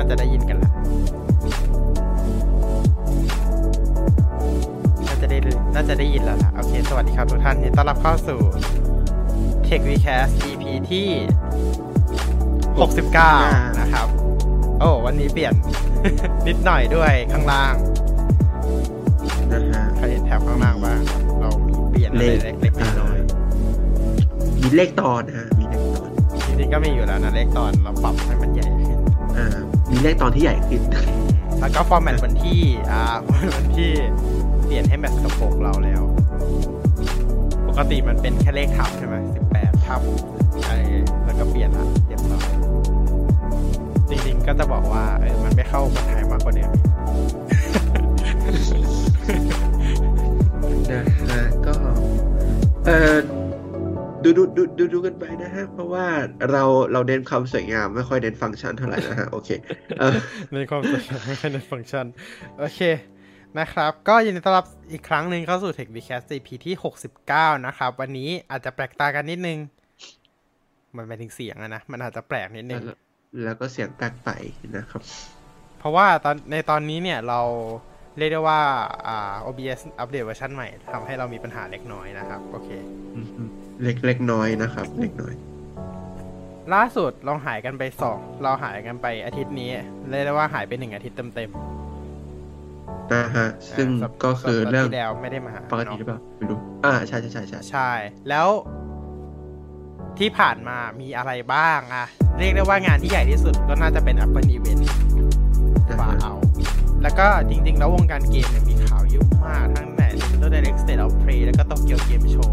น่าจะได้ยินกันแล้วน่าจะได้น่าจะได้ยินแล้วล่ะโอเค สวัสดีครับทุกท่านยินดีต้อนรับเข้าสู่ Tech Recast EP ที่ 69 นะครับ โอ้ วันนี้เปลี่ยน นิดหน่อยด้วยข้างล่างนะฮะใครเห็นแถบข้างล่างบ้างครับเรามีเปลี่ยนอะไรเลขเล็กๆน้อย มีเลขตอนนะฮะมีเลขตอนๆจริงๆก็มีอยู่แล้วนะเลขตอนเราปรับให้มันใหญ่ขึ้น อ่า มีเลขตอนที่ใหญ่ขึ้น แล้วก็ฟอร์แมตวันที่อ่าวันที่เปลี่ยนให้แมทกับปกเราแล้ว ปกติมันเป็นแค่เลขทับใช่ไหมสิบแปดทับไอ้แล้วก็เปลี่ยนละเรียบร้อยจริงๆก็จะบอกว่าเออมันไม่เข้าคนไทยมากกว่าเดิมอีกนะฮะก็ เออ ดูดูดูดูดูกันไปนะฮะ เพราะว่าเราเราเน้นความสวยงามไม่ค่อยเน้นฟังก์ชันเท่าไหร่นะฮะ โอเคเออในความสวยงามไม่ใช่ในฟังก์ชัน โอเคนะครับ ก็ยินดีต้อนรับอีกครั้งหนึ่งเข้าสู่ Tech Vcast EP ที่ 69 นะครับ วันนี้อาจจะแปลกตากันนิดนึง มันหมายถึงเสียงอะนะ มันอาจจะแปลกนิดนึงแล้วแล้วก็เสียงแปลกไปนะครับ เพราะว่าตอนในตอนนี้เนี่ยเราเรียกได้ว่า อ่า OBS อัปเดตเวอร์ชันใหม่ทำให้เรามีปัญหาเล็กน้อยนะครับ โอเคอืม เล็กเล็กน้อยนะครับ เล็กน้อย ล่าสุดเราหายกันไปสองเราหายกันไปอาทิตย์นี้เรียกได้ว่าหายไปหนึ่งอาทิตย์เต็มๆนะฮะ ซึ่งอ่าสัปก็คือสัปดาห์เรื่องที่แล้วไม่ได้มาปกติหรือเนาะเปล่าไม่รู้อ่าใช่ใช่ใช่ใช่ใช่ แล้ว ที่ผ่านมามีอะไรบ้างอะเรียกได้ว่างานที่ใหญ่ที่สุดก็น่าจะเป็น Apple Event นะว่าฮะเอาแล้วก็จริง ๆ แล้ววงการเกมเนี่ยมีข่าวเยอะมากทั้งแต่ Nintendo Direct State of Play แล้วก็ Tokyo Game Show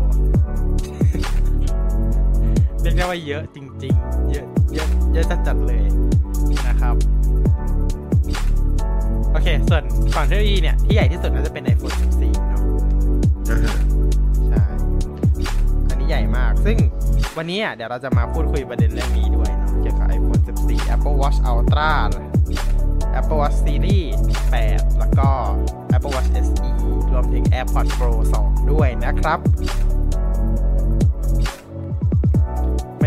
เรียกได้ว่าเยอะจริง ๆ เยอะเยอะเยอะจัดๆเลยนะครับ โอเค ส่วนฝั่งเทคโนโลยีเนี่ย ที่ใหญ่ที่สุดน่าจะเป็น iPhone 14 เนาะใช่ อันนี้ใหญ่มาก ซึ่งวันนี้อะเดี๋ยวเราจะมาพูดคุยประเด็นเรื่องนี้ด้วยเนาะเกี่ยวกับ iPhone 14 Apple Watch Ultra Apple Watch Series 8 แล้วก็ Apple Watch SE รวมถึง AirPods Pro 2 ด้วยนะครับ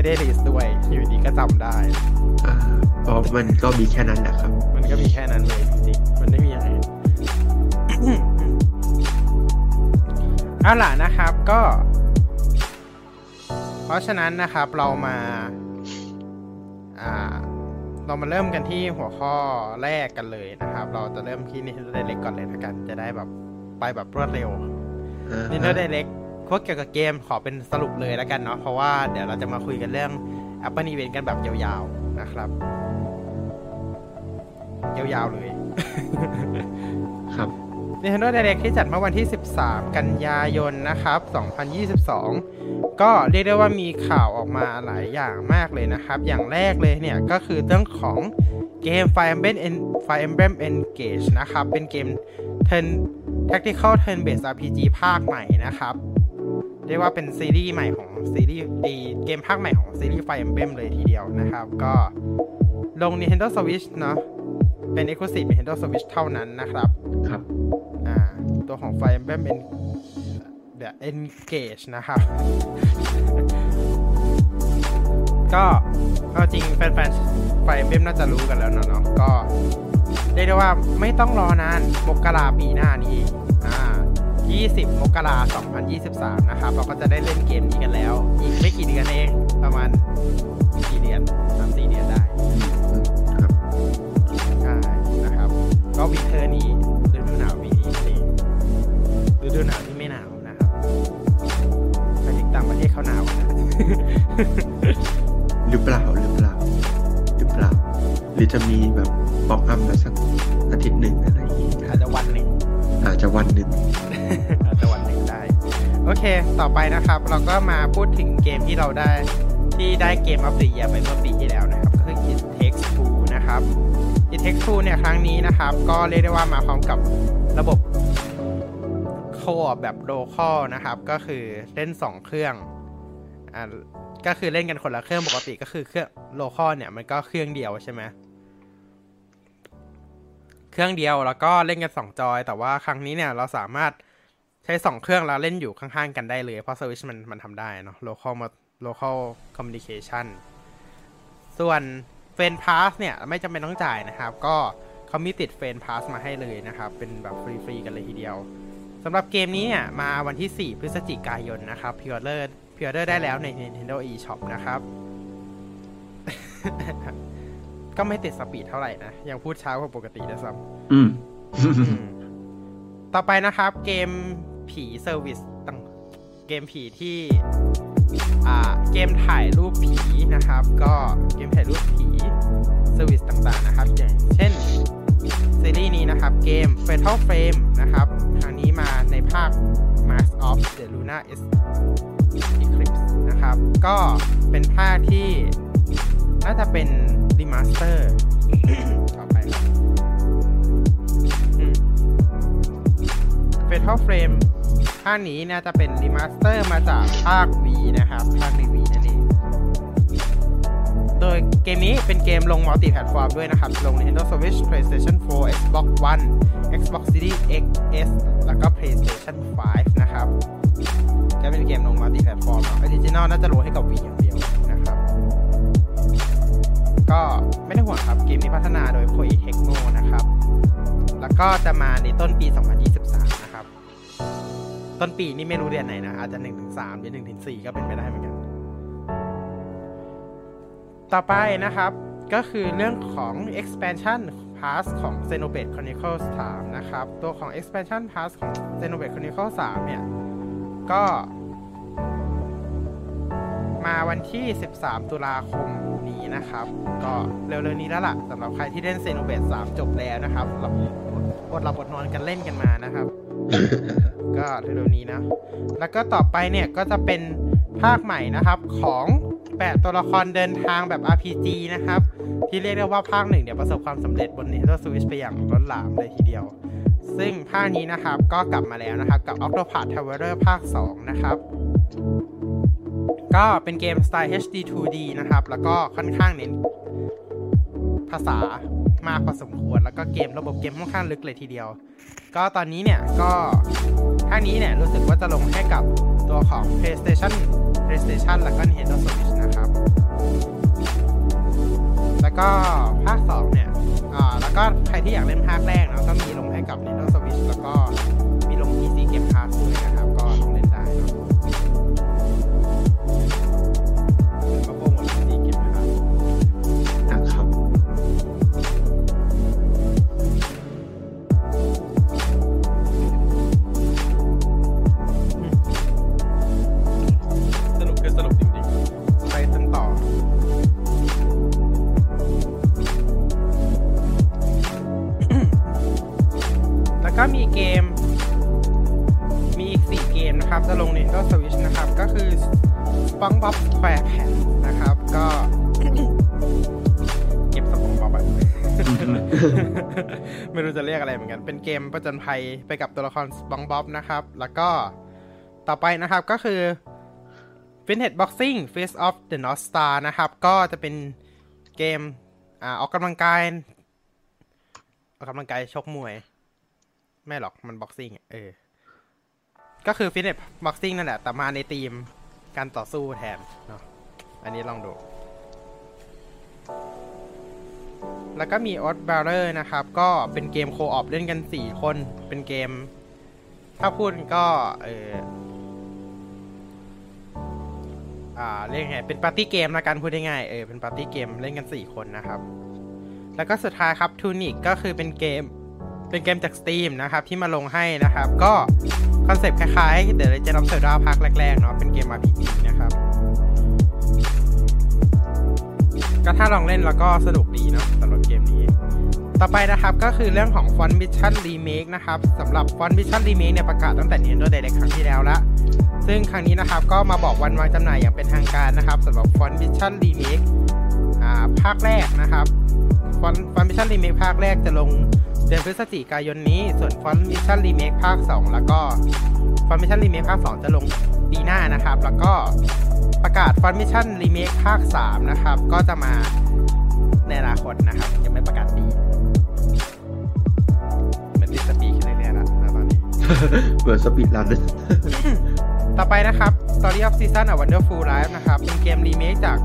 ไม่ได้รีสด้วยอยู่ดีก็จำได้อ่าเพราะมันก็มีแค่นั้นแหละครับ มันก็มีแค่นั้นเลยจริงๆมันไม่มีอย่างอื่นเอาล่ะนะครับก็ เพราะฉะนั้นนะครับเรามาอ่าเรามาเริ่มกันที่หัวข้อแรกกันเลยนะครับ เราจะเริ่มที่ Nintendo Direct ก่อนเลยละกัน จะได้แบบไปแบบรวดเร็วอ่าฮะ Nintendo Direct พวกเกี่ยวกับเกมขอเป็นสรุปเลยแล้วกันเนาะเพราะว่าเดี๋ยวเราจะมาคุยกันเรื่อง Apple Event กันแบบยาวๆนะครับ ยาวๆเลย ครับ Nintendo Direct ที่จัดเมื่อวันที่ 13 กันยายนนะครับ 2022 ก็เรียกได้ว่ามีข่าวออกมาหลายอย่างมากเลยนะครับ อย่างแรกเลยเนี่ยก็คือเรื่องของเกม Fire Emblem En- Fire Emblem Engage นะครับ เป็นเกม Turn Tactical Turn Based RPG ภาคใหม่นะครับ เรียกว่าเป็นซีรีส์ใหม่ของซีรีส์ไอเกมภาคใหม่ของซีรีส์ Fire Emblem เลยทีเดียวนะครับ ก็ลง Nintendo Switch เนาะเป็น Exclusive Nintendo Switch เท่านั้นนะครับ ครับ อ่า ตัวของ Fire Emblem En แบบ Engage นะครับ ก็เอาจริงแฟนๆ Fire Emblem น่าจะรู้กันแล้วเนอะเนาะก็เรียกได้ว่าไม่ต้องรอนานมกราปีหน้านี้เองอ่า 20 มกรา2023 นะครับ เราก็จะได้เล่นเกมนี้กันแล้ว อีกไม่กี่เดือนเอง ประมาณกี่เดือนสามสี่เดือนได้อืมครับใช่นะครับ ก็ winter นี้ฤดูหนาวปีนี้เองฤดูหนาวที่ไม่หนาวนะครับไปถึงต่างประเทศเขาหนาวนะหรือเปล่าหรือเปล่าหรือเปล่า หรือจะมีแบบป๊อปอัพมาสักอาทิตย์หนึ่งอะไรอย่างงี้อาจจะวันหนึ่งอาจจะวันหนึ่ง โอเค ต่อไปนะครับ เราก็มาพูดถึงเกมที่เราได้ที่ได้เกมอัปเดตไปเมื่อปีที่แล้วนะครับ ก็คือ It Takes Two นะครับ It Takes Two เนี่ยครั้งนี้นะครับ ก็เรียกได้ว่ามาพร้อมกับระบบโคอแบบโ o คอลนะครับ ก็คือเล่น 2 เครื่องอ่าก็คือเล่นกันคนละเครื่องปกติก็คือเครื่องโ o คอลเนี่ยมันก็เครื่องเดียวใช่ไหมเครื่องเดียวแล้วก็เล่นกัน 2 จอย แต่ว่าครั้งนี้เนี่ยเราสามารถ ใช้2เครื่องแล้วเล่นอยู่ข้างๆกันได้เลย เพราะ Switch มันมันทำได้เนาะ local มา local communication ส่วน Friend Pass เนี่ย ไม่จำเป็นต้องจ่ายนะครับ ก็เขามีติด Friend Pass มาให้เลยนะครับ เป็นแบบฟรีๆกันเลยทีเดียวสำหรับเกมนี้เนี่ย มาวันที่ 4 พฤศจิกายนนะครับ pre-order pre-order ได้แล้วใน Nintendo eShop นะครับ ก็ไม่ติด speed เท่าไหร่นะ ยังพูดช้ากว่าปกติด้วยซ้ำอืมอืมต่อไปนะครับเกม ผีเซอร์วิสต่างเกมผีที่อ่าเกมถ่ายรูปผีนะครับ ก็เกมถ่ายรูปผี service ต่างๆนะครับ อย่างเช่นซีรีส์นี้นะครับ เกม Fatal Frame นะครับครั้งนี้มาในภาค Mask of the Lunar Eclipse นะครับ ก็เป็นภาคที่น่าจะเป็น remaster ต่อไปครับอืม Fatal Frame ภาคนี้น่าจะเป็นรีมาสเตอร์มาจากภาค V นะครับ ภาคใน Wii นั่นเอง โดยเกมนี้เป็นเกมลง multi-platform ด้วยนะครับ ลง Nintendo Switch PlayStation 4 Xbox One Xbox Series X S แล้วก็ PlayStation 5 นะครับก็เป็นเกมลง multi-platform original น่าจะลงให้กับ Wii อย่างเดียวนะครับ ก็ไม่ต้องห่วงครับ เกมนี้พัฒนาโดย Koei Tecmo นะครับ แล้วก็จะมาในต้นปี 2023 ต้นปีนี่ไม่รู้เดือนไหนนะอาจจะ1-3หรือ1-4ก็เป็นไปได้เหมือนกัน ต่อไปนะครับก็คือเรื่องของ expansion pass ของ Xenoblade Chronicles 3 นะครับ ตัวของ expansion pass ของ Xenoblade Chronicles 3 เนี่ย ก็ มาวันที่ 13 ตุลาคมนี้นะครับ ก็เร็วๆนี้แล้วล่ะสำหรับใครที่เล่น Xenoblade 3 จบแล้วนะครับเราอดหลับอดนอนกันเล่นกันมานะครับ ก็เร็วๆนี้นะ แล้วก็ต่อไปเนี่ยก็จะเป็นภาคใหม่นะครับของ8ตัวละครเดินทางแบบ RPG นะครับ ที่เรียกได้ว่าภาคหนึ่งเนี่ยประสบความสำเร็จบน Nintendo Switch ไปอย่างล้นหลามเลยทีเดียว ซึ่งภาคนี้นะครับก็กลับมาแล้วนะครับกับ Octopath Traveler ภาค 2 นะครับ ก็เป็นเกมสไตล์ HD 2D นะครับ แล้วก็ค่อนข้างเน้นภาษามากพอสมควร แล้วก็เกมระบบเกมค่อนข้างลึกเลยทีเดียว ก็ตอนนี้เนี่ยก็ภาคนี้เนี่ยรู้สึกว่าจะลงให้กับตัวของ PlayStation PlayStation แล้วก็ Nintendo Switch นะครับ แล้วก็ภาค 2 เนี่ย อ่า แล้วก็ใครที่อยากเล่นภาคแรกเนาะก็มีลงให้กับ Nintendo Switch แล้วก็ ก็มีเกม มีอีก 4 เกมนะครับจะลง Nintendo Switch นะครับ ก็คือ SpongeBob SquarePants นะครับ ก็เก็บสปองบ๊อบไม่รู้จะเรียกอะไรเหมือนกัน เป็นเกมประจนภัยไปกับตัวละครสปองบ๊อบนะครับ แล้วก็ต่อไปนะครับก็คือ Fitness Boxing Face of the North Star นะครับ ก็จะเป็นเกมอ่าออกกำลังกายออกกำลังกายชกมวย ไม่หรอกมัน boxing เออ ก็คือ Fitness Boxing นั่นแหละ แต่มาในธีมการต่อสู้แทนเนาะอันนี้ลองดู แล้วก็มี Odd b a r r e r นะครับ ก็เป็นเกม co-op เล่นกัน 4 คนเป็นเกม ถ้าพูดก็ เอออ่าเรียกไงเป็น party game ละกันพูดง่ายๆเออเป็น party game เล่นกัน 4 คนนะครับ แล้วก็สุดท้ายครับ Tunic ก็คือเป็นเกม เป็นเกมจาก Steam นะครับ ที่มาลงให้นะครับ ก็คอนเซปต์คล้ายๆ The Legend of Zelda ภาคแรกๆเนาะเป็นเกม RPG นะครับ ก็ถ้าลองเล่นแล้วก็สนุกดีเนาะสำหรับเกมนี้ ต่อไปนะครับก็คือเรื่องของ Front Mission Remake นะครับสำหรับ Front Mission Remake เนี่ยประกาศตั้งแต่ Nintendo Direct ครั้งที่แล้วละซึ่งครั้งนี้นะครับก็มาบอกวันวางจำหน่ายอย่างเป็นทางการนะครับสำหรับ Font Mission Remake อ่าภาคแรกนะครับ Font Mission Remake ภาคแรกจะลง เดือนพฤศจิกายนนี้ ส่วน Font Mission Remake ภาค 2 แล้วก็ Font Mission Remake ภาค 2 จะลงปีหน้านะครับ แล้วก็ประกาศ Font Mission Remake ภาค 3 นะครับ ก็จะมาในอนาคตนะครับ ยังไม่ประกาศปีเหมือนติดสปีขึ้นเรื่อยๆแล้วนะตอนนี้เหมือนสปีดรันนะต่อไปนะครับ Story of Season A Wonderful Life นะครับ เป็นเกมรีเมคจาก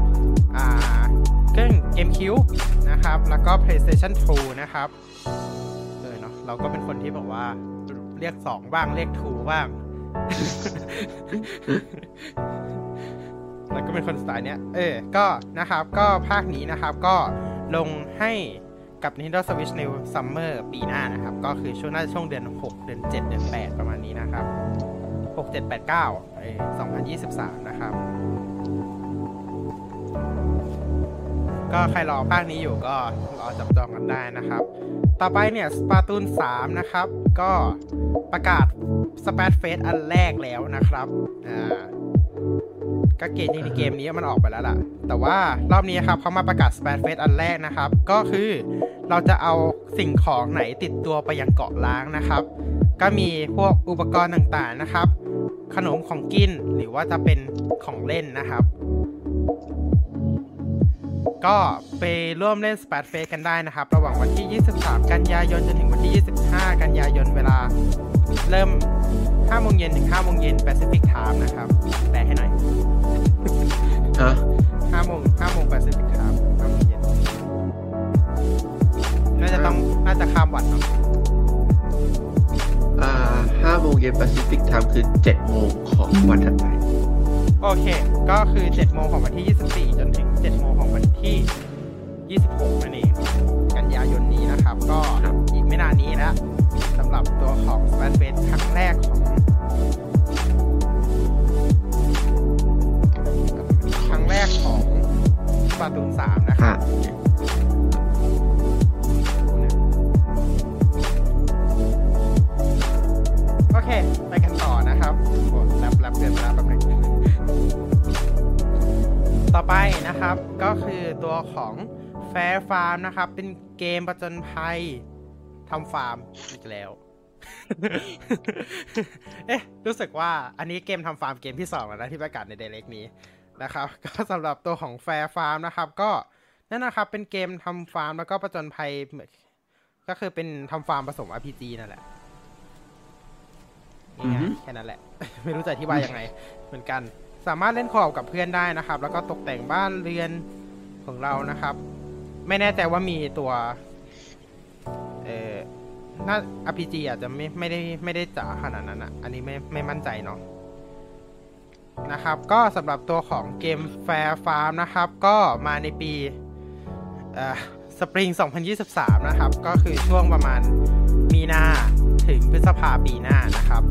อ่าเครื่อง GameCube นะครับ แล้วก็ PlayStation 2 นะครับ เราก็เป็นคนที่บอกว่า เรียก2บ้างเรียก2บ้างแล้วก็เป็นคนสไตล์เนี้ย เออ ก็นะครับ ก็ภาคนี้นะครับ ก็ลงให้กับ Nintendo Switch ใน Summer ปีหน้านะครับ ก็คือช่วงน่าจะช่วงเดือน 6 เดือน 7 เดือน 8 ประมาณนี้นะครับ 6 7 8 9เออ2023 นะครับ ก็ใครรอภาคนี้อยู่ก็รอจับจองกันได้นะครับ ต่อไปเนี่ยสปาตูน3นะครับ ก็ประกาศสเปซเฟสอันแรกแล้วนะครับอ่าก็เกมจริงๆเกมนี้มันออกไปแล้วล่ะ แต่ว่ารอบนี้ครับเขามาประกาศสเปซเฟสอันแรกนะครับ ก็คือเราจะเอาสิ่งของไหนติดตัวไปยังเกาะล้างนะครับ ก็มีพวกอุปกรณ์ต่างๆนะครับ ขนมของกินหรือว่าจะเป็นของเล่นนะครับ ก็ไปร่วมเล่น s p a t Face กันได้นะครับ ระหว่างวันที่ 23 กันยายนจนถึงวันที่ 25 กันยายนเวลา เริ่ม5โมงเย็นถึง5โมงเย็น Pacific Time นะครับแปลให้หน่อยฮะ5โมง5โมง Pacific Time 5โมงเย็นน่าจะต้องน่าจะข้ามวันเนาะอ่าห้าโมงเย็น Pacific Time คือเจ็ดโมงของวันถัดไป โอเค ก็คือ7โมงของวันที่ 24 จนถึง7โมงของวันที่ 26นั่นเองกันยายนนี้นะครับ ก็อีกไม่นานนี้แล้วสำหรับตัวของ s p a n f a c e ครั้งแรกของครั้งแรกของปาตูน3นะครับโอเค ไปกันต่อ ต่อไปนะครับก็คือตัวของ Fae Farm นะครับ เป็นเกมประจนภัยทำฟาร์มอีกแล้ว เอ๊ะ รู้สึกว่าอันนี้เกมทำฟาร์มเกมที่2แล้วนะที่ประกาศในเดเ c กนี้นะครับ ก็สำหรับตัวของ Fae Farm นะครับ ก็นั่นนะครับเป็นเกมทำฟาร์มแล้วก็ประจนภัยเหมือนก็คือเป็นทำฟาร์มผสม RPG นั่นแหละอือฮึง่ายๆแค่นั้นแหละ ไม่รู้จะอธิบายยังไง เหมือนกัน สามารถเล่นขอบกับเพื่อนได้นะครับ แล้วก็ตกแต่งบ้านเรือนของเรานะครับ ไม่แน่ใจว่ามีตัว เอ่อน่า RPG อาจจะไม่ไม่ได้ไม่ได้จ๋าขนาดนั้นอะ อันนี้ไม่ไม่มั่นใจเนาะนะครับ ก็สำหรับตัวของเกม Fair Farm นะครับ ก็มาในปีเอ่อสปริง 2023 นะครับ ก็คือช่วงประมาณมีนาถึงพฤษภาปีหน้านะครับ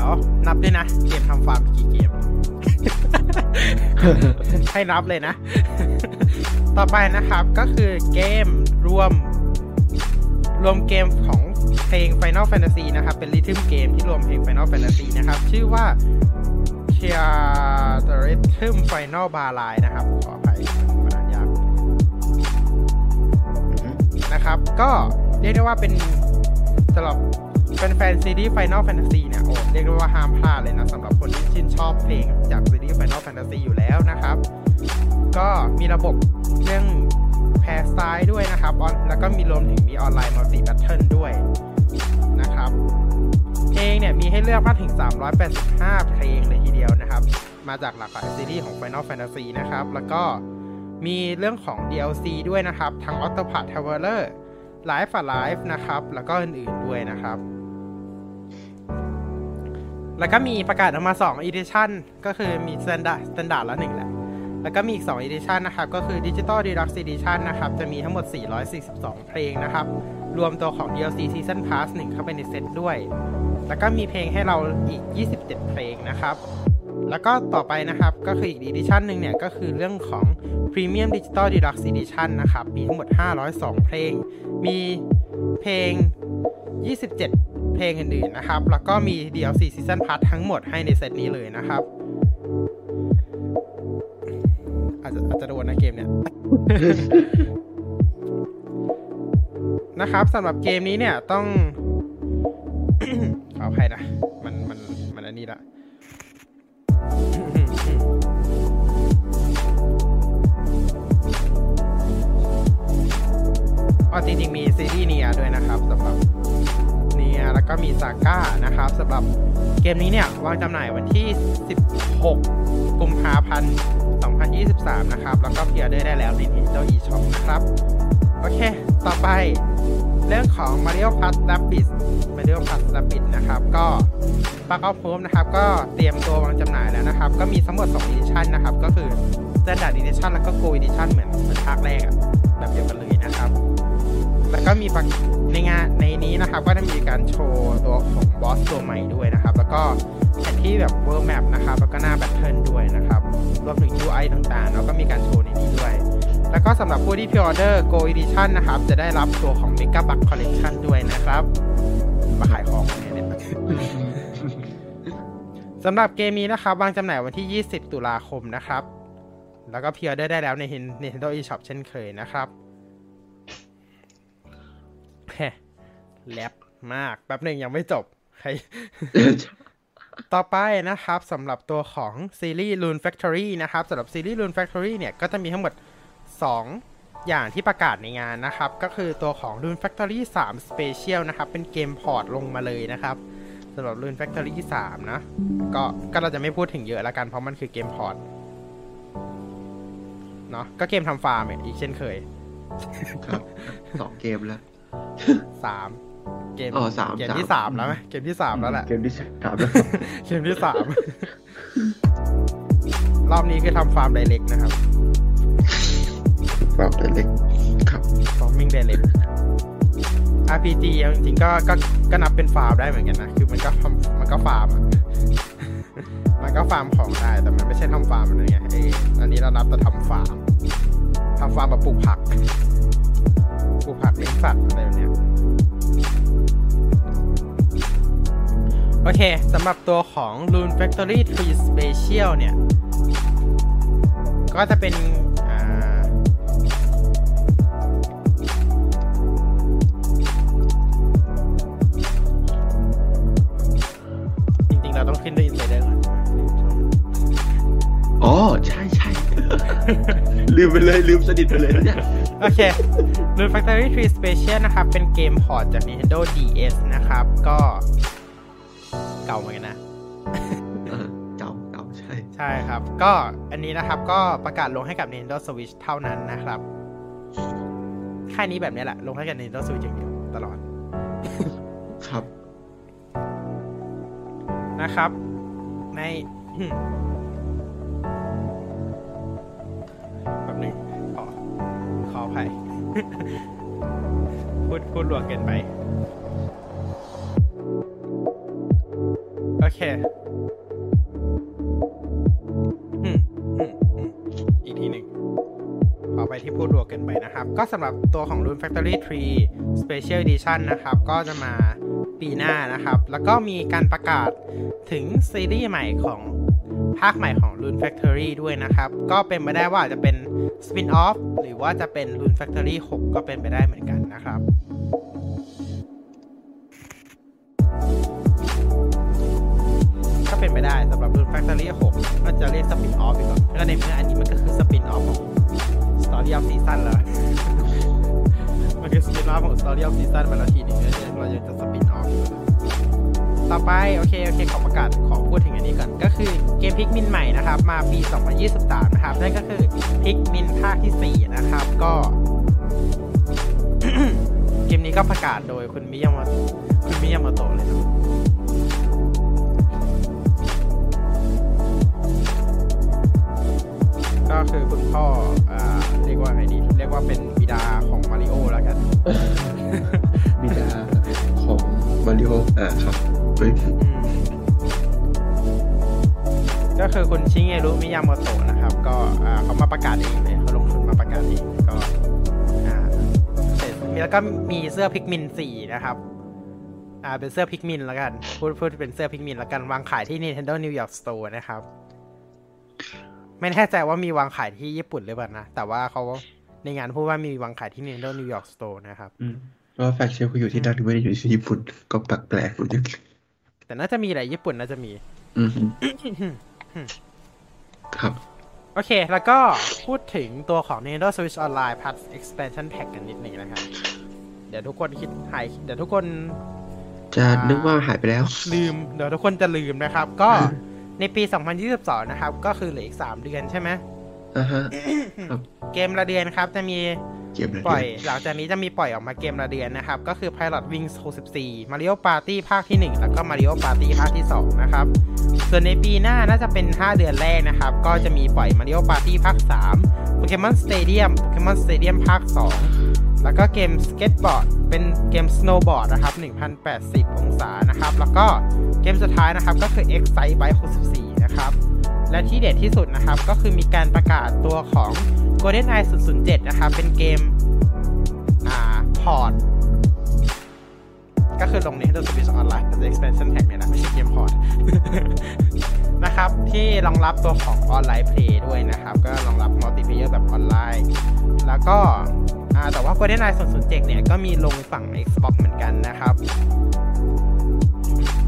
ดี๋ยวนับด้วยนะเกมทำฟาร์มกี่เกม ให้นับเลยนะ ต่อไปนะครับก็คือเกมรวม รวมเกมของเพลง Final Fantasy นะครับ เป็นริทึมเกมที่รวมเพลง Final Fantasy นะครับ ชื่อว่า Cheer the Rhythm Final Bar Line นะครับ ขออภัยมันนานมากนะครับ ก็เรียกได้ว่าเป็นสำหรับ เป็นแฟนซีรีส์ Final Fantasy เนี่ยโอ้เรียกได้ว่าห้ามพลาดเลยนะสำหรับคนที่ชื่นชอบเพลงจากซีรีส์ Final Fantasy อยู่แล้วนะครับ ก็มีระบบเรื่องแพร์ไซด์ด้วยนะครับ แล้วก็มีรวมถึงมี online multi battle ด้วยนะครับ เพลงเนี่ยมีให้เลือกมากถึง 385 เพลงเลยทีเดียวนะครับ มาจากหลากหลายซีรีส์ของ Final Fantasy นะครับ แล้วก็มีเรื่องของ DLC ด้วยนะครับ ทั้ง Octopath Traveler Life Alive นะครับ แล้วก็อื่นๆด้วยนะครับ แล้วก็มีประกาศออกมา2 Edition ก็คือมี Standard Standard แล้วหนึ่งแหละ แล้วก็มีอีก 2 Edition นะครับ ก็คือ Digital Deluxe Edition นะครับ จะมีทั้งหมด 442 เพลงนะครับ รวมตัวของ DLC Season Pass 1 เข้าไปในเซตด้วย แล้วก็มีเพลงให้เราอีก 27 เพลงนะครับ แล้วก็ต่อไปนะครับ ก็คืออีก Edition หนึ่งเนี่ย ก็คือเรื่องของ Premium Digital Deluxe Edition นะครับ มีทั้งหมด 502 เพลง มีเพลง 27 เพลงอื่นๆนะครับ แล้วก็มี DLC Season Pass ทั้งหมดให้ในเซตนี้เลยนะครับ อาจจะอาจจะโดนนะเกมเนี่ย นะครับสำหรับเกมนี้เนี่ยต้องขออภัยนะ มันมันมันอันนี้ละอ๋อจริงๆมีซีรีส์เนียด้วยนะครับสำหรับ ย แล้วก็มีซาก้านะครับสำหรับเกมนี้เนี่ยวางจำหน่ายวันที่ 16 กุมภาพันธ์ 2023 นะครับ แล้วก็เพียร์ได้แล้วใน Nintendo eShop นะครับ โอเค ต่อไปเรื่องของ Mario Plus Rabbids Mario Plus Rabbids นะครับ ก็ปากออฟโฮมนะครับ ก็เตรียมตัววางจำหน่ายแล้วนะครับ ก็มีทั้งหมด 2 Edition นะครับ ก็คือ Standard Edition แล้วก็ Gold Edition เหมือนเหมือนภาคแรกแบบเดียวกันเลยนะครับ แล้วก็มีในงานในนี้นะครับก็จะมีการโชว์ตัวของบอสตัวใหม่ด้วยนะครับ แล้วก็แผนที่แบบ World Map นะครับ แล้วก็หน้าแบทเทิลด้วยนะครับรวมถึง UI ต่างๆ แล้วก็มีการโชว์ในนี้ด้วย แล้วก็สำหรับผู้ที่พิออเดอร์ Go Edition นะครับ จะได้รับตัวของ Mega Bug Collection ด้วยนะครับ มาขายของเนี่ยเนี่ยสำหรับเกมนี้นะครับ วางจำหน่ายวันที่ 20 ตุลาคมนะครับ แล้วก็พิออเดอร์ได้แล้วใน Nintendo eShop เช่นเคยนะครับ แลบมากแป๊บหนึ่งยังไม่จบใครต่อไปนะครับสำหรับตัวของซีรีส์ Rune Factory นะครับสำหรับซีรีส์ Rune Factory เนี่ย ก็จะมีทั้งหมด 2 อย่างที่ประกาศในงานนะครับ ก็คือตัวของ Rune Factory 3 Special นะครับ เป็นเกม port ลงมาเลยนะครับสำหรับ Rune Factory 3 นะ ก็ก็เราจะไม่พูดถึงเยอะละกันเพราะมันคือเกม port เนาะก็เกมทำฟาร์มอีกเช่นเคย ครับสองเกมแล้ว3 เกมอ๋อสามเกมสามที่3แล้วไหมเกมที่3แล้วแหละ เกมที่สามแล้วเกมที่สามรอบนี้คือทำฟาร์มไดเ c กนะครับ ฟาร์มเล็กครับฟาร์มิงไดเ c ก RPG เอาจริงๆก็ก็ก็นับเป็นฟาร์มได้เหมือนกันนะ คือมันก็ทำมันก็ฟาร์มอะมันก็ฟาร์มของได้ แต่มันไม่ใช่ทำฟาร์มอะไรเงี้ยเอออันนี้เรานับแต่ทำฟาร์มทำฟาร์มแบบปลูกผัก ปลูกผักเลี้ยงสัตว์อะไรแบบเนี้ย โอเคสำหรับตัวของ Rune Factory 3 Special เนี่ย ก็จะเป็นจริงๆ เราต้องขึ้นด้วย Insider ก่อนอ๋อ ใช่ใช่ ลืมไปเลย ลืมสนิทไปเลยนะเนี่ย โอเค Rune Factory 3 Special นะครับ เป็นเกมพอร์ตจาก Nintendo DS นะครับ ก็ เก่าเหมือนกันนะเออเก่าเก่าใช่ ใช่ครับ ก็อันนี้นะครับก็ประกาศลงให้กับ Nintendo Switch เท่านั้นนะครับ ค่ายนี้แบบนี้แหละ ลงให้กับ Nintendo Switch อย่างเดียวตลอด ครับ นะครับ ในแบบหนึ่งขอขออภัยพูดพูดหลวงเกินไป คอีกทีหนึ่งขอไปที่พูดรวมเกินไปนะครับ ก็สำหรับตัวของ Rune Factory 3 Special Edition นะครับ ก็จะมาปีหน้านะครับ แล้วก็มีการประกาศถึงซีรีส์ใหม่ของภาคใหม่ของ Rune Factory ด้วยนะครับ ก็เป็นไปได้ว่าจจะเป็น Spin-off หรือว่าจะเป็น Rune Factory 6 ก็เป็นไปได้เหมือนกันนะครับ ก็เป็นไปได้สำหรับ Rune Factory 6 ก็จะเรียก Spin-off ไปก่อแล้วในเมื่ออันนี้มันก็คือ Spin-off ของ Story of Season แล้วมันคือ Spin-off ของ Story of Season มาแล้วทีนึงเราจะจะ Spin-off อยู่แล้วต่อไป โอเค โอเค ขอประกาศขอพูดถึงอันนี้ก่อน ก็คือเกมพิกมินใหม่นะครับ มาปี 2023 นะครับ นั่นก็คือพิกมินภาคที่ 4 นะครับ ก็เกมนี้ก็ประกาศโดยคุณมิยาโมคุณมิยาโมโตะเลยนะ ก็คือคุณพ่ออ่าเรียกว่าไงดี เรียกว่าเป็นบิดาของมาริโอแล้วกัน บิดาของมาริโออ่าครับเฮ้ยอืมก็คือคุณชิเงรุมิยาโมโตะนะครับ ก็อ่าเขามาประกาศเองเลยเขาลงทุนมาประกาศเองก็อ่าเสร็จแล้วก็มีเสื้อ Pikmin สี่นะครับ อ่าเป็นเสื้อ Pikmin แล้วกัน พูดพูดเป็นเสื้อ Pikmin แล้วกันวางขายที่ Nintendo New York Store นะครับ ไม่แน่ใจว่ามีวางขายที่ญี่ปุ่นหรือเปล่านะ แต่ว่าเขาในงานพูดว่ามีวางขายที่ Nintendo New York Store นะครับอืมเพราะว่าแฟกเชลเขาอยู่ที่นั่นไม่ได้อยู่ที่ญี่ปุ่น ก็แปลกๆเหมือนกันแต่น่าจะมีแหละญี่ปุ่นน่าจะมี อืมครับ โอเค แล้วก็พูดถึงตัวของ Nintendo Switch Online Plus Expansion Pack กันนิดหนึ่งนะครับ เดี๋ยวทุกคนคิดหาย เดี๋ยวทุกคน จะนึกว่าหายไปแล้ว ลืม เดี๋ยวทุกคนจะลืมนะครับ ก็อืม ในปี 2022 นะครับ ก็คือเหลืออีก 3 เดือนใช่ไหมอ่าฮะเกมละเดือนครับจะมีเกมอะไรปล่อยเนี่ยหลังจากนี้จะมีปล่อยออกมาเกมละเดือนนะครับ ก็คือ Pilot Wings 64 Mario Party ภาคที่ 1 แล้วก็ Mario Party ภาคที่ 2 นะครับ ส่วนในปีหน้าน่าจะเป็น 5 เดือนแรกนะครับ ก็จะมีปล่อย Mario Party ภาค 3 Pokemon Stadium Pokemon Stadium ภาค 2 แล้วก็เกม Skateboard เป็นเกม Snowboard นะครับ 1080 องศานะครับ แล้วก็เกมสุดท้ายนะครับก็คือ Excitebike 64 นะครับ และที่เด็ดที่สุดนะครับ ก็คือมีการประกาศตัวของ GoldenEye 007 นะครับ เป็นเกมอ่า port ก็คือลง Nintendo Switch Online เป็น expansion pack เนี่ยนะไม่ใช่เกม port นะครับ ที่รองรับตัวของ online play ด้วยนะครับ ก็รองรับ multiplayer แบบออนไลน์ แล้วก็ แต่ว่า Golden Eye 007เนี่ยก็มีลงฝั่ง Xbox เหมือนกันนะครับ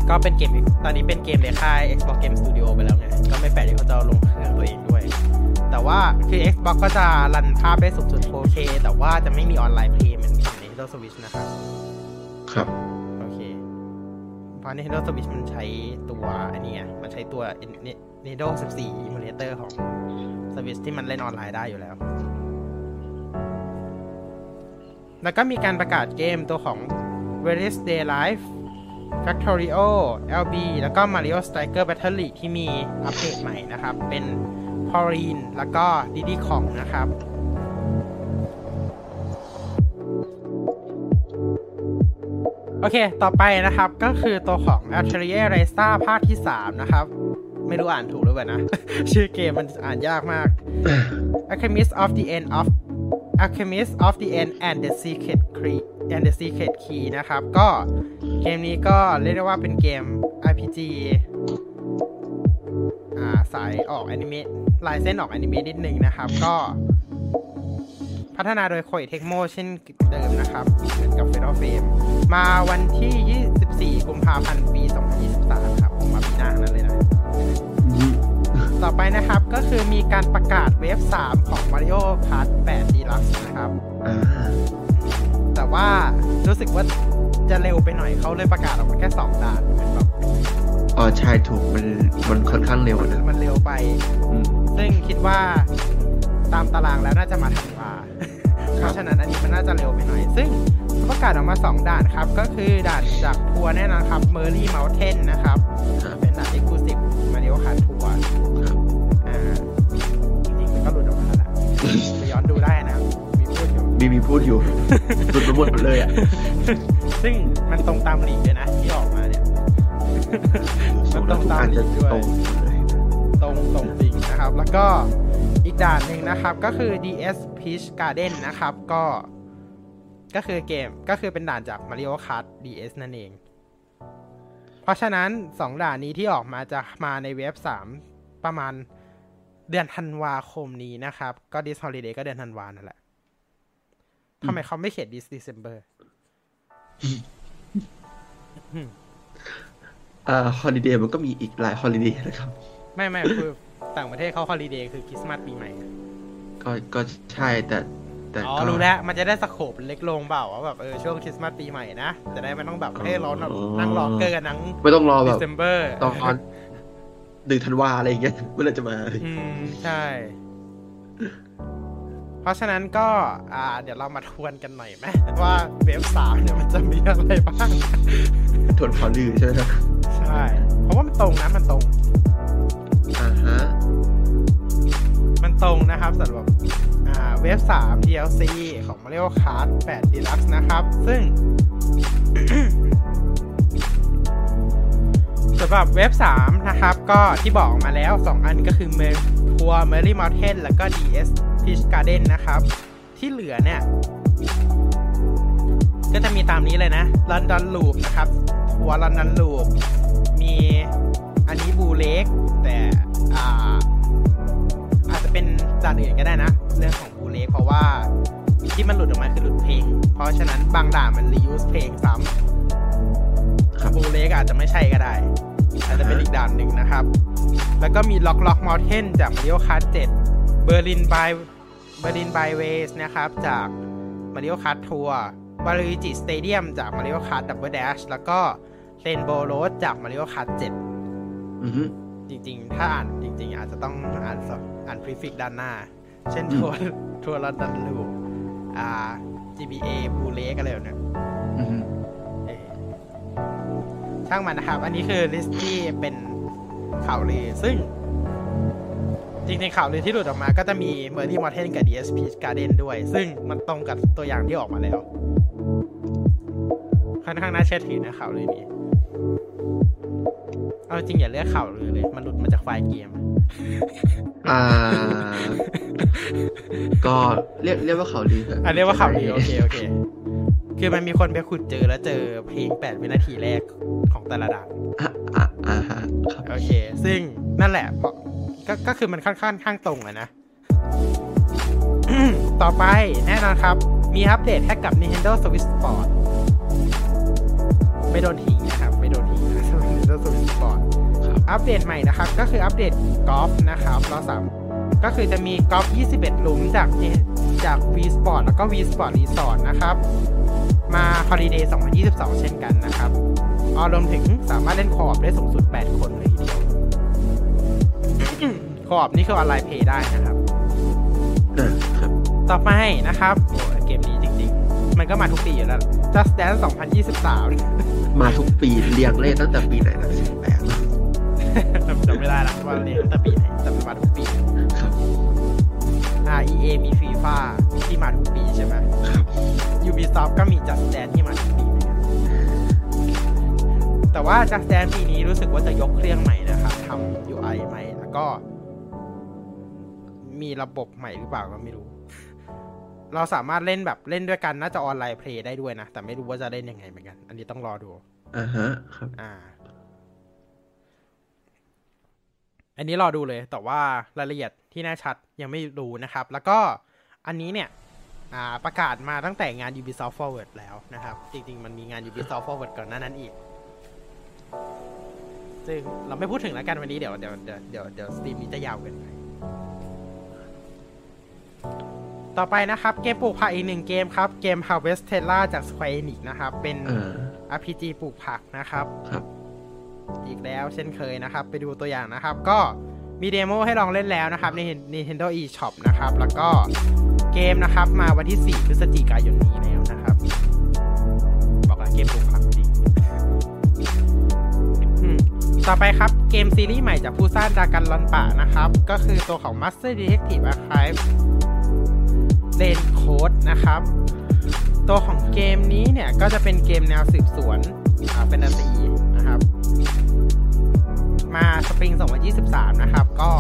ก็เป็นเกมตอนนี้เป็นเกมในค่าย Xbox Game Studio ไปแล้วไง ก็ไม่แปลกที่เขาจะเอาลงเครื่องตัวเองด้วย แต่ว่าคือ Xbox ก็จะรันภาพได้สูงสุด 4K แต่ว่าจะไม่มีออนไลน์เพลย์เหมือนฝั่ง Nintendo Switch นะครับ ครับ โอเค เพราะ Nintendo Switch มันใช้ตัวอันนี้ไงมันใช้ตัว Nintendo 14 Emulator ของ Switch ที่มันเล่นออนไลน์ได้อยู่แล้ว แล้วก็มีการประกาศเกมตัวของ Various Day Life Factorio LB แล้วก็ Mario Striker Battle League ที่มีอัปเดตใหม่นะครับ เป็น p a u l i n แล้วก็ Diddy Kong นะครับโอเค ต่อไปนะครับ ก็คือตัวของ Atelier r a c e ภาคที่ 3 นะครับ ไม่รู้อ่านถูกหรือเปล่านะ ชื่อเกมมันอ่านยากมาก Alchemist of the End of Alchemist of the End and the Secret Key and the Secret Key นะครับ ก็เกมนี้ก็เรียกได้ว่าเป็นเกม RPG อ่าสายออกแอนิเมะลายเส้นออกแอนิเมะนิดนึงนะครับ ก็พัฒนาโดย Koei Tecmo เช่นเดิมนะครับเหมือนกับ Fatal Frame มาวันที่ 24 กุมภาพันธ์ ปี 2023 ครับ ผมมาปีหน้านั้นเลยนะ ต่อไปนะครับก็คือมีการประกาศเวฟ 3 ของ Mario Kart 8 Deluxe นะครับอ่าแต่ว่ารู้สึกว่าจะเร็วไปหน่อยเขาเลยประกาศออกมาแค่ 2 ด่านเป็นแบบอ๋อใช่ถูกมันมันค่อนข้างเร็วนะ มันเร็วไปอืมซึ่งคิดว่าตามตารางแล้วน่าจะมาถัดมาเพราะฉะนั้นอันนี้มันน่าจะเร็วไปหน่อย ซึ่งเขาประกาศออกมา 2 ด่านครับ ก็คือด่านจากทัวร์แน่นอนครับ Merry Mountain นะครับครับ เป็นด่าน Exclusive Mario Kart ทัวร์ครับ ไปย้อนดูได้นะครับ มีพูดอยู่ มีมีพูดอยู่หลุดไปหมดเลยอะ ซึ่งมันตรงตามหลีกด้วยนะ ที่ออกมาเนี่ย มันตรงตามอาจจะด้วยตรงเลยตรงตรงจริงนะครับ แล้วก็อีกด่านหนึ่งนะครับ ก็คือ DS Peach Garden นะครับ ก็ ก็คือเกม ก็คือเป็นด่านจาก Mario Kart DS นั่นเอง เพราะฉะนั้น 2 ด่านนี้ที่ออกมาจะมาในเว็บ 3 ประมาณ เดือนธันวาคมนี้นะครับ ก็ This Holiday ก็เดือนธันวานั่นแหละทำไมเขาไม่เขียน This December อ่าฮอลิเดย์มันก็มีอีกหลายฮอลิเดย์นะครับ ไม่ไม่คือต่างประเทศเขา holiday คือคริสต์มาสปีใหม่ ก็ก็ใช่แต่ แต่อ๋อก็รู้แล้ว มันจะได้ scope เล็กลงเปล่าว่าแบบเออช่วงคริสต์มาสปีใหม่นะจะได้ไม่ต้องแบบให้ร้อนแบบนั่งรอเกอร์กันนั่งไม่ต้องรอเดแบบซ ember ตอน หนึ่งธันวาอะไรอย่างเงี้ยเมื่อไหร่จะมาอืมใช่ เพราะฉะนั้นก็ อ่า เดี๋ยวเรามาทวนกันหน่อยไหมว่า wave สามเนี่ยมันจะมีอะไรบ้างทวนข่าวลือใช่ไหมครับใช่เพราะว่ามันตรงนะมันตรงอ่าฮะมันตรงนะครับสำหรับอ่าเวฟ3 DLC ของ Mario Kart 8 Deluxe นะครับ ซึ่ง สำหรับเวฟ3นะครับ ก็ที่บอกมาแล้ว 2 อันก็คือเมทัวร์ Merry Mountain แล้วก็ DS Peach Garden นะครับ ที่เหลือเนี่ย ก็จะมีตามนี้เลยนะ London Loop นะครับ ทัวร์ London Loop มีอันนี้บูเล็กแต่อ่าอาจจะเป็นด่านอื่นก็ได้นะ เรื่องของบูเล็กเพราะว่าที่มันหลุดออกมาคือหลุดเพลง เพราะฉะนั้นบางด่านมันรียูสเพลงซ้ครับำบูเล็กอาจจะไม่ใช่ก็ได้ อาจจะเป็นอีกด่านหนึ่งนะครับ แล้วก็มีล็อกล็อกมอเทนจาก Mario Kart 7 Berlin by Berlin Byways นะครับ จาก Mario Kart Tour Waluigi Stadium จาก Mario Kart Double Dash แล้วก็ Rainbow Road จาก Mario Kart 7อือฮึจริงๆ ถ้าอ่านจริง ๆ อาจจะต้องอ่านสับอ่าน prefix ด้านหน้า เช่นทัวร์ทัวร์ลอนดอนลูอ่า GBA บูเลกอะไรแบบเนี้ยอืมเออ ช่างมันนะครับ อันนี้คือ list ที่เป็นข่าวลือซึ่ง จริงๆข่าวลือที่หลุดออกมาก็จะมีเมอร์ y ี m มอ t เทนกับ DSP Garden ด้วย ซึ่งมันตรงกับตัวอย่างที่ออกมาแล้ว ค่อนข้างน่าเชื่อถือนะข่าวลือนี้ เอาจริงอย่าเรียกข่าวลือเลย มันหลุดมาจากไฟล์เกมอ่า ก็เรียกเรียกว่าเขาดีเถอะอะเรียกว่าข่าวลือโอเคโอเค คือมันมีคนไปขุดเจอแล้วเจอเพลง 8 วินาทีแรกของแต่ละด่านอะอะอ่าฮะครับโอเค ซึ่งนั่นแหละเพราะก็ก็คือมันค่อนข้างข้างตรงอะนะ ต่อไปแน่นอนครับ มีอัปเดตให้กับ Nintendo Switch Sport ไม่โดนทิ้งนะครับ ไม่โดนทิ้งนะสำหรับ Nintendo Switch Sport ครับอัปเดตใหม่นะครับ ก็คืออัปเดตกอล์ฟนะครับเราสาม ก็คือจะมีกอล์ฟ21 หลุมจากจาก V Sport แล้วก็ V Sport Resort นะครับ มา Holiday 2022 เช่นกันนะครับอ๋อรวมถึงสามารถเล่นคอร์บได้สูงสุด 8 คนเลยทีเดียวคอร์บนี่คือออนไลน์เพย์ได้นะครับอ่าครับต่อไปนะครับโอ้ยเกมนี้จริง ๆ มันก็มาทุกปีอยู่แล้ว Just Dance 2023 มาทุกปีเรียงเลขตั้งแต่ปีไหนนะสิบแปด จำไม่ได้ละว่าเรียนตั้งแต่ปีไหนแต่มันมาทุกปีครับ REA มี FIFA ที่มาทุกปีใช่ไหมครับ Ubisoft ก็มี Just Dance ที่มาทุกปีเหมือนกันแต่ว่า Just Dance ปีนี้รู้สึกว่าจะยกเครื่องใหม่นะครับทำ UI ใหม่แล้วก็ มีระบบใหม่หรือเปล่าก็ไม่รู้ เราสามารถเล่นแบบเล่นด้วยกันน่าจะออนไลน์เพลย์ได้ด้วยนะ แต่ไม่รู้ว่าจะเล่นยังไงเหมือนกัน อันนี้ต้องรอดูอ่าฮะครับ อ่า อันนี้รอดูเลย แต่ว่ารายละเอียดที่แน่ชัดยังไม่รู้นะครับ แล้วก็อันนี้เนี่ยอ่าประกาศมาตั้งแต่งาน Ubisoft Forward แล้วนะครับ จริงๆ มันมีงาน Ubisoft Forward ก่อนหน้านั้นอีก ซึ่งเราไม่พูดถึงแล้วกันวันนี้เดี๋ยวเดี๋ยวเดี๋ยวเดี๋ยวเดี๋ยว stream นี้จะยาวเกินไป ต่อไปนะครับเกมปลูกผักอีกหนึ่งเกมครับ เกม Harvestella จาก Square Enix นะครับ เป็นอ่า RPG ปลูกผักนะครับครับ อีกแล้วเช่นเคยนะครับ ไปดูตัวอย่างนะครับ ก็มีเดโมให้ลองเล่นแล้วนะครับใน Nintendo eShop นะครับ แล้วก็เกมนะครับมาวันที่ 4 พฤศจิกายนนี้แล้วนะครับ บอกแล้วเกมปลูกผักจริงอืมต่อไปครับเกมซีรีส์ใหม่จากผู้สร้างดากันลอนปะนะครับ ก็คือตัวของ Master Detective Archive Lane Code นะครับ ตัวของเกมนี้เนี่ย ก็จะเป็นเกมแนวสืบสวนเป็นดนตรีนะครับ มาสปริง 2023 นะครับ ก็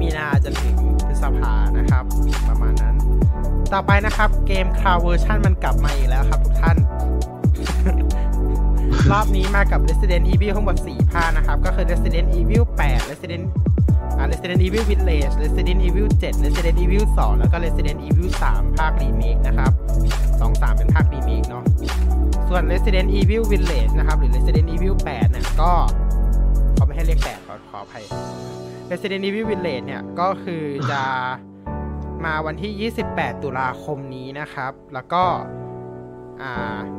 มีนาจนถึงพฤษภานะครับ ประมาณนั้น ต่อไปนะครับเกมคลาวเวอร์ชันมันกลับมาอีกแล้วครับทุกท่าน รอบนี้มากับ Resident Evil ทั้งหมด4ภาคนะครับ ก็คือ Resident Evil 8 Resident อ่า Resident Evil Village Resident Evil 7 Resident Evil 2 แล้วก็ Resident Evil 3 ภาครีเมคนะครับ 2 3 เป็นภาครีเมคเนาะส่วน Resident Evil Village นะครับ หรือ Resident Evil 8เนี่ยก็ ให้เรียก8ขอขออภัย Resident Evil Village เนี่ย ก็คือจะมาวันที่ 28 ตุลาคมนี้นะครับ แล้วก็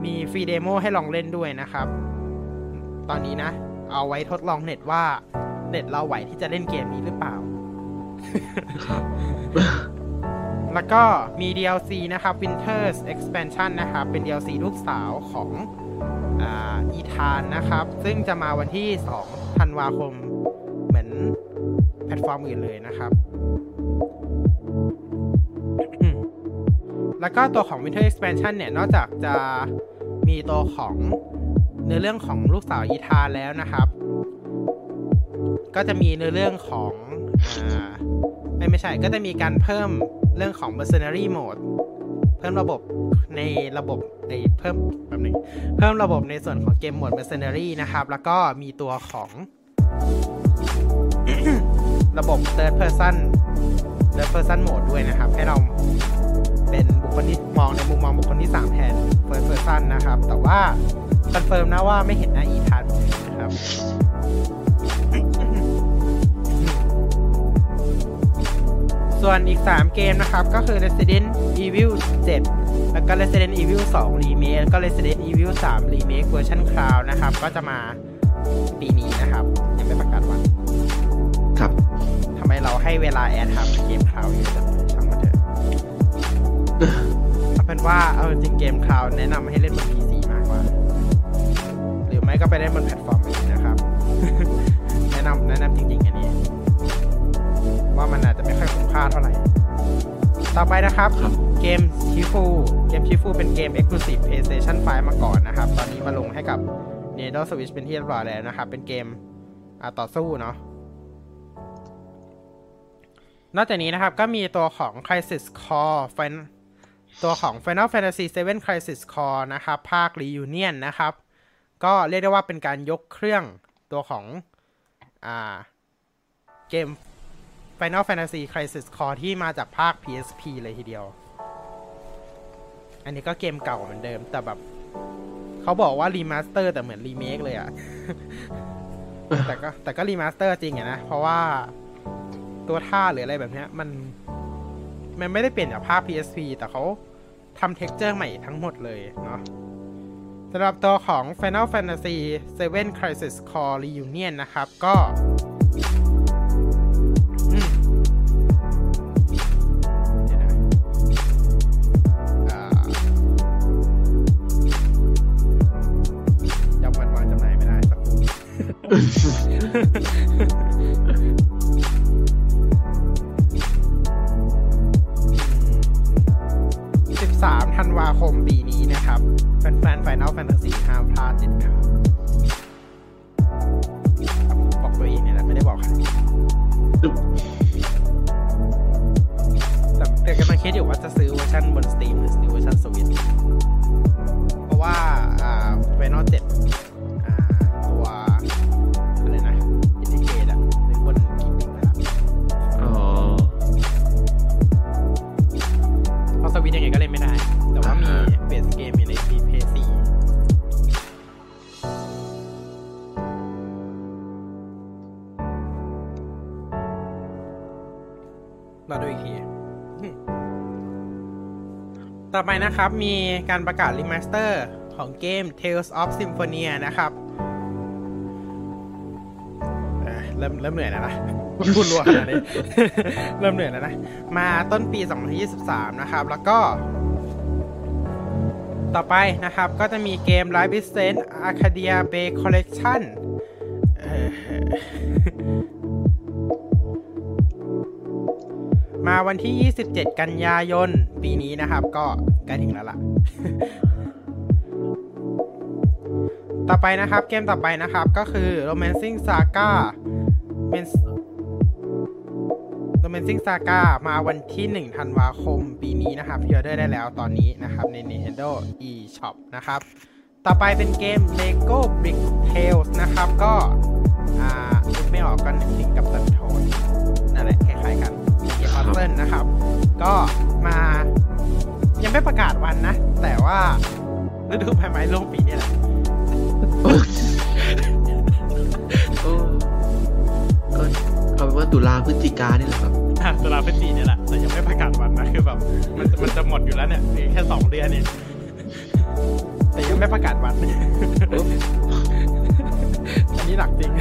มี free demo ให้ลองเล่นด้วยนะครับ ตอนนี้นะ เอาไว้ทดลองเน็ตว่า เน็ตเราไหวที่จะเล่นเกมนี้หรือเปล่า แล้วก็มี DLC นะครับ Winter's Expansion นะครับ เป็น DLC ลูกสาวของ อีธานนะครับ ซึ่งจะมาวันที่ 2 ธันวาคม เหมือนแพลตฟอร์มอื่นเลยนะครับแล้วก็ตัวของ Winter Expansion เนี่ย นอกจากจะมีตัวของเนื้อเรื่องของลูกสาวอีธานแล้วนะครับ ก็จะมีเนื้อเรื่องของอไม่ไม่ใช่ ก็จะมีการเพิ่มเรื่องของ mercenary mode เพิ่มระบบในระบบในเพิ่มแบบนึงเพิ่มระบบในส่วนของเกมโหมด mercenary นะครับ แล้วก็มีตัวของระบบ third person third person mode ด้วยนะครับ ให้เราเป็นบุคคลที่มองในมุมมองบุคคลที่ 3 แทน first person นะครับ แต่ว่าconfirm นะว่าไม่เห็นหน้า Ethan นะครับ ส่วนอีก 3 เกมนะครับ ก็คือ Resident Evil 7 แล้วก็ Resident Evil 2 Remake แล้วก็ Resident Evil 3 Remake เวอร์ชัน cloud นะครับ ก็จะมาปีนี้นะครับ ยังไม่ประกาศวันให้เวลาแอดทำเกม cloud เยอะจังเลยช่างมันเถอะเอาเป็นว่าเอาจริงเกม cloud แนะนำให้เล่นบน PC มากกว่า หรือไม่ก็ไปเล่นบนแพลตฟอร์มอื่นนะครับ แนะนำแนะนำจริงๆอันนี้ ว่ามันอาจจะไม่ค่อยคุ้มค่าเท่าไหร่ ต่อไปนะครับครับ เกม Sifu เกม Sifu เป็นเกม Exclusive PlayStation 5 มาก่อนนะครับ ตอนนี้มาลงให้กับ Nintendo Switch เป็นที่เรียบร้อยแล้วนะครับ เป็นเกมอ่าต่อสู้เนาะนอกจากนี้นะครับ ก็มีตัวของ Crisis Core Fin- ตัวของ Final Fantasy 7 Crisis Core นะครับ ภาค Reunion นะครับ ก็เรียกได้ว่าเป็นการยกเครื่องตัวของอ่าเกม Final Fantasy Crisis Core ที่มาจากภาค PSP เลยทีเดียว อันนี้ก็เกมเก่าเหมือนเดิม แต่แบบ เขาบอกว่า remaster แต่เหมือนรีเมคเลยอะแต่ก็แต่ก็ remaster จริงอะนะ เพราะว่าตัวท่าหรืออะไรแบบเนี้ย มันมันไม่ได้เปลี่ยนจากภาพ PSP แต่เขาทำ texture ใหม่ทั้งหมดเลยเนาะสำหรับตัวของ Final Fantasy 7 Crisis Core Reunion นะครับ ก็ 13ธันวาคมปีนี้นะครับ แฟนๆ Final Fantasy ห้ามพลาดเด็ดขาดบอกตัวเองเนี่ยแหละไม่ได้บอกใครแต่แต่กำลังคิดอยู่ว่าจะซื้อเวอร์ชันบน Steam หรือซื้อเวอร์ชันสวิตเพราะว่าอ่า Final 7อ่าตัว ราะสวิตช์ยังไงก็เล่นไม่ได้ แต่ว่ามีอ่าฮะเบสเกมมีในทีเพย์ซีเราดูอีกที ต่อไปนะครับมีการประกาศ remaster ของเกม Tales of Symphonia นะครับ เริ่มเริ่มเหนื่อยแล้วนะพูดรัวขนาดนี้เริ่มเหนื่อยแล้วนะ มาต้นปี 2023 นะครับ แล้วก็ ต่อไปนะครับ ก็จะมีเกม Life is Strange Arcadia Bay Collection มาวันที่ 27 กันยายน ปีนี้นะครับ ก็ใกล้ถึงแล้วล่ะ ต่อไปนะครับ เกมต่อไปนะครับ ก็คือ Romancing Saga Men- Romancing Saga มาวันที่ 1 ธันวาคมปีนี้นะครับพิออเดอร์ได้แล้วตอนนี้นะครับ ใน Nintendo eShop นะครับ ต่อไปเป็นเกม Lego Brick Tales นะครับ ก็อ่านไม่ออกก็นึกถึงกับตันโทนนั่นแหละคล้ายๆกันเกมพัซเซิลนะครับ ก็มายังไม่ประกาศวันนะ แต่ว่าฤดูใบไม้ร่วงปีนี้แหละ เอาเป็นว่าตุลาพฤศจิกาเนี่ยแหละครับตุลาพฤศจิเนี่ยแหละแต่ยังไม่ประกาศวันนะคือแบบมันมันจะหมดอยู่แล้วเนี่ยแค่สองเดือนเนี่ยแต่ยังไม่ประกาศวันอันนี้หนักจริง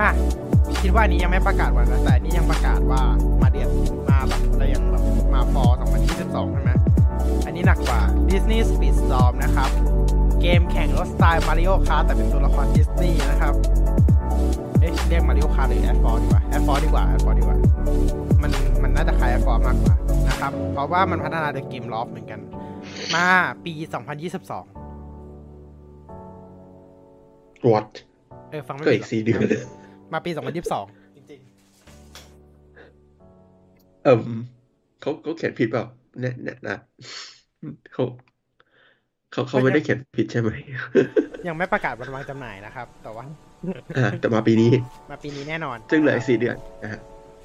อะคิดว่านี้ยังไม่ประกาศวันนะแต่นี้ยังประกาศว่ามาเดือนมาแบบเรายังแบบมา Fall 2022 ใช่ไหมอันนี้หนักกว่า Disney Speedstorm นะครับ เกมแข่งรถสไตล์ Mario Kart แต่เป็นตัวละครดิสนีย์นะครับ เอ๊ะเรียก Mario Kart หรือ Asphalt ดีกว่า Asphalt ดีกว่า Asphalt ดีกว่า มันมันน่าจะคล้ายแอดฟอร์มากกว่านะครับ เพราะว่ามันพัฒนาโดยเกมลอฟเหมือนกัน มาปี 2022 what เออฟังไม่ก็ผิอีดกหรอกสี่เดือนมาปี 2022 จริงเอิมเขาเขาเขียนผิดเปล่าเนี่ยเนี่ยนะเขาเขาเขาไม่ได้เขียนผิดใช่ไหมๆยังไม่ประกาศวันวางจำหน่ายนะครับ แต่ว่า อ่าแต่มาปีนี้ มาปีนี้แน่นอน ซึ่งเหลืออีกสี่เดือนนะฮะ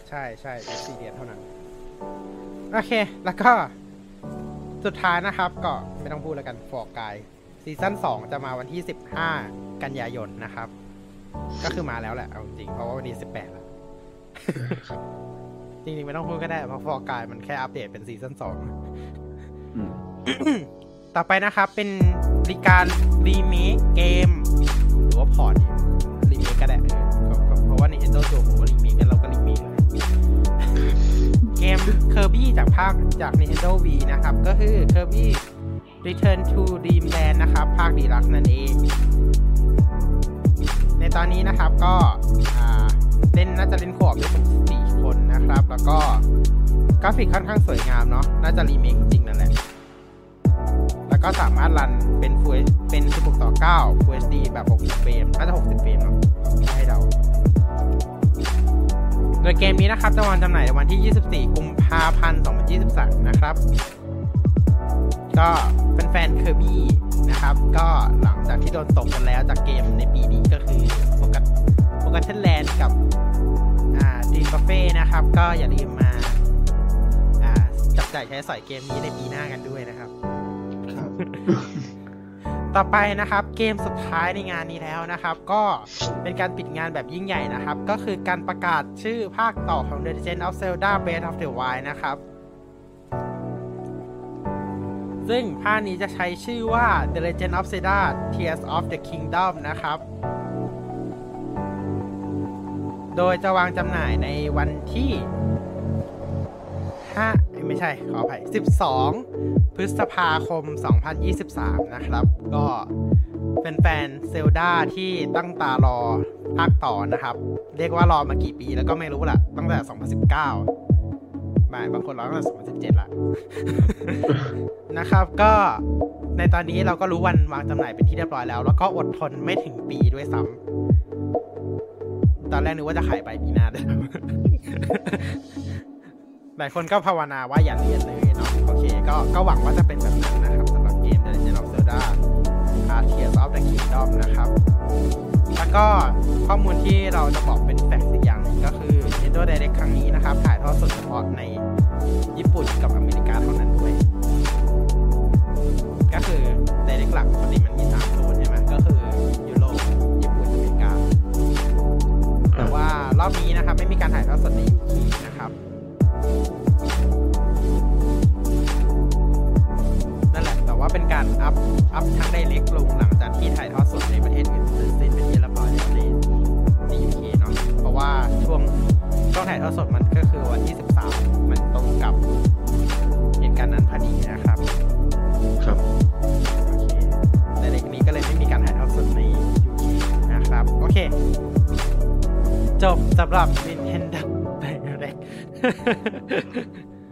ใช่ใช่อีกสี่เดือนเท่านั้น โอเค แล้วก็สุดท้ายนะครับ ก็ไม่ต้องพูดแล้วกัน Fall Guys season 2 จะมาวันที่ 15 กันยายนนะครับ ก็คือมาแล้วแหละเอาจริงๆเพราะว่าวันนี้ 18 แล้ว จริงๆ ไม่ต้องพูดก็ได้ เพราะ Fall Guys มันแค่อัปเดตเป็น season 2อืมต่อไปนะครับเป็นรีการรีเมคเกม หรือว่า port remake ก็ได้เพราะว่าในเอ็นโดโจผมก็รีเมคแล้วเราก็รีเมคเกม Kirby จากภาคจาก Nintendo Wii นะครับ ก็คือ Kirby Return to Dreamland นะครับ ภาค Deluxe นั่นเอง ในตอนนี้นะครับก็เล่นน่าจะเล่น co-op ได้ถึงสี่คนนะครับ แล้วก็กราฟิกค่อนข้างสวยงามเนาะน่าจะรีเมคจริงนั่นแหละ แล้วก็สามารถรันเป็น Full เป็น 16 ต่อ 9 Full HD แบบ 60 เฟรมน่าจะ 60 เฟรมเนาะให้เดาโดยเกมนี้นะครับจะวางจำหน่ายในวันที่ 24 กุมภาพันธ์ 2023 นะครับ ก็เป็นแฟน Kirby นะครับ ก็หลังจากที่โดนตกกันแล้วจากเกมในปีนี้ก็คือ Forgotten Forgotten Land กับอ่า Dream Buffet นะครับ ก็อย่าลืมมาจับจ่ายใช้สอยเกมนี้ในปีหน้ากันด้วยนะครับ ต่อไปนะครับเกมสุดท้ายในงานนี้แล้วนะครับ ก็เป็นการปิดงานแบบยิ่งใหญ่นะครับ ก็คือการประกาศชื่อภาคต่อของ The Legend of Zelda Breath of the Wild นะครับ ซึ่งภาคนี้จะใช้ชื่อว่า The Legend of Zelda Tears of the Kingdom นะครับ โดยจะวางจำหน่ายในวันที่5 ไม่ใช่ขออภัย 12 พฤษภาคม 2023 นะครับ ก็เป็นแฟนเซลดาที่ตั้งตารอภาคต่อนะครับ เรียกว่ารอมากี่ปีแล้วก็ไม่รู้ละตั้งแต่ 2019บางบางคนรอตั้งแต่ 2017ละนะครับ ก็ในตอนนี้เราก็รู้วันวางจำหน่ายเป็นที่เรียบร้อยแล้ว แล้วก็อดทนไม่ถึงปีด้วยซ้ำตอนแรกนึกว่าจะขายไปปีหน้าด้วย หลายคนก็ภาวนาว่าอย่าเรียนเลยเนาะโอเคก็ก็หวังว่าจะเป็นแบบนั้นนะครับสำหรับเกม The Legend of Zelda uh, Tears of the Kingdom นะครับ แล้วก็ข้อมูลที่เราจะบอกเป็นแฟกต์อีกอย่างนึงก็คือ Nintendo Direct ครั้งนี้นะครับ ถ่ายทอดสดเฉพาะในญี่ปุ่นกับอเมริกาเท่านั้นด้วย ก็คือ Direct หลักปกติมันมี3โซนใช่ไหมก็คือยุโรปญี่ปุ่นอเมริกา แต่ว่ารอบนี้นะครับ ไม่มีการถ่ายทอดสดในยูคีนะค อัพอัพทั้งไดเรกลงหลังจากที่ถ่ายทอดสดในประเทศอื่นเสร็จสิ้นเป็นที่เรียบร้อยแล้วในในยูเคเนาะเพราะว่าช่วงช่วงถ่ายทอดสดมันก็คือวันที่ 13 มันตรงกับเหตุการณ์นั้นพอดีนะครับ ครับโอเคไดเรกนี้ก็เลยไม่มีการถ่ายทอดสดในยูเคนะครับ โอเค จบสำหรับ Nintendo Direct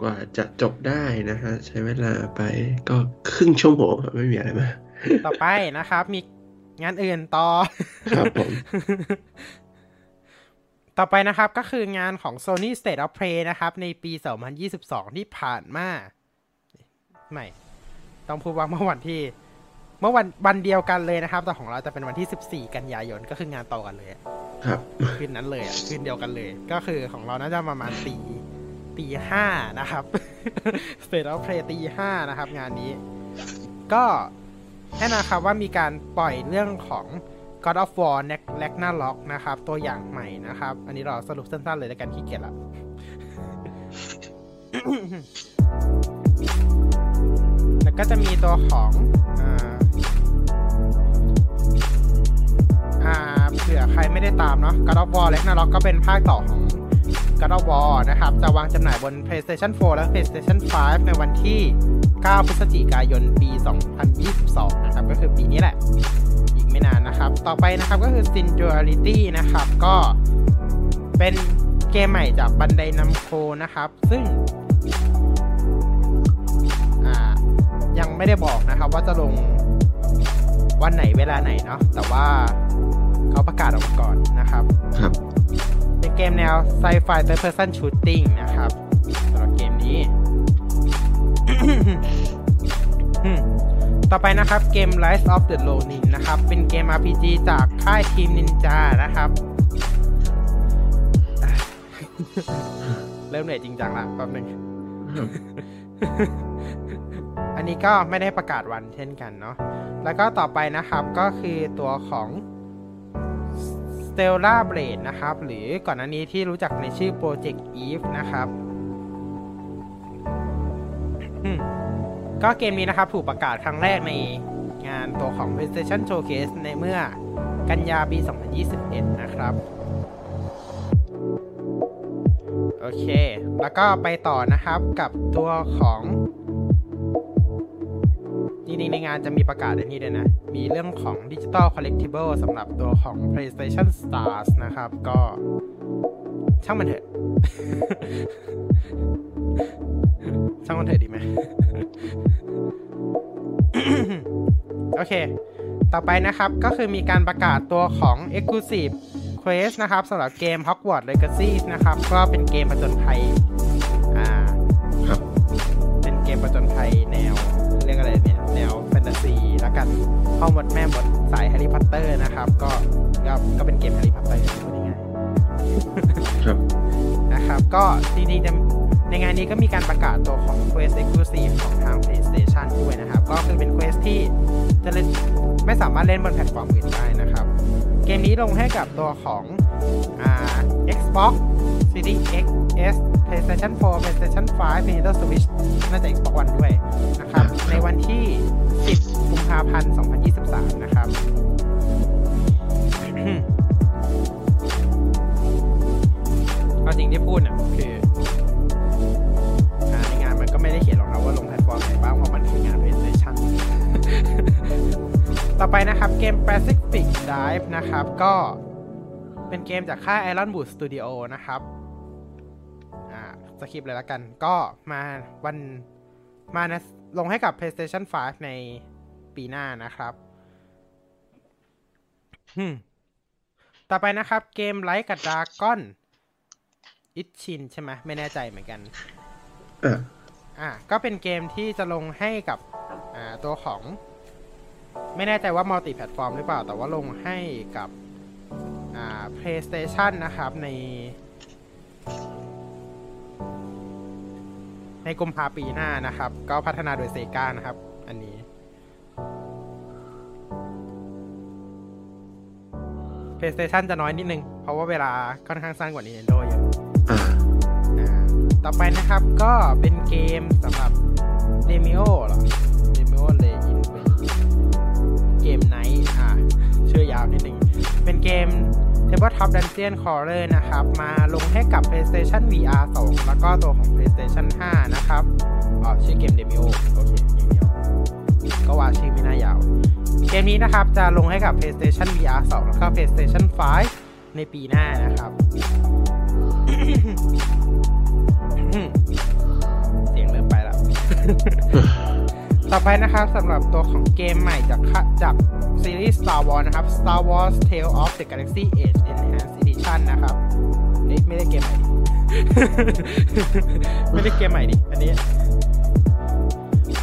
กว่าจะจบได้นะฮะ ใช้เวลาไปก็ครึ่งชั่วโมงครับไม่มีอะไรมากต่อไปนะครับ มีงานอื่นต่อ ครับผม ต่อไปนะครับก็คืองานของ Sony State of Play นะครับ ในปี 2022 ที่ผ่านมาไม่ ต้องพูดว่าเมื่อวันที่ เมื่อวันวันเดียวกันเลยนะครับ แต่ของเราจะเป็นวันที่ 14 กันยายนก็คืองานต่อกันเลยอะครับ คืนนั้นเลยอะคืนเดียวกันเลย ก็คือของเราน่าจะประมาณตี ตีห้านะครับ State of Play ตีห้านะครับ งานนี้ ก็แน่นอนครับว่ามีการปล่อยเรื่องของ God of War n a g n a r o k นะครับ ตัวอย่างใหม่นะครับ อันนี้เราสรุปสั้นๆเลยแล้วกันขี้เกียจละแล้วก็จะมีตัวของอ่าเผื่อใครไม่ได้ตามเนาะ God of War Ragnarok ก็เป็นภาคต่อของ God of War นะครับ จะวางจำหน่ายบน PlayStation 4 และ PlayStation 5 ในวันที่ 9 พฤศจิกายน ปี 2022 นะครับ ก็คือปีนี้แหละ อีกไม่นานนะครับ ต่อไปนะครับก็คือ Singularity นะครับ ก็เป็นเกมใหม่จากบันไดนัมโคนะครับ ซึ่งยังไม่ได้บอกนะครับว่าจะลงวันไหนเวลาไหนเนาะแต่ว่าเขาประกาศออกมาก่อนนะครับ ครับ เป็นเกมแนวไซไฟ third person shooting นะครับสำหรับเกมนี้ ต่อไปนะครับเกม Rise of the Ronin นะครับ เป็นเกม RPG จากค่ายทีมนินจานะครับ เริ่มเหนื่อยจริงจังละแป๊บนึงอันนี้ก็ไม่ได้ประกาศวันเช่นกันเนาะ แล้วก็ต่อไปนะครับก็คือตัวของ Stellar Blade นะครับ หรือก่อนหน้านี้ที่รู้จักในชื่อ Project Eve นะครับ ก็เกมนี้นะครับถูกประกาศครั้งแรกในงานตัวของ PlayStation Showcase ในเมื่อกันยาปี 2021 นะครับ โอเค แล้วก็ไปต่อนะครับกับตัวของ จริงๆในงานจะมีประกาศอันนี้ด้วยนะ มีเรื่องของ Digital Collectible สำหรับตัวของ PlayStation Stars นะครับ ก็ช่างมันเถอะ ช่างมันเถอะดีไหมโอเค ต่อไปนะครับก็คือมีการประกาศตัวของ Exclusive Quest นะครับสำหรับเกม Hogwarts Legacy นะครับ ก็เป็นเกมผจญภัย อ่า ครับ เป็นเกมผจญภัยแนว นวแฟนตาซีแล้วกันพ่อมดแม่มดสายแฮร์รี่พอตเตอร์นะครับ ก็ก็ก็เป็นเกมแฮร์รี่พอตเตอร์พูดง่ายๆครับนะครับ ก็จริงๆจะในงานนี้ก็มีการประกาศตัวของ Quest Exclusive ของทาง PlayStation ด้วยนะครับ ก็คือเป็น Quest ที่จะเล่นไม่สามารถเล่นบนแพลตฟอร์มอื่นได้นะครับ เกมนี้ลงให้กับตัวของอ่า Xbox Series X S PlayStation 4 PlayStation 5 Nintendo Switch น่าจะ Xbox One ด้วยนะครับครับในวันที่10กุมภาพันธ์ 2023 นะครับเอาจริงที่พูดเนี่ยคือในงานมันก็ไม่ได้เขียนหรอกนะว่าลงแพลตฟอร์มไหนบ้างเพราะมันคืองาน PlayStation ต่อไปนะครับเกม Pacific Dive นะครับ ก็เป็นเกมจากค่าย Iron Boot Studio นะครับสคริปเลยละกัน ก็มาวันมานะลงให้กับ PlayStation 5 ใน ปีหน้านะครับอืมต่อไปนะครับ เกม Like a Dragon Ishin ใช่ไหมไม่แน่ใจเหมือนกันอ่าอะก็เป็นเกมที่จะลงให้กับอ่าตัวของ ไม่แน่ใจว่า multi-platform หรือเปล่า แต่ว่าลงให้กับอ่า PlayStation นะครับใน ในกุมภาปีหน้านะครับ ก็พัฒนาโดย Sega นะครับ PlayStation จะน้อยนิดนึง เพราะว่าเวลาค่อนข้างสั้นกว่า Nintendo เยอะอ่าอ่าต่อไปนะครับก็เป็นเกมสำหรับ d e m i o เหรอ d e m i o เลยอินเกมไนท์อ่าชื่อยาวนิดนึง เป็นเกม Tabletop Dungeon Crawler นะครับ มาลงให้กับ PlayStation VR 2 แล้วก็ตัวของ PlayStation 5 นะครับ อ๋อ ชื่อเกม d e m i o โอเคอย่างเดียวก็ว่าชื่อไม่น่ายาวเกมนี้นะครับจะลงให้กับ PlayStation VR 2 แล้วก็ PlayStation 5 ในปีหน้านะครับ เสียงเริ่มไปแล้ว ต่อไปนะครับสำหรับตัวของเกมใหม่จากจากซีรีส์ Star Wars นะครับ Star Wars Tale of the Galaxy Age Enhanced Edition นะครับไม่ได้เกมใหม่ ไม่ได้เกมใหม่ดิ อันนี้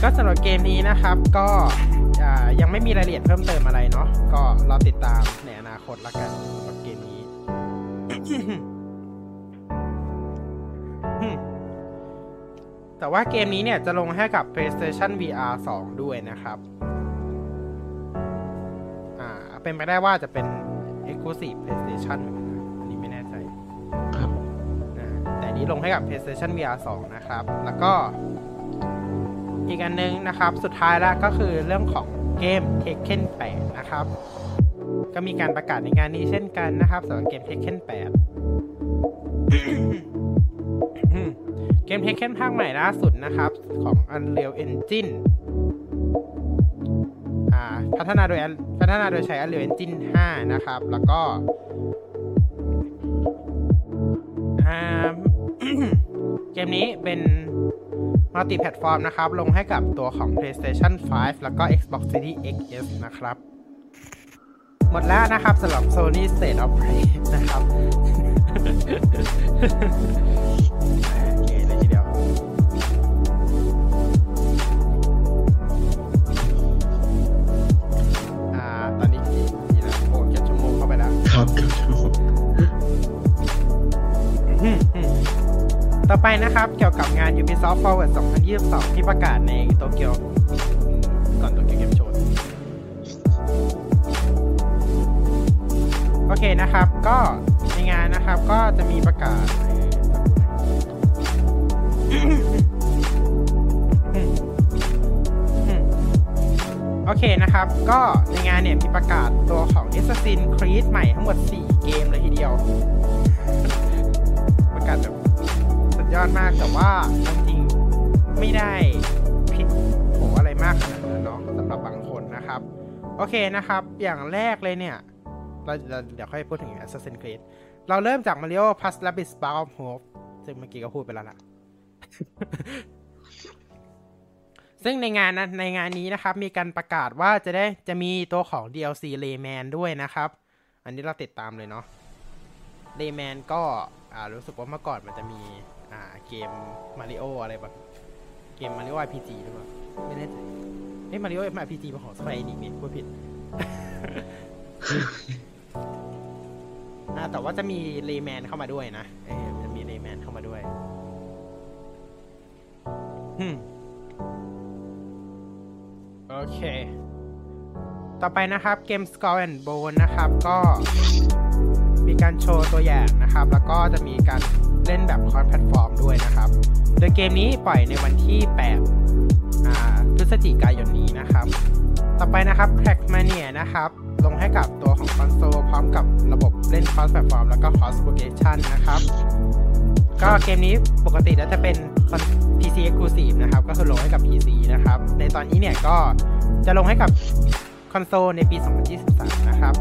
ก็สำหรับเกมนี้นะครับก็อ่ายังไม่มีรายละเอียดเพิ่มเติมอะไรเนาะก็รอติดตามในอนาคตละกันสำหรับเกมนี้อืมแต่ว่าเกมนี้เนี่ยจะลงให้กับ PlayStation VR 2 ด้วยนะครับ อ่า เป็นไปได้ว่าจะเป็น Exclusive PlayStation เหมือนกันนะอันนี้ไม่แน่ใจ ครับอ่าแต่อันนี้ลงให้กับ PlayStation VR 2 นะครับ แล้วก็ อีกอันนึงนะครับ สุดท้ายแล้วก็คือเรื่องของเกม Tekken 8นะครับ ก็มีการประกาศในงานนี้เช่นกันนะครับสำหรับเกม Tekken 8เกม Tekken ภาคใหม่ล่าสุดนะครับ ของ Unreal Engine อ่าพัฒนาโดยพัฒนาโดยใช้ Unreal Engine 5 นะครับ แล้วก็อ่า เกมนี้เป็น multi-platform นะครับ ลงให้กับตัวของ PlayStation 5 แล้วก็ Xbox Series XS นะครับ หมดแล้วนะครับสำหรับ Sony State of Play นะครับ ต่อไปนะครับเกี่ยวกับงาน Ubisoft Forward 2022 ที่ประกาศในโตเกียวก่อนโตเกียวเกมโชว์โอเคนะครับ ก็ในงานนะครับก็จะมีประกาศโอเคนะครับ ก็ในงานเนี่ยมีประกาศตัวของ Assassin's Creed ใหม่ทั้งหมด 4 เกมเลยทีเดียว ประกาศแบบ ยอดมากแต่ว่าจริงๆไม่ได้ผิดโผอะไรมากขนาดนั้นเนาะสำหรับบางคนนะครับ โอเคนะครับ อย่างแรกเลยเนี่ย เราเราเดี๋ยวค่อยพูดถึง Assassin's Creed เราเริ่มจาก Mario Plus Rabbids Spark of Hope ซึ่งเมื่อกี้ก็พูดไปแล้วล่ะซึ่งในงานนะในงานนี้นะครับ มีการประกาศว่าจะได้จะมีตัวของ DLC Layman ด้วยนะครับ อันนี้เราติดตามเลยเนาะ Layman ก็อ่ารู้สึกว่าเมื่อก่อนมันจะมี อ่าเกม Mario ออะไรแบบเกม Mario RPG หรือเปล่าไม่แน่ใจเอ้ย Mario RPG เป็นของ Square Enix นี่ยพูดผิดแต่ว่าจะมีเลแมนเข้ามาด้วยนะเออจะมีเลแมนเข้ามาด้วยโอเค ต่อไปนะครับเกม Skull and Bone นะครับก็ มีการโชว์ตัวอย่างนะครับ แล้วก็จะมีการเล่นแบบ cross platform ด้วยนะครับ โดยเกมนี้ปล่อยในวันที่ 8 พฤศจิกายนนี้นะครับ ต่อไปนะครับ Trackmania นะครับ ลงให้กับตัวของคอนโซลพร้อมกับระบบเล่น cross platform แล้วก็ cross progression นะครับ ก็เกมนี้ปกติแล้วจะเป็น PC exclusive นะครับ ก็คือลงให้กับ PC นะครับ ในตอนนี้เนี่ยก็จะลงให้กับคอนโซลในปี 2023 นะครับ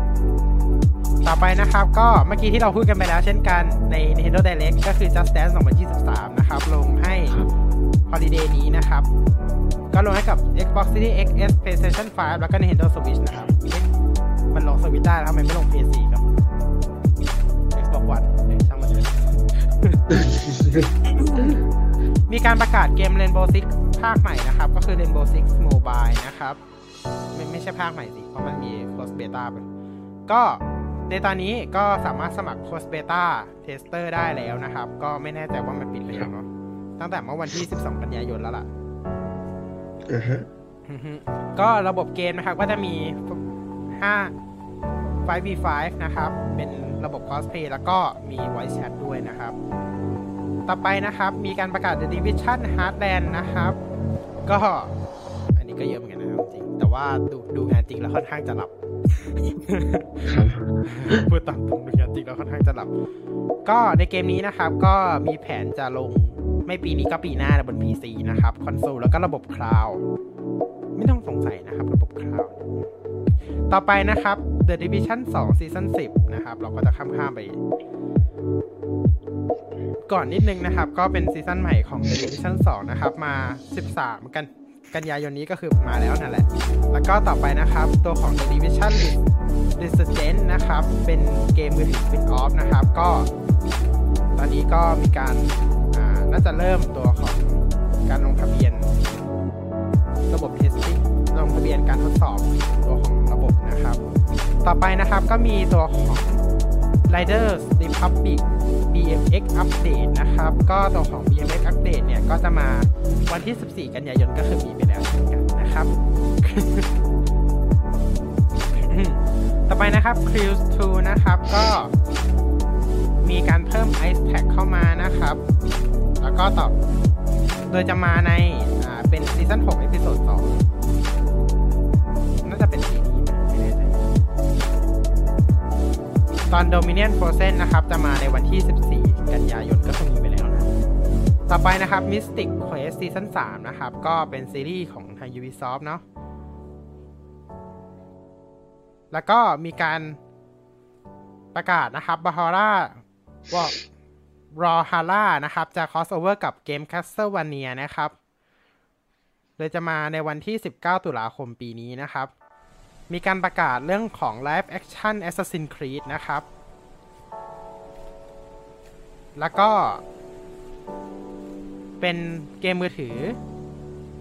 ต่อไปนะครับ ก็เมื่อกี้ที่เราพูดกันไปแล้วเช่นกันใน Nintendo Direct ก็คือ Just Dance 2023 นะครับ ลงให้ Holiday นี้นะครับ ก็ลงให้กับ Xbox Series X S PlayStation 5 แล้วก็ Nintendo Switch นะครับเอ๊ะมันลงสวิตได้แล้วทำไมไม่ลง PS4 กับ Xbox One เอ๊ะช่างมันเถอะมีการประกาศเกม Rainbow Six ภาคใหม่นะครับ ก็คือ Rainbow Six Mobile นะครับ ไม่ไม่ใช่ภาคใหม่สิ เพราะมันมี close beta ไปก็ ในตอนนี้ก็สามารถสมัคร close beta tester ได้แล้วนะครับ ก็ไม่แน่ใจว่ามันปิดหรือยังเนาะตั้งแต่เมื่อวันที่ 12 กันยายนแล้วล่ะอ่าฮะอือฮึก็ระบบเกมนะครับ ก็จะมี 5 5v5 นะครับ เป็นระบบ cosplay แล้วก็มี voice chat ด้วยนะครับ ต่อไปนะครับ มีการประกาศ The Division Heartland นะครับ ก็ อันนี้ก็เยอะเหมือนกันนะครับจริง แต่ว่าดูดูงานจริงแล้วค่อนข้างจะหลับครับ พูดตามตรงดูงานจริงแล้วค่อนข้างจะหลับ ก็ในเกมนี้นะครับ ก็มีแผนจะลงไม่ปีนี้ก็ปีหน้าบน PC นะครับ คอนโซลแล้วก็ระบบคลาวไม่ต้องสงสัยนะครับ ระบบคลาวต่อไปนะครับ The Division 2 Season 10 นะครับ เราก็จะข้ามข้ามไปก่อนนิดนึงนะครับ ก็เป็นซีซั่นใหม่ของ The Division 2 นะครับ มา 13 กัน กันยายนนี้ก็คือมาแล้วนั่นแหละ แล้วก็ต่อไปนะครับ ตัวของ The Division Resurgence นะครับ เป็นเกมมือถือ spin off นะครับ ก็ ตอนนี้ก็มีการาน่าจะเริ่มตัวของการลงทะเบียน ระบบ testing ลงทะเบียนการทดสอบตัวของระบบนะครับ ต่อไปนะครับก็มีตัวของ Riders Republic BMX Update นะครับ ก็ตัวของ BMX Update เนี่ย ก็จะมาวันที่ 14 กันยายนก็คือมีไปแล้วเช่นกันนะครับ ต่อไปนะครับ Cruise 2 นะครับ ก็มีการเพิ่ม Ice Pack เข้ามานะครับ แล้วก็ต่อ โดยจะมาในเป็นซีซั่น6 episode 2 ตอน Dominion Frozen นะครับ จะมาในวันที่ 14 กันยายนก็คงมีไปแล้วนะ ต่อไปนะครับ Mythic Quest ซีซั่น3นะครับ ก็เป็นซีรีส์ของทาง Ubisoft เนาะแล้วก็มีการประกาศนะครับบาฮาร่าว่ารอฮาร่านะครับ จะ crossover กับเกม Castlevania นะครับโดยจะมาในวันที่ 19 ตุลาคมปีนี้นะครับ มีการประกาศเรื่องของ Live Action Assassin's Creed นะครับ แล้วก็ เป็นเกมมือถือ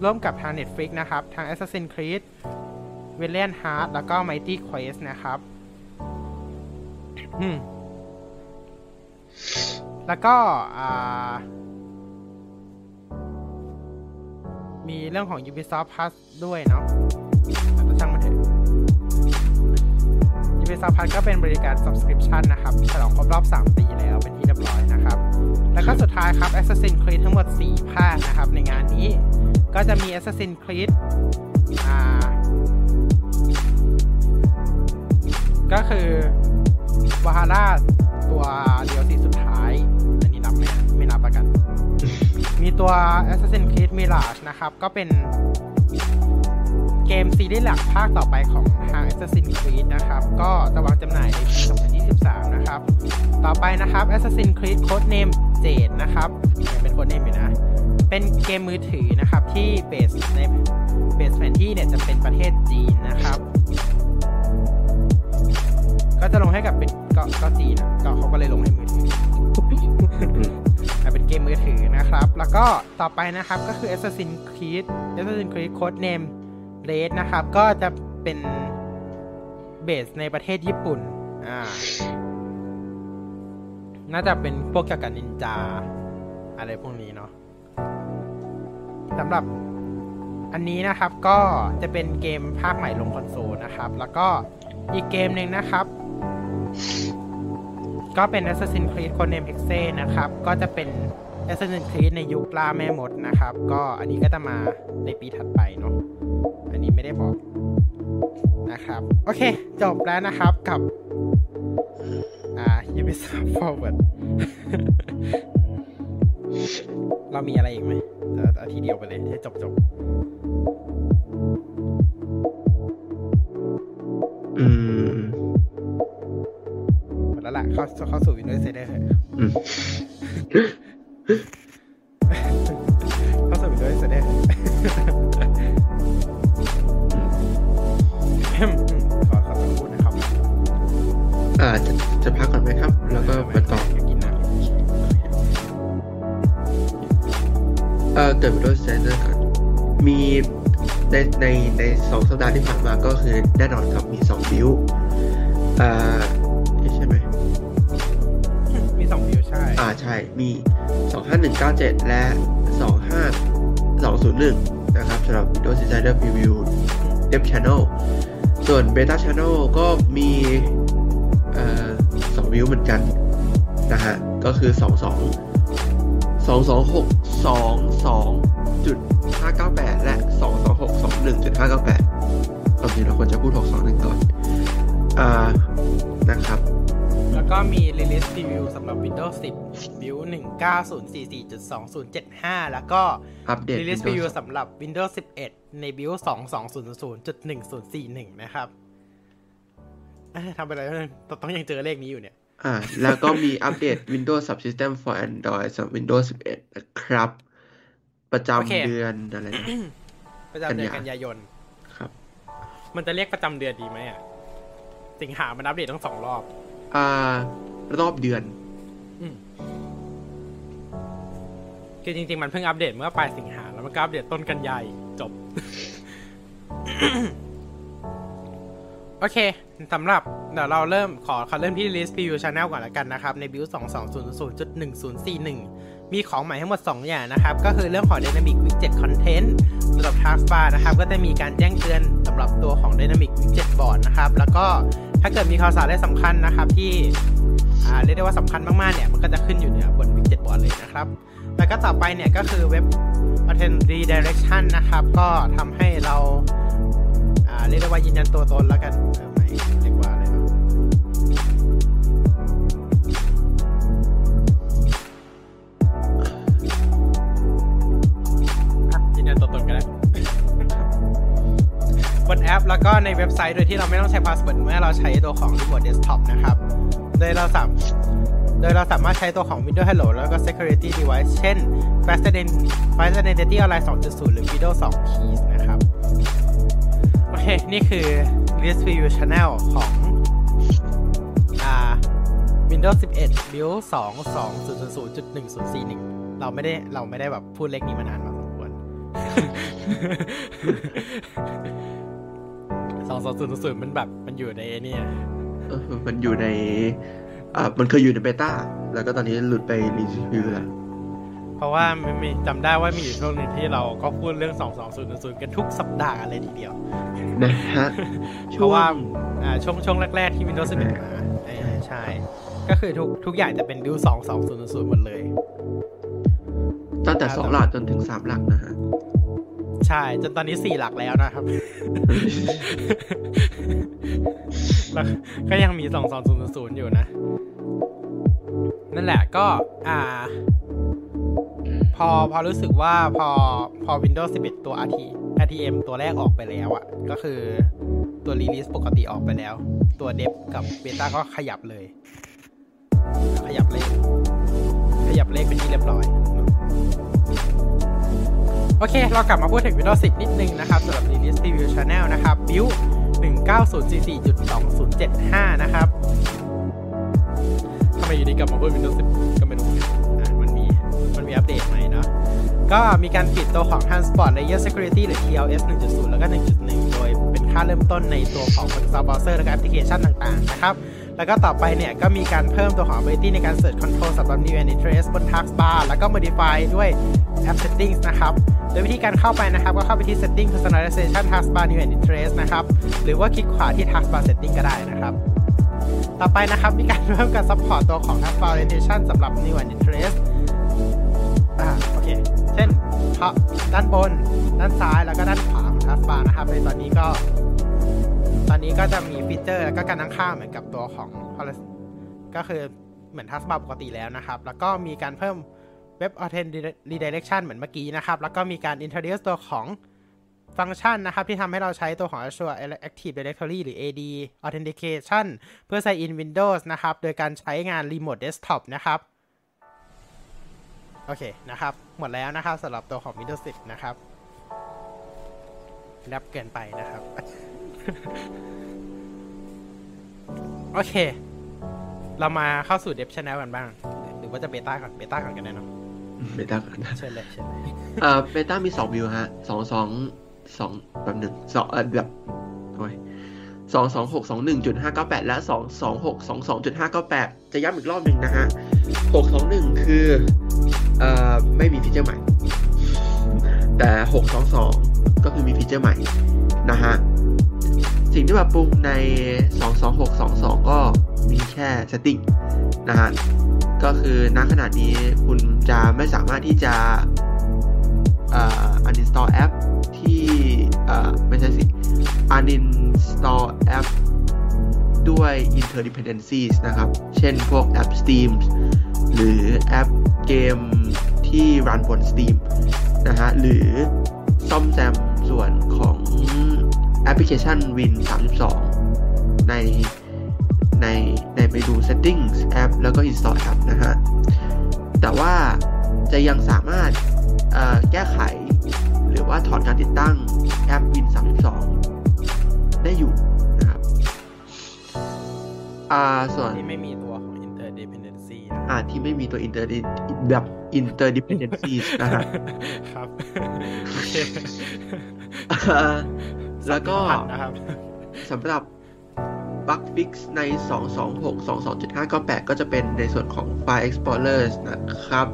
ร่วมกับทาง Netflix นะครับ ทาง Assassin's Creed v a l i a n t Heart แล้วก็ Mighty Quest นะครับ แล้วก็มีเรื่องของ Ubisoft Plus ด้วยเนาะแต่ช่างมันเถอะ Ubisoft Plus ก็เป็นบริการ subscription นะครับฉลองครบรอบ 3 ปีแล้วเป็นที่เรียบร้อยนะครับ แล้วก็สุดท้ายครับ Assassin's Creed ทั้งหมด 4 ภาคนะครับ ในงานนี้ก็จะมี Assassin's Creed ก็คือวาฮาร่าตัวเดียวสีสุดท้าย อันนี้นับไหมไม่นับประกัน มีตัว Assassin's Creed Mirage นะครับ ก็เป็น เกมซีรีส์หลักภาคต่อไปของทาง Assassin's Creed นะครับ ก็จะวางจำหน่ายในปี 2023 นะครับ ต่อไปนะครับ Assassin's Creed Codename Jade นะครับยังเป็น Codename อยู่นะ เป็นเกมมือถือนะครับ ที่เบสในเบสแผนที่เนี่ยจะเป็นประเทศจีนนะครับ ก็จะลงให้กับเป็นก็ก็จีนอะก็เขาก็เลยลงให้มือถือเป็นเกมมือถือนะครับ แล้วก็ต่อไปนะครับก็คือ Assassin's Creed Assassin's Creed Codename Red นะครับ ก็จะเป็นเบสในประเทศญี่ปุ่น อ่า น่าจะเป็นพวกเกี่ยวกับนินจา อะไรพวกนี้เนาะสำหรับอันนี้นะครับก็จะเป็นเกมภาคใหม่ลงคอนโซลนะครับ แล้วก็อีกเกมหนึ่งนะครับ ก็เป็น Assassin's Creed Codename Hexe นะครับ ก็จะเป็น Assassin's Creed ในยุคล่าแม่มดนะครับ ก็อันนี้ก็จะมาในปีถัดไปเนาะอันนี้ไม่ได้บอกนะครับ โอเค จบแล้วนะครับกับ อ่า Ubisoft Forward เรามีอะไรอีกไหมเดี๋ยวเอาทีเดียวไปเลยให้จบจบอืมหมดแล้วล่ะ เข้าเข้าสู่ Windows Insider เถอะอืม เข้าสู่ Windows Insider อืมขอขอสักครู่นะครับ อ่าจะจะพักก่อนไหมครับ แล้วก็มาต่อเดี๋ยวกินน้ำเอ่อเกิดวิดีโอเซนเตอร์ก่อนมีในในในสองสัปดาห์ที่ผ่านมาก็คือแน่นอนครับมีสองบิวอ่า ใช่มี 25197 และ 25201 นะครับสำหรับ Windows Insider Preview Dev Channel ส่วน Beta Channel ก็มีสองวิวเหมือนกันนะฮะ ก็คือ 22 226 22.598 และ 226 21.598ตอนนี้เราควรจะพูด 621 ก่อน อ่า นะครับ ก็มี Release Preview สำหรับ Windows 10 Build 1904.2075 แล้วก็อัปเดต Release Windows Preview สำหรับ Windows 11 ใน Build 2200.1041 นะครับเอ้ยทำไปเลยต้องยังเจอเลขนี้อยู่เนี่ย อ่า แล้วก็มีอัปเดต Windows Subsystem for Android สำหรับ Windows 11 นะครับ ประโอเคจำเดือนอะไรนะประจำเดือนกักันนยาายน ครับ มันจะเรียกประจำเดือนดีไหมอะ สิงหามันอัปเดตทั้งสองรอบ อ่ารอบเดือนคือจริงๆ มันเพิ่งอัปเดตเมื่อปลายสิงหาแล้วมันก็อัปเดตต้นกันยายจบ โอเคสำหรับเดี๋ยวเราเริ่มขอขอเริ่มที่ list preview channel ก่อนละกันนะครับ ใน build 2200.1041 มีของใหม่ทั้งหมด 2 อย่างนะครับ ก็คือเรื่องของ dynamic widget content สำหรับ taskbar นะครับ ก็จะมีการแจ้งเตือนสำหรับตัวของ dynamic widget board นะครับ แล้วก็ ถ้าเกิดมีข่าวสารอะไรสำคัญนะครับที่อ่าเรียกได้ว่าสำคัญมากๆเนี่ยมันก็จะขึ้นอยู่เหนือบนวิกเจ็ตบอร์ดเลยนะครับ แล้วก็ต่อไปเนี่ยก็คือเว็บ Attend Redirection นะครับ ก็ทำให้เราอ่าเรียกได้ว่ายืนยันตัวตนแล้วกัน บนแอป แล้วก็ในเว็บไซต์โดยที่เราไม่ต้องใช้ password เมื่อเราใช้ตัวของ Remote Desktop นะครับ โดยเราสามโดยเราสามารถใช้ตัวของ Windows Hello แล้วก็ Security Device เช่น Fast Ident- Fast Identity Online 2.0 หรือ FIDO 2 Keys นะครับ โอเค นี่คือ Release Preview Channel ของอ่า Windows 11 Build 2.20.1041 เราไม่ได้เราไม่ได้แบบพูดเลขนี้มานานพอสมควร 2.20.10มันแบบมันอยู่ในไอ้เนี่ยเออมันอยู่ใน อ่า มันเคยอยู่ในเบต้า แล้วก็ตอนนี้หลุดไปรีวิวแล้วเพราะว่ามันมีจำได้ว่ามีอยู่ช่วงหนึงที่เราก็พูดเรื่อง2.20.10กันทุกสัปดาห์เลยทีเดียว นะฮะ เพราะว่า อ่า ช่วงช่วงแรก ๆ ที่ Windows 11มาเออใช่ ก็คือทุกทุกอย่างจะเป็น Build 2.20.0หมดเลย ตั้งแต่สองหลักจนถึงสามหลักนะฮะ ใช่ จนตอนนี้4หลักแล้วนะครับ ก็ยังมี2.20.0องศูนย์ศูนย์อยู่นะ นั่นแหละก็ อ่าพพอพอรู้สึกว่าพอพอ Windows 11 ตัว RT RTM ตัวแรกออกไปแล้วอะ่ะ ก็คือตัว Release ปกติออกไปแล้ว ตัวเดฟกับเบต้าก็ขยับเลย ขยับเลข ขยับเลขเป็นที่เรียบร้อย โอเค เรากลับมาพูดถึง Windows 10 นิดนึงนะครับสำหรับ Release Preview Channel นะครับ Build 19044.2075 นะครับทำไมอยู่ดีกลับมาพูด Windows 10 ก็ไม่รู้มันมี มันมีอัปเดตใหม่เนาะก็มีการปิดตัวของ Transport Layer Security หรือ TLS 1.0 แล้วก็ 1.1 โดยเป็นค่าเริ่มต้นในตัวของ Microsoft Browser และแอปพลิเคชันต่างๆ นะครับ แล้วก็ต่อไปเนี่ยก็มีการเพิ่มตัวของ ability ในการ search control สำหรับ new and interest บน taskbar แล้วก็ modify ด้วย app settings นะครับ โดยวิธีการเข้าไปนะครับ ก็เข้าไปที่ setting personalization taskbar new and interest นะครับ หรือว่าคลิกขวาที่ taskbar setting ก็ได้นะครับต่อไปนะครับ มีการเพิ่มการ support ตัวของ taskbar orientation สำหรับ new and interest อ่าโอเค เช่นพาะด้านบน ด้านซ้ายแล้วก็ด้านขวาของ taskbar นะครับ ในตอนนี้ก็ ตอนนี้ก็จะมีฟีเจอร์แล้วก็การตั้งค่าเหมือนกับตัวของ ก็คือเหมือน taskbar ปกติแล้วนะครับ แล้วก็มีการเพิ่ม Web Authent Redirection เหมือนเมื่อกี้นะครับ แล้วก็มีการ introduce ตัวของฟังก์ชันนะครับ ที่ทำให้เราใช้ตัวของ Azure Active Directory หรือ AD Authentication เพื่อ sign in Windows นะครับ โดยการใช้งาน Remote Desktop นะครับ โอเคนะครับ หมดแล้วนะครับสำหรับตัวของ Windows 10 นะครับแร็ปเกินไปนะครับ โอเค เรามาเข้าสู่ Dev Channel กันบ้าง หรือว่าจะ Beta ก่อน Beta ก่อนกันแน่ แน่นอน Beta ก่อนนะเชิญเลยเชิญเลยเอ่อ Beta มีสอง build ฮะสองสองสองแบบหนึ่งสองเอ่อแบบโอ้ยสองสองหกสองหนึ่งจุดห้าเก้าแปดและสองสองหกสองสองจุดห้าเก้าแปดจะย้ำอีกรอบหนึ่งนะฮะหกสองหนึ่งคือเอ่อไม่มีฟีเจอร์ใหม่ แต่หกสองสองก็คือมีฟีเจอร์ใหม่นะฮะ สิ่งที่ปรับปรุงใน 22622 ก็มีแค่ setting นะฮะ ก็คือณขณะนี้คุณจะไม่สามารถที่จะอ่อ uninstall app ที่อ่อไม่ใช่สิ uninstall app ด้วย interdependencies นะครับ เช่นพวกแอป Steam หรือแอปเกมที่รันบน Steam นะฮะ หรือซ่อมแซมส่วนของ แอปพลิเคชัน Win 32 ในในในไปดู settings แอปแล้วก็ install app นะฮะ แต่ว่าจะยังสามารถเอ่อแก้ไข หรือว่าถอนการติดตั้งแอป Win 32 ได้อยู่นะครับอ่าส่วนที่ไม่มีตัวของ interdependency นะอ่าที่ไม่มีตัว inter แบบ interdependencies นะฮะครับโอเคอ่า แล้วก็สัมพันธ์นะครับสำหรับ Bug Fix ใน 226.22.598 ก็จะเป็นในส่วนของ File Explorer นะครับ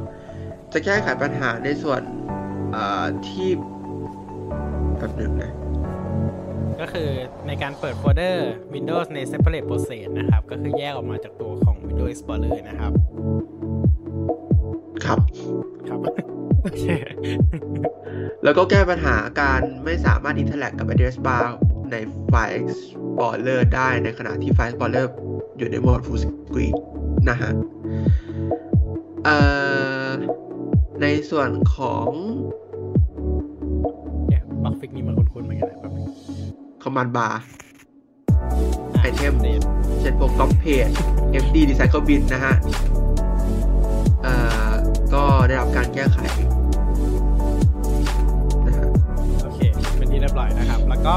จะแก้ไขปัญหาในส่วนเอ่อที่แบบหนึ่งนะก็คือในการเปิดโฟลเดอร์ Windows ใน separate process นะครับ ก็คือแยกออกมาจากตัวของ Windows Explorer นะครับ ครับ ครับโอเค แล้วก็แก้ปัญหาการไม่สามารถ interact กับ address bar ใน File Explorer ได้ในขณะที่ File Explorer อยู่ในโหมด Full Screen นะฮะเอ่อในส่วนของเนี่ยบักฟิกนี่มันคุ้นๆเหมือนกันนะแบบ Command Bar อะ Item เดทเช่นพวก Copy Page FD Recycle Bin นะฮะเอ่อ ก็ได้รับการแก้ไขนะฮะโอเค เป็นที่เรียบร้อยนะครับ แล้วก็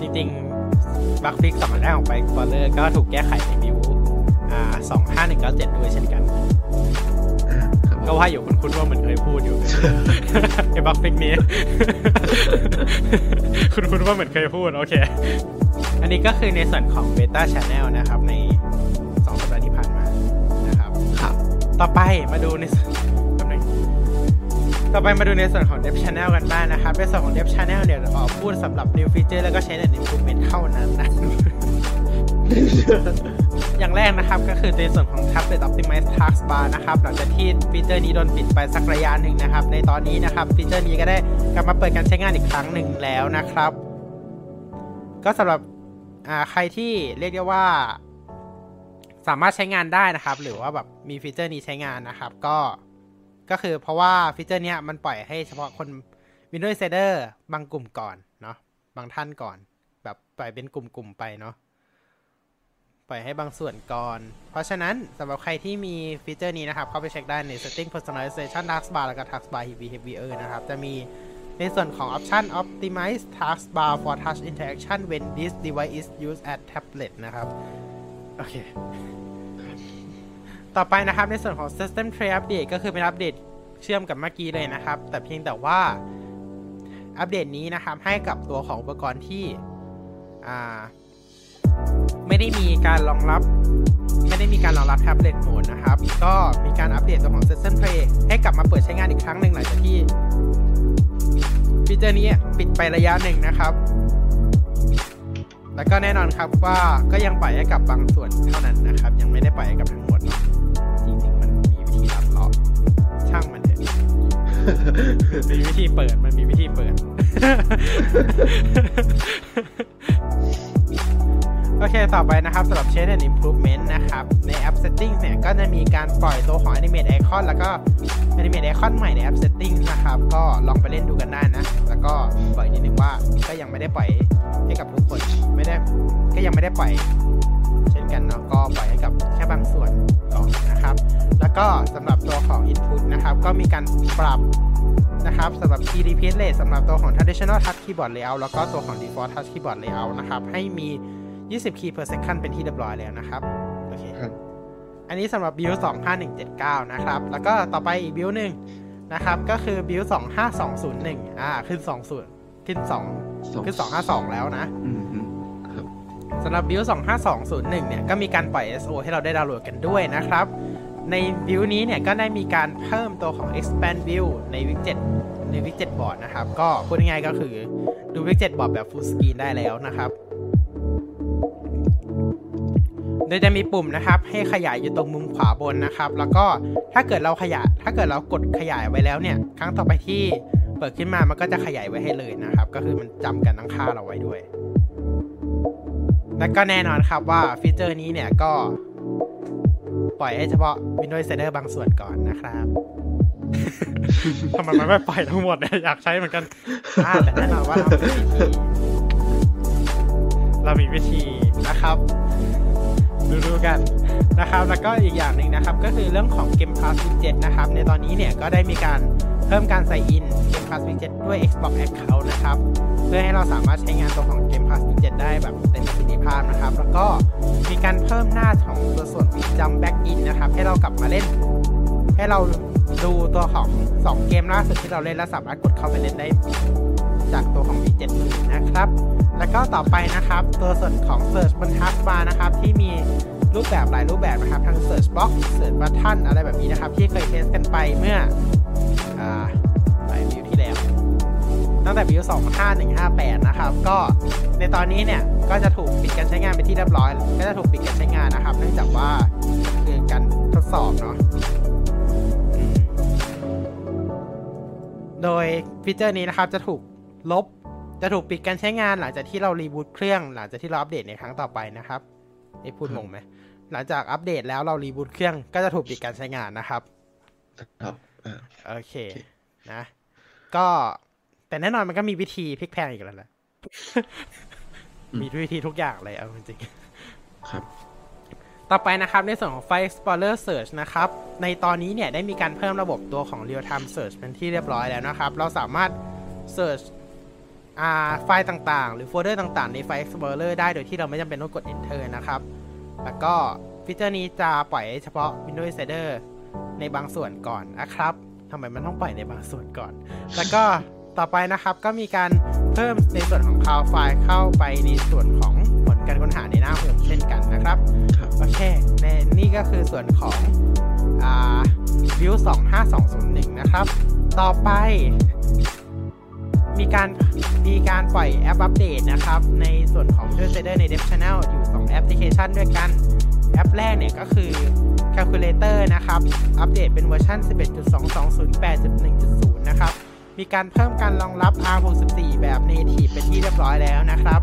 จริงๆบักฟิกสำนักแรกของไป Explorer ก็ถูกแก้ไขในบิวอ่า25197ด้วยเช่นกันอ่าครับก็ว่าอยู่คุ้นๆว่าเหมือนเคยพูดอยู่ไอ้บักฟิกนี้ คุ้นๆว่าเหมือนเคยพูด โอเค อันนี้ก็คือในส่วนของ Beta Channel นะครับใน2สัปดาห์ที่ผ่านมานะครับ ครับ ต่อไปมาดูในส่วนแป๊บนึง ต่อไปมาดูในส่วนของ Dev Channel กันบ้างนะครับ ในส่วนของ Dev Channel เนี่ยขอพูดสำหรับ New Feature แล้วก็ Change and Improvement เท่านั้นนะ อย่างแรกนะครับก็คือในส่วนของ Tablet Optimize Taskbar นะครับ หลังจากที่ฟีเจอร์นี้โดนปิดไปสักระยะหนึ่งนะครับ ในตอนนี้นะครับฟีเจอร์นี้ก็ได้กลับมาเปิดการใช้งานอีกครั้งหนึ่งแล้วนะครับ ก็สำหรับใครที่เรียกได้ว่า สามารถใช้งานได้นะครับ หรือว่าแบบมีฟีเจอร์นี้ใช้งานนะครับ ก็ ก็คือเพราะว่าฟีเจอร์เนี้ยมันปล่อยให้เฉพาะคน Windows Insider บางกลุ่มก่อนเนาะบางท่านก่อน แบบปล่อยเป็นกลุ่มๆไปเนาะปล่อยให้บางส่วนก่อน เพราะฉะนั้นสำหรับใครที่มีฟีเจอร์นี้นะครับ เข้าไปเช็คได้ใน setting personalization taskbar แล้วก็ taskbar behavior นะครับ จะมีในส่วนของ option optimize taskbar for touch interaction when this device is used as tablet นะครับ โอเค ต่อไปนะครับในส่วนของ system tray update ก็คือเป็นอัปเดตเชื่อมกับเมื่อกี้เลยนะครับ แต่เพียงแต่ว่าอัปเดตนี้นะครับให้กับตัวของอุปกรณ์ที่ไม่ได้มีการรองรับ ไม่ได้มีการรองรับแท็บเล็ตโหมดนะครับ ก็มีการอัปเดตตัวของ System Tray ให้กลับมาเปิดใช้งานอีกครั้งหนึ่งหลังจากที่ฟีเจอร์นี้ปิดไประยะหนึ่งนะครับ แล้วก็แน่นอนครับว่าก็ยังปล่อยให้กับบางส่วนเท่านั้นนะครับ ยังไม่ได้ปล่อยให้กับทั้งหมด จริงๆ มันมีวิธีลัดเลาะช่างมันเถอะมีวิธีเปิดมันมีวิธีเปิด โอเค ต่อไปนะครับสำหรับ Change and Improvement นะครับ ในแอป Settings เนี่ย ก็จะมีการปล่อยตัวของ Animate Icon แล้วก็ Animate Icon ใหม่ในแอป Settings นะครับ ก็ลองไปเล่นดูกันได้นะ แล้วก็บอกอีกนิดนึงว่าก็ยังไม่ได้ปล่อยให้กับทุกคน ไม่ได้ก็ยังไม่ได้ปล่อย เช่นกันเนาะ ก็ปล่อยให้กับแค่บางส่วนก่อนนะครับ แล้วก็สำหรับตัวของ Input นะครับ ก็มีการปรับนะครับสำหรับ key repeat rate สำหรับตัวของ traditional touch keyboard layout แล้วก็ตัวของ default touch keyboard layout นะครับ ให้มี 20 key per second เป็นที่เรียบร้อยแล้วนะครับ โอเคครับอันนี้สำหรับ build 25179 นะครับ แล้วก็ต่อไปอีก build หนึ่งนะครับ ก็คือ build 25201 อ่า ขึ้น 20 ขึ้น 2 ขึ้น 252 แล้วนะอืมอืมครับสำหรับ build 25201 เนี่ย ก็มีการปล่อย SO ให้เราได้ดาวน์โหลดกันด้วยนะครับ ใน build นี้เนี่ย ก็ได้มีการเพิ่มตัวของ expand view ใน widget ใน widget board นะครับ ก็พูดง่ายๆก็คือดู widget board แบบ full screen ได้แล้วนะครับ โดยจะมีปุ่มนะครับให้ขยายอยู่ตรงมุมขวาบนนะครับ แล้วก็ถ้าเกิดเราขยายถ้าเกิดเรากดขยายไว้แล้วเนี่ย ครั้งต่อไปที่เปิดขึ้นมามันก็จะขยายไว้ให้เลยนะครับ ก็คือมันจำกันทั้งค่าเราไว้ด้วย และก็แน่นอนครับว่าฟีเจอร์นี้เนี่ยก็ปล่อยให้เฉพาะ Windows Insider บางส่วนก่อนนะครับทำไมมันไม่ปล่อยทั้งหมดเนี่ยอยากใช้เหมือนกันแต่แน่นอนว่าเรามีวิธีเรามีวิธีนะครับ ดูดูๆกันนะครับ แล้วก็อีกอย่างหนึ่งนะครับ ก็คือเรื่องของ Game Pass Widget นะครับ ในตอนนี้เนี่ยก็ได้มีการเพิ่มการใส่อิน Game Pass Widget ด้วย Xbox Account นะครับ เพื่อให้เราสามารถใช้งานตัวของ Game Pass Widget ได้แบบเต็มประสิทธิภาพนะครับ แล้วก็มีการเพิ่มหน้าของตัวส่วนของ Jump Back In นะครับ ให้เรากลับมาเล่น ให้เราดูตัวของ 2 เกมล่าสุดที่เราเล่นแล้วสามารถกดเข้าไปเล่นได้ จากตัวของ Widget อื่นะครับ แล้วก็ต่อไปนะครับ ตัวส่วนของ Search บน Taskbar นะครับ ที่มีรูปแบบหลายรูปแบบนะครับ ทั้ง Search Box Search Button อะไรแบบนี้นะครับ ที่เคยเทสกันไปเมื่ออหลายวิวที่แล้ว ตั้งแต่วิว25158 นะครับ ก็ในตอนนี้เนี่ย ก็จะถูกปิดการใช้งานไปที่เรียบร้อย ก็จะถูกปิดการใช้งานนะครับ เนื่องจากว่าคือการทดสอบเนาะโดยฟีเจอร์นี้นะครับจะถูก ลบ จะถูกปิดการใช้งานหลังจากที่เรารีบูตเครื่อง หลังจากที่เราอัปเดตในครั้งต่อไปนะครับนี่พูดงงไหมหลังจากอัปเดตแล้วเรารีบูตเครื่องก็จะถูกปิดการใช้งานนะครับ ครับอ่าโอเคโอเค นะ ก็แต่แน่นอนมันก็มีวิธีพลิกแพลงอีกแล้วแหละมีวิธีทุกอย่างเลยเอาจริงครับๆต่อไปนะครับในส่วนของ File Explorer Search นะครับ ในตอนนี้เนี่ยได้มีการเพิ่มระบบตัวของ Real Time Search เป็นที่เรียบร้อยแล้วนะครับ เราสามารถ Search อ่า ไฟล์ต่างๆ หรือโฟลเดอร์ต่างๆ ใน File Explorer ได้โดยที่เราไม่จำเป็นต้องกด Enter นะครับ แล้วก็ฟีเจอร์นี้จะปล่อยเฉพาะ Windows Insider ในบางส่วนก่อนนะครับทำไมมันต้องปล่อยในบางส่วนก่อน แล้วก็ต่อไปนะครับก็มีการเพิ่มในส่วนของ Cloud File เข้าไปในส่วนของผลการค้นหาในหน้าโฮมเช่นกันนะครับครับโอเคในนี่ก็คือส่วนของอ่า build 25201 นะครับ ต่อไป มีการมีการปล่อยแอปอัปเดตนะครับ ในส่วนของ Windows Insider ใน Dev Channel อยู่ 2 แอปพลิเคชันด้วยกัน แอปแรกเนี่ยก็คือ Calculator นะครับ อัปเดตเป็นเวอร์ชัน11.2208.1.0 นะครับ มีการเพิ่มการรองรับ ARM64 แบบ Native เป็นที่เรียบร้อยแล้วนะครับ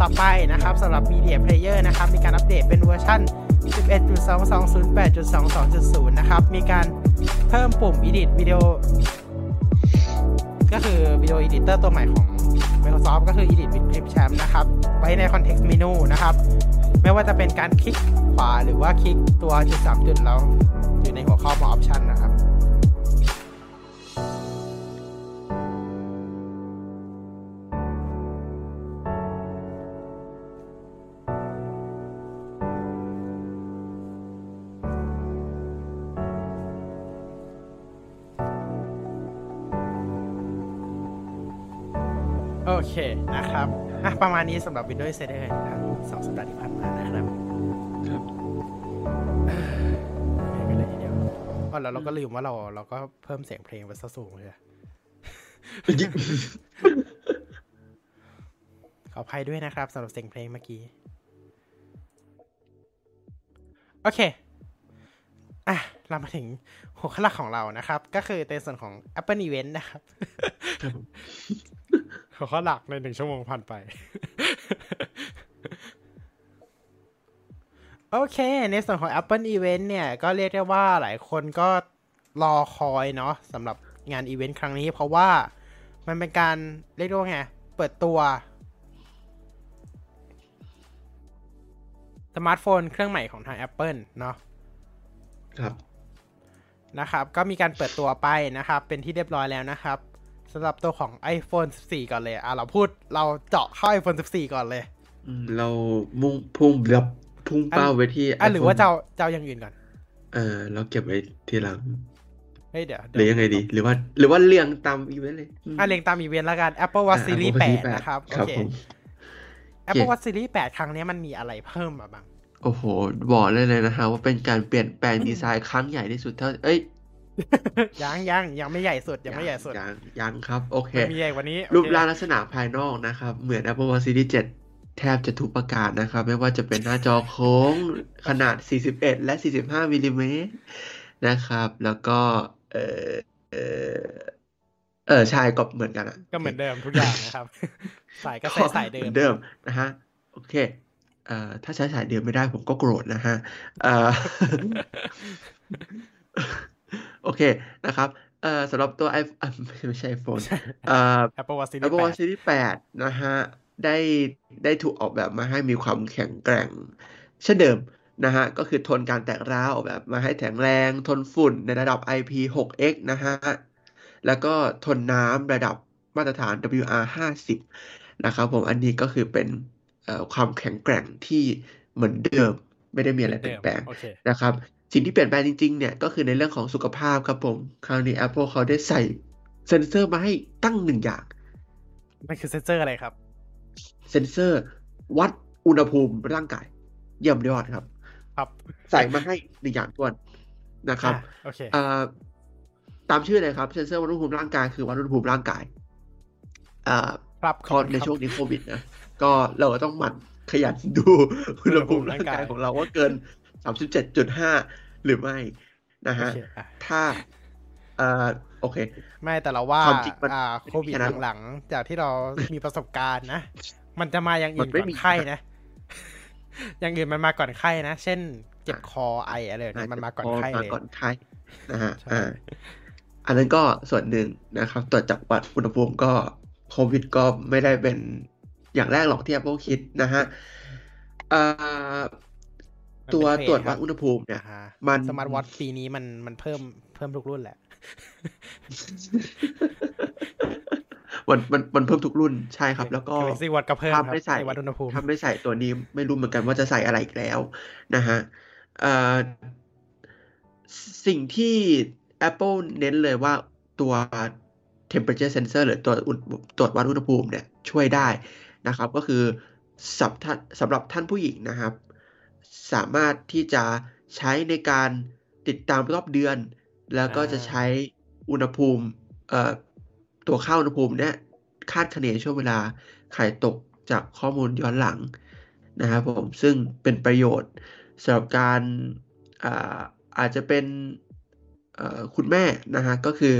ต่อไปนะครับสำหรับ Media Player นะครับ มีการอัปเดตเป็นเวอร์ชัน11.2208.22.0 นะครับ มีการเพิ่มปุ่ม edit วิดีโอ ก็คือวิดีโอ editor ตัวใหม่ของ Microsoft ก็คือ edit with clipchamp นะครับ ไว้ใน context menu นะครับ ไม่ว่าจะเป็นการคลิกขวาหรือว่าคลิกตัวจุดสามจุดแล้วอยู่ในหัวข้อ more option นะครับ โอเคนะครับอะประมาณนี้สำหรับ Windows Insider ทั้งสองสัปดาห์ที่ผ่านมานะครับครับเพลงกันเลยทีเดียวอ๋อแล้วเราก็ลืมว่าเราเราก็เพิ่มเสียงเพลงไปซะสูงเลยอะขออภัยด้วยนะครับสำหรับเสียงเพลงเมื่อกี้ โอเค อะ เรามาถึงหัวข้อหลักของเรานะครับ ก็คือในส่วนของ Apple Event นะครับครับผมหัว ข้อหลักในหนึ่งชั่วโมงผ่านไป โอเค ในส่วนของ Apple Event เนี่ย ก็เรียกได้ว่าหลายคนก็รอคอยเนาะสำหรับงานอีเวนต์ครั้งนี้ เพราะว่ามันเป็นการเรียกได้ว่าไง เปิดตัวสมาร์ทโฟนเครื่องใหม่ของทาง Apple เนาะครับนะครับ ก็มีการเปิดตัวไปนะครับ เป็นที่เรียบร้อยแล้วนะครับ สำหรับตัวของ iPhone 14 ก่อนเลยอะเราพูดเราเจาะเข้า iPhone 14 ก่อนเลยอืมเรามุ่งพุ่งแบบพุ่งเป้าไปที่อะหรือว่า iPhone เจ้าเจ้าอย่างอื่นก่อน เออเราเก็บไว้ทีหลังเฮ้ยเดี๋ยวหรือยังไงดี หรือว่า หรือว่าเรียงตามอีเวนต์เลยมอะเรียงตามอีเวนต์แล้วกัน Apple Watch อะ Series Apple Series 8 นะครับโอครับเคผม Apple Watch Series 8 ครั้งนี้มันมีอะไรเพิ่มมาบ้าง โอ้โห บอกเลยเลยนะฮะว่าเป็นการเปลี่ยนแปลงดีไซน์ครั้งใหญ่ที่สุดเท่า เอ้ย ยังยังยังไม่ใหญ่สุดยังไม่ใหญ่สุดยังยังครับ โอเคมันมีใหญ่กว่านี้โอเครูปร่างลักษณะภายนอกนะครับ เหมือน Apple Watch Series 7 แทบจะทุกประการนะครับ ไม่ว่าจะเป็นหน้าจอโค้งขนาด 41 และ 45มิลลิเมตรนะครับ แล้วก็ เออเออเออใช่ก็เหมือนกันอะก็เหมือนเดิมทุกอย่างนะครับสายก็ใส่สายเดิหมมือนเดิมนะฮะโอเคเอ่อถ้าใช้สายเดิมไม่ได้ผมก็โกรธนะฮะเอ่อ โอเคนะครับเอ่อสำหรับตัว iPhone ไม่ใช่ iPhone เอ่อ Apple Watch Series Apple Watch 8 Series 8นะฮะได้ได้ถูกออกแบบมาให้มีความแข็งแกร่ง เช่นเดิมนะฮะก็คือทนการแตกร้าวออกแบบมาให้แข็งแรงทนฝุ่นในระดับ IP6X นะฮะแล้วก็ทนน้ำระดับมาตรฐาน WR50 นะครับผมอันนี้ก็คือเป็นเอ่อความแข็งแกร่งที่เหมือนเดิม ไม่ได้มีอะไรเปลี่ยนแปลงโอเคนะครับ สิ่งที่เปลี่ยนแปลงจริงๆเนี่ยก็คือในเรื่องของสุขภาพครับผม คราวนี้ Apple เขาได้ใส่เซ็นเซอร์มาให้ตั้งหนึ่งอย่าง มันคือเซนเซอร์อะไรครับ เซ็นเซอร์วัดอุณหภูมิร่างกาย เยี่ยมยอดครับ ครับ ใส่มาให้หนึ่งอย่างทวนนะครับอะโอเคเอ่อตามชื่อเลยครับเซ็นเซอร์วัดอุณหภูมิร่างกายคือวัดอุณหภูมิร่างกายอ่าครับพอในช่วงนี้โควิดนะก็เราก็ต้องหมั่นขยันดูอุณหภูมิร่างกายของเราว่าเกิน37.5ห รือไม่นะโอฮะเคอะถ้าเอ่อโอเค ไม่แต่เราว่าความจริงมันอ่าไม่ได้โควิดแค่นั้นหลังๆ จากที่เรามีประสบการณ์นะ มันจะมาอย่างอื่นมันไม่ก่อนมีไข้นะ อย่างอื่นมันมาก่อนไข้นะ เช่น เจ็บคอไออะไรแบบนี้มันมาก่อนไข้มาเลยก่อนไข้นะฮะใช่อ่าอันนั้นก็ส่วนหนึ่งนะครับตรวจจับวัดอุณหภูมิก็โควิดก็ไม่ได้เป็นอย่างแรกหรอกที่ Apple คิดนะฮะเอ่อมัน ตัวเป็นเทรนด์ตรวจครัวับดอุณหภูมิเนี่ยอ่าฮะมันสมาร์ทวอทปีนี้มันมันเพิ่มเพิ่มทุกรุ่นแหละมันมันมันเพิ่มทุกรุ่นใช่ครับ แล้วก็ Galaxy Watch ก็เพิ่มคถ้ารับไม่ใส่ในวัดอุณหภูมิถ้าไม่ใส่ตัวนี้ไม่รู้เหมือนกันว่าจะใส่อะไรอีกแล้วนะฮะเอ่อสิ่งที่ Apple เน้นเลยว่าตัว temperature sensor หรือตัวอุณตรวจวัดอุณหภูมิเนี่ยช่วยได้นะครับ ก็คือสำท่านสำหรับท่านผู้หญิงนะครับ สามารถที่จะใช้ในการติดตามรอบเดือน แล้วก็จะใช้อุณหภูมิตัวค่าอุณหภูมิเนี่ยคาดคะเนช่วงเวลาไข่ตกจากข้อมูลย้อนหลังนะครับผมซึ่งเป็นประโยชน์สำหรับการอาอาจจะเป็นคุณแม่นะฮะก็คือ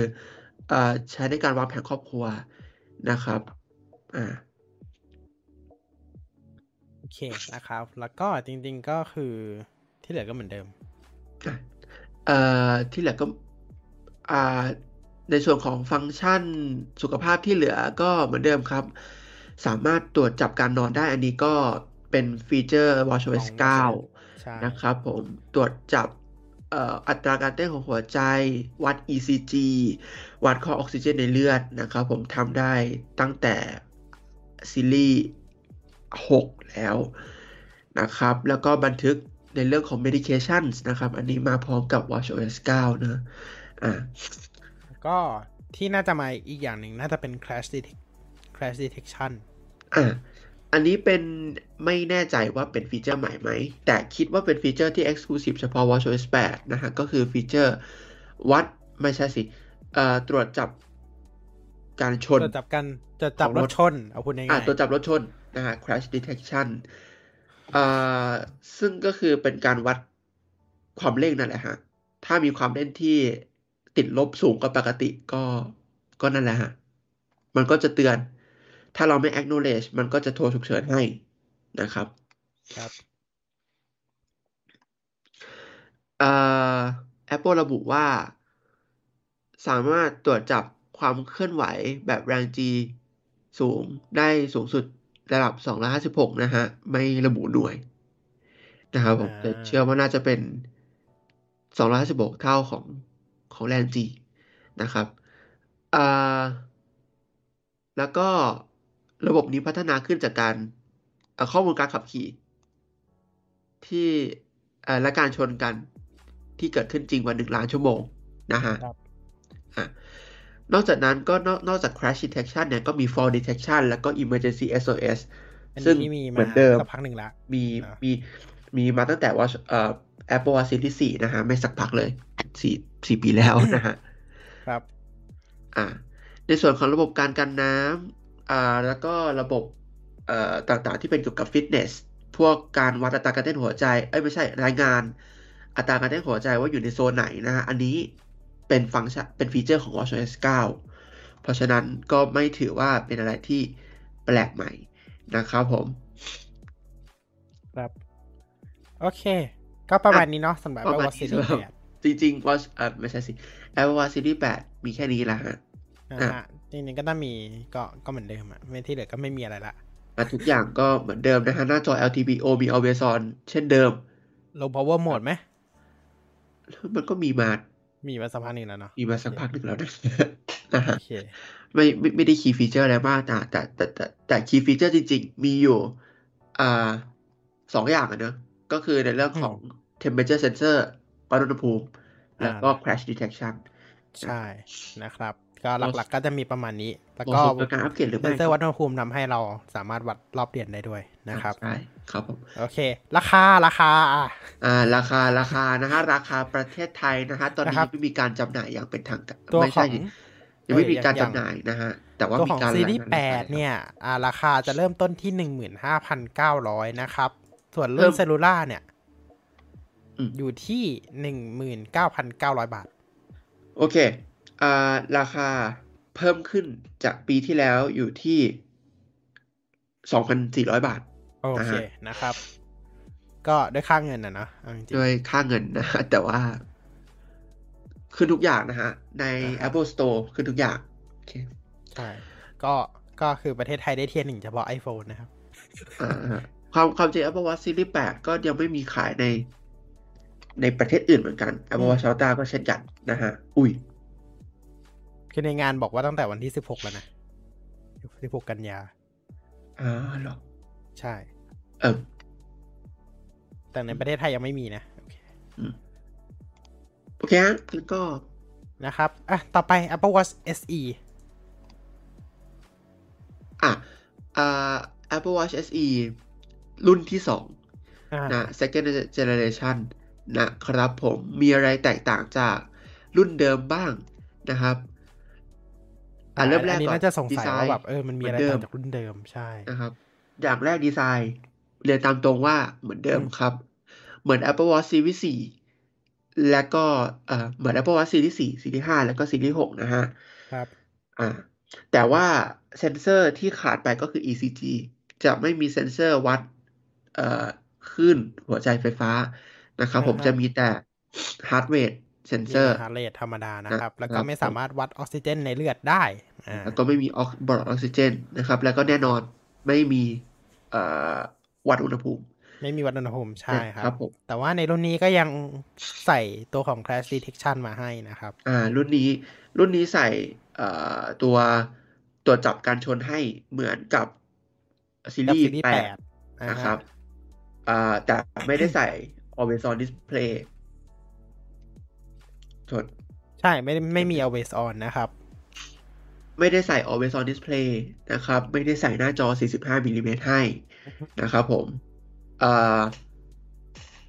อใช้ในการวางแผนครอบครัวนะครับอ่า เคนะครับ แล้วก็จริง ๆก็คือที่เหลือก็เหมือนเดิมเอ่อที่เหลือก็อ่าในส่วนของฟังก์ชันสุขภาพที่เหลือก็เหมือนเดิมครับ สามารถตรวจจับการนอนได้อันนี้ก็เป็นฟีเจอร์ WatchOS 9ใช่นะครับผมตรวจจับเอ่ออัตราการเต้นของหัวใจ วัด ECG วัดค่าออกซิเจนในเลือดนะครับผมทำได้ตั้งแต่ซีรีส์ 6 แล้วนะครับ แล้วก็บันทึกในเรื่องของ medications นะครับ อันนี้มาพร้อมกับ WatchOS 9 นะอ่าก็ที่น่าจะมาอีกอย่างหนึ่งน่าจะเป็น crash detect crash detection อ่าอันนี้เป็นไม่แน่ใจว่าเป็นฟีเจอร์ใหม่ไหม แต่คิดว่าเป็นฟีเจอร์ที่ exclusive เฉพาะ WatchOS 8 นะฮะ ก็คือฟีเจอร์วัดไม่ใช่สิเอ่อตรวจจับการชนจะจับกันจะจับของรรถถชน เอาพูดง่ายอ่าตรวจจับรถชน นะฮะ crash detection อ่าซึ่งก็คือเป็นการวัดความเร่งนั่นแหละฮะ ถ้ามีความเร่งที่ติดลบสูงกว่าปกติก็ก็นั่นแหละฮะ มันก็จะเตือน ถ้าเราไม่ acknowledge มันก็จะโทรฉุกเฉินให้นะครับๆครับอ่า Apple ระบุว่า สามารถตรวจจับความเคลื่อนไหวแบบแรง G สูงได้สูงสุด ระดับ256นะฮะ ไม่ระบุหน่วยนะครับผมอ่าแต่เชื่อว่าน่าจะเป็น256เท่าของของแรง G นะครับอ่าแล้วก็ระบบนี้พัฒนาขึ้นจากการเอ่อข้อมูลการขับขี่ ที่เอ่อและการชนกันที่เกิดขึ้นจริงกว่าหนึ่งล้านชั่วโมงนะฮะครับอะ นอกจากนั้นก็นอกนอกจาก crash detection เนี่ยก็มี fall detection แล้วก็ emergency SOS อันซึ่งนี้มีเหมามือนเดิมสักพักหนึ่งละมีอะมีมีมาตั้งแต่ว่าเอ่อ Apple Watch Series 4นะฮะ ไม่สักพักเลยสี่สี่ปีแล้วนะฮะ ครับ อ่า ในส่วนของระบบการกันน้ำอ่าแล้วก็ระบบเอ่อต่างๆที่เป็นเกี่ยวกับฟิตเนส พวกการวัดอัตราการเต้นหัวใจ เอ้ย ไม่ใช่รายงานอัตราการเต้นหัวใจว่าอยู่ในโซนไหนนะฮะ อันนี้ เป็นฟังก์ชันเป็นฟีเจอร์ของ WatchOS 9 เพราะฉะนั้นก็ไม่ถือว่าเป็นอะไรที่แปลกใหม่นะครับผม ครับ โอเค ก็ประมาณนี้เนาะสำหรับประมาณ Apple Watch นี้ Series สำหรับ8จริงๆ Watch เอ่อไม่ใช่สิ Apple Watch Series 8 มีแค่นี้แหละฮะนะอะฮะจริงๆก็ต้องมีก็ก็เหมือนเดิมอะไม่ที่เหลือก็ไม่มีอะไรละอะทุกอย่างก็เหมือนเดิมนะฮะ หน้าจอ LTPO มี Always On เช่นเดิม low power mode ไหม มันก็มีมา มีมาสักพักหนึ่งแล้วเนาะมีมาสักพักหนึ่งแล้วนะนะฮะโอเคไม่ไม่ไม่ได้ key feature อะไรมากแต่แต่แต่แต่แต่ key feature จริง ๆ มีอยู่อ่าสองอย่างอะเนอะก็คือในเรื่องของ temperature sensor วัดอุณหภูมิ แล้วก็อ่า crash detection ใช่นะครับ ก็หลักๆก็จะมีประมาณนี้ แล้วเหก็มาะสมกับการอัปเกรดหรือเซไม่นเซอร์วัดอุณหภูมิทำให้เราสามารถวัดรอบเดือนได้ด้วยนะครับใช่ ครับผมโอเค ราคาราคาอะอ่า ราคาราคานะฮะราคาประเทศไทยนะฮะตอนนี้นะครับไม่มีการจำหน่ายอย่างเป็นทางการตัวไม่ขอใช่งดิยังไม่มีการเอ่ยอย่างจำหน่ายนะฮะแต่ว่าตัวมีของการซีรีส์รายงานแปราคาดเนี่ยอ่าราคาจะเริ่มต้นที่หนึ่งหมื่นห้าพันเก้าร้อยนะครับ ส่วนเพิ่รุ่นมเซลูล่าเนี่ยอืมอยู่ที่หนึ่งหมื่นเก้าพันเก้าร้อยบาท โอเคอ่าราคาเพิ่มขึ้นจากปีที่แล้วอยู่ที่สองพันสี่ร้อยบาท โอนะเคฮะนะครับ ก็ด้วยค่าเงินนะเนอะเอาจริงด้วยค่าเงินนะฮะแต่ว่า ขึ้นทุกอย่างนะฮะ ในอ่าฮะ Apple Store ขึ้นทุกอย่างโอเคๆใช่ก็ก็คือประเทศไทยได้เทียร์หนึ่งเฉพาะ iPhone นะครับอ่าฮะความความจริง Apple Watch Series 8 ก็ยังไม่มีขายในในประเทศอื่นเหมือนกัน Apple Watch Ultra ก็เช่นกันนะฮะ อุ้ย คือในงานบอกว่าตั้งแต่วันที่สิบหกแล้วนะสิบหกกันยาอ่าเหรอ ใช่ เออแต่ในประเทศไทยยังไม่มีนะโอเคโอเคฮะแล้วก็นะครับ อะ ต่อไป Apple Watch SE อะอ่า Apple Watch SE รุ่นที่สองอ่านะ second generation นะครับผมมีอะไรแตกต่างจากรุ่นเดิมบ้างนะครับอะเริ่มแรกอันนี้ก่อนน่าจะสงสัยดีไซน์ว่าแบบเออมันมีอะไรเหมือนเดิมต่างจากรุ่นเดิมใช่นะครับ อย่างแรกดีไซน์ เรียนตามตรงว่าเหมือนเดิมอืมครับ เหมือน Apple Watch Series 4 และก็เอ่อเหมือน Apple Watch Series 4 Series 5 แล้วก็ Series 6 นะฮะ ครับ อ่า แต่ว่าเซนเซอร์ที่ขาดไปก็คือ ECG จะไม่มีเซนเซอร์วัดเอ่อคลื่นหัวใจไฟฟ้านะครับ ผมอ่าฮะจะมีแต่ heart rate sensor heart rate ธรรมดานะครับ แล้วก็รับไม่สามารถวัดออกซิเจนในเลือดได้อ่าแล้วก็ไม่มี blood oxygen นะครับ แล้วก็แน่นอนไม่มีเอ่อ วัดอุณหภูมิ ไม่มีวัดอุณหภูมิ ใช่คครัรับผมแต่ว่าในรุ่นนี้ก็ยังใส่ตัวของ crash detection มาให้นะครับ อ่า รุ่นนี้ รุ่นนี้ใส่เอ่อตัวตัวจับการชนให้เหมือนกับซีกับรีส์ซีรีส์แปแปดดอ่านะฮะครับ อ่า แต่ไม่ได้ใส่ always on display ชนใช่ ไม่ได้ไม่มี always on นะครับไม่ได้ใส่ always on display นะครับ ไม่ได้ใส่หน้าจอ 45มิลลิเมตรให้ นะครับผมเอ่อ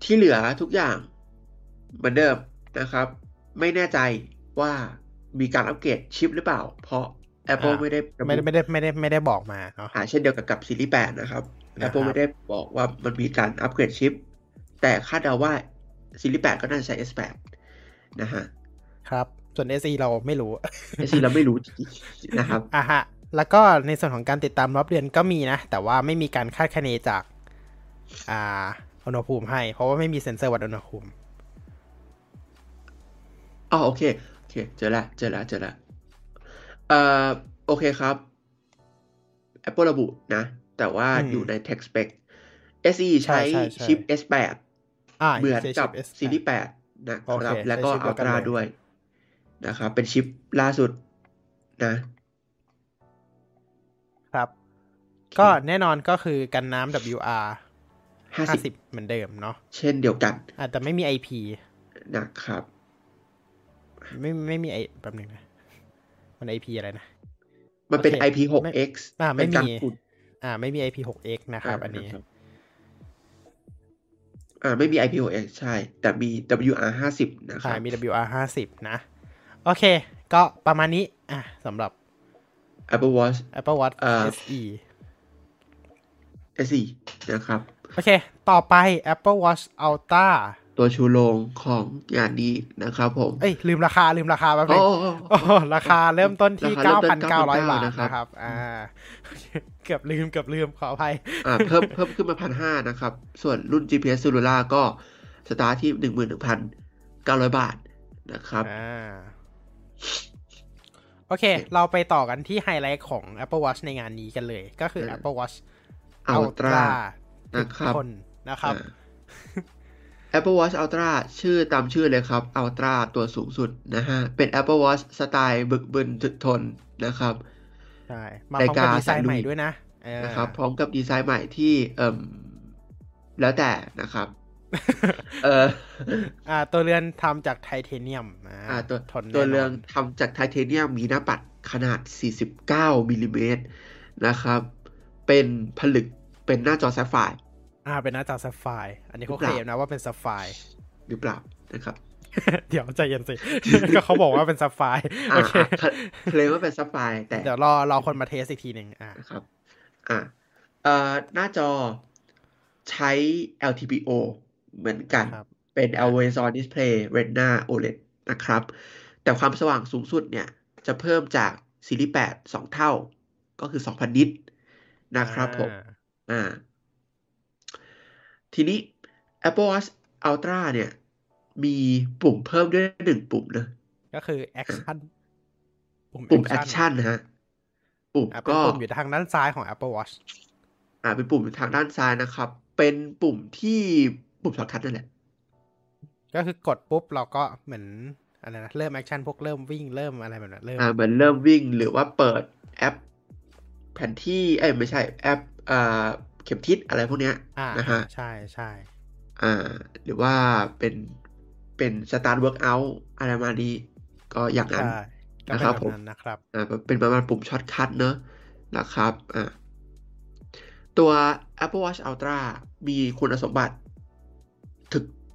ที่เหลือทุกอย่างเหมือนเดิมนะครับ ไม่แน่ใจว่ามีการอัปเกรดชิปหรือเปล่า เพราะ Apple อ่าไม่ได้ระบุไม่ได้ไม่ได้ไม่ได้ไม่ได้บอกมาเนาะอ่าเช่นเดียวกับกับซีรีส์8นะครับนะครับ Apple ไม่ได้บอกว่ามันมีการอัปเกรดชิป แต่คาดเดาว่าซีรีส์8ก็น่าจะใช้ S8 นะฮะ ครับ ส่วน SE เราไม่รู้ S4 เราไม่รู้จริงๆนะครับอะฮะ แล้วก็ในส่วนของการติดตามรอบเดือนก็มีนะ แต่ว่าไม่มีการคาดคะเนจากอ่าอุณหภูมิให้ เพราะว่าไม่มีเซ็นเซอร์วัดอุณหภูมิอ๋อโอเคโอเค เจอแล้วเจอแล้วเจอแล้วเอ่อโอเคครับ Apple ระบุนะ แต่ว่าอืมอยู่ใน Tech Spec SE ใช่ใช้ใช่ใช่ชิป S8 อ่าเหมือนใช้กับชิป S8 ซีรีส์8นะคโอเครับ แล้วก็ใช้ชิปเดียวกัน Ultra เลยด้วยนะครับ เป็นชิปล่าสุดนะ ครับ ก็แน่นอนก็คือกันน้ำ WR 50 50เหมือนเดิมเนาะเช่นเดียวกัน อาจจะไม่มี IP นะครับ ไม่ไม่มีไอแป๊บหนึงนะ มัน IP อะไรนะ มันเป็นโอเค IP6X อ่าไม่เป็นการมีฝุ่นอ่า ไม่มี IP6X นะครับ อันนี้อ่าไม่มี IP6X ใช่ แต่มี WR50 นะคใช่รับมี WR 50นะ โอเค ก็ประมาณนี้ อะสำหรับ Apple Watch Apple Watch เอ่อ SE SE นะครับ โอเค ต่อไป Apple Watch Ultra ตัวชูโรงของงานนี้นะครับผม เอ้ย ลืมราคาลืมราคาแป๊บโอ้นึงโอ้โอ้โอ้ราคาเริ่มต้นที่ราคาเริ่มต้น9,900 บาทนะครับนะครับ อ่า เกือบลืมเกือบลืมขออภัย อ่า เพิ่มเพิ่มขึ้นมาพันห้านะครับ ส่วนรุ่น GPS Cellular ก็สตาร์ทที่หนึ่งหมื่นหนึ่งพันเก้าร้อยบาทนะครับ อ่า โอเค เราไปต่อกันที่ไฮไลท์ของ Apple Watch ในงานนี้กันเลย ก็คือเออ Apple Watch Ultra Ultra นะครับทุกคนนะครับอ่า Apple Watch Ultra ชื่อตามชื่อเลยครับ Ultra ตัวสูงสุดนะฮะ เป็น Apple Watch สไตล์บึกบึนถึกทนนะครับใช่มาพร้อมกับดีไซน์ใหม่ด้วยนะเออนะครับ พร้อมกับดีไซน์ใหม่ที่เอ่มแล้วแต่นะครับ เอออ่า ตัวเรือนทำจากไทเทเนียมอ่าตัวทนตัวแน่นตัวเรือนทำจากไทเทเนียมมีหน้าปัดขนาด 49มิลลิเมตรนะครับ เป็นผลึกเป็นหน้าจอ sapphireอ่า เป็นหน้าจอ sapphire อันนี้เขาหรือเปลล่านะว่าเป็น sapphireหรือเปล่านะครับเดี๋ยวใจเย็นสิ ก็เขาบอกว่าเป็น sapphire อ่าโอเคอ่าเคลมว่าเป็น sapphire แต่เดี๋ยวรอรอคนมา test อีกทีหนึ่งอ่านะครับ อ่าเอ่อหน้าจอใช้ LTPO เหมือนกันครับเป็น Always On Display Retina OLED นะครับ แต่ความสว่างสูงสุดเนี่ย จะเพิ่มจากซีรีส์8 2 เท่า ก็คือ 2,000 nit นะครับผม อ่าอ่าทีนี้ Apple Watch Ultra เนี่ย มีปุ่มเพิ่มด้วยหนึ่งปุ่มนะก็คือ action ปุ่ม Action นะฮะ ปุ่มอ่าเป็นก็ปุ่มอยู่ทางด้านซ้ายของ Apple Watch อ่าเป็นปุ่มอยู่ทางด้านซ้ายนะครับ เป็นปุ่มที่ ปุ่ม shortcut นั่นแหละ ก็คือกดปุ๊บเราก็เหมือนอะไรนะเริ่ม action พวกเริ่มวิ่งเริ่มอะไรแบบนั้นเริ่มอ่าเหมือนเริ่มวิ่งหรือว่าเปิดแอป แผนที่เอ้ยไม่ใช่แอปอ่าเข็มทิศอะไรพวกเนี้ยอ่านะฮะใช่ใช่อ่า หรือว่าเป็นเป็น start workout อะไรประมาณนี้ก็อย่างนั้นใช่ก็เป็นแบบนั้นนะครับผมนะครับอ่าเป็นประมาณปุ่ม shortcut เนอะนะครับอ่าตัว Apple Watch Ultra มีคุณสมบัติถึก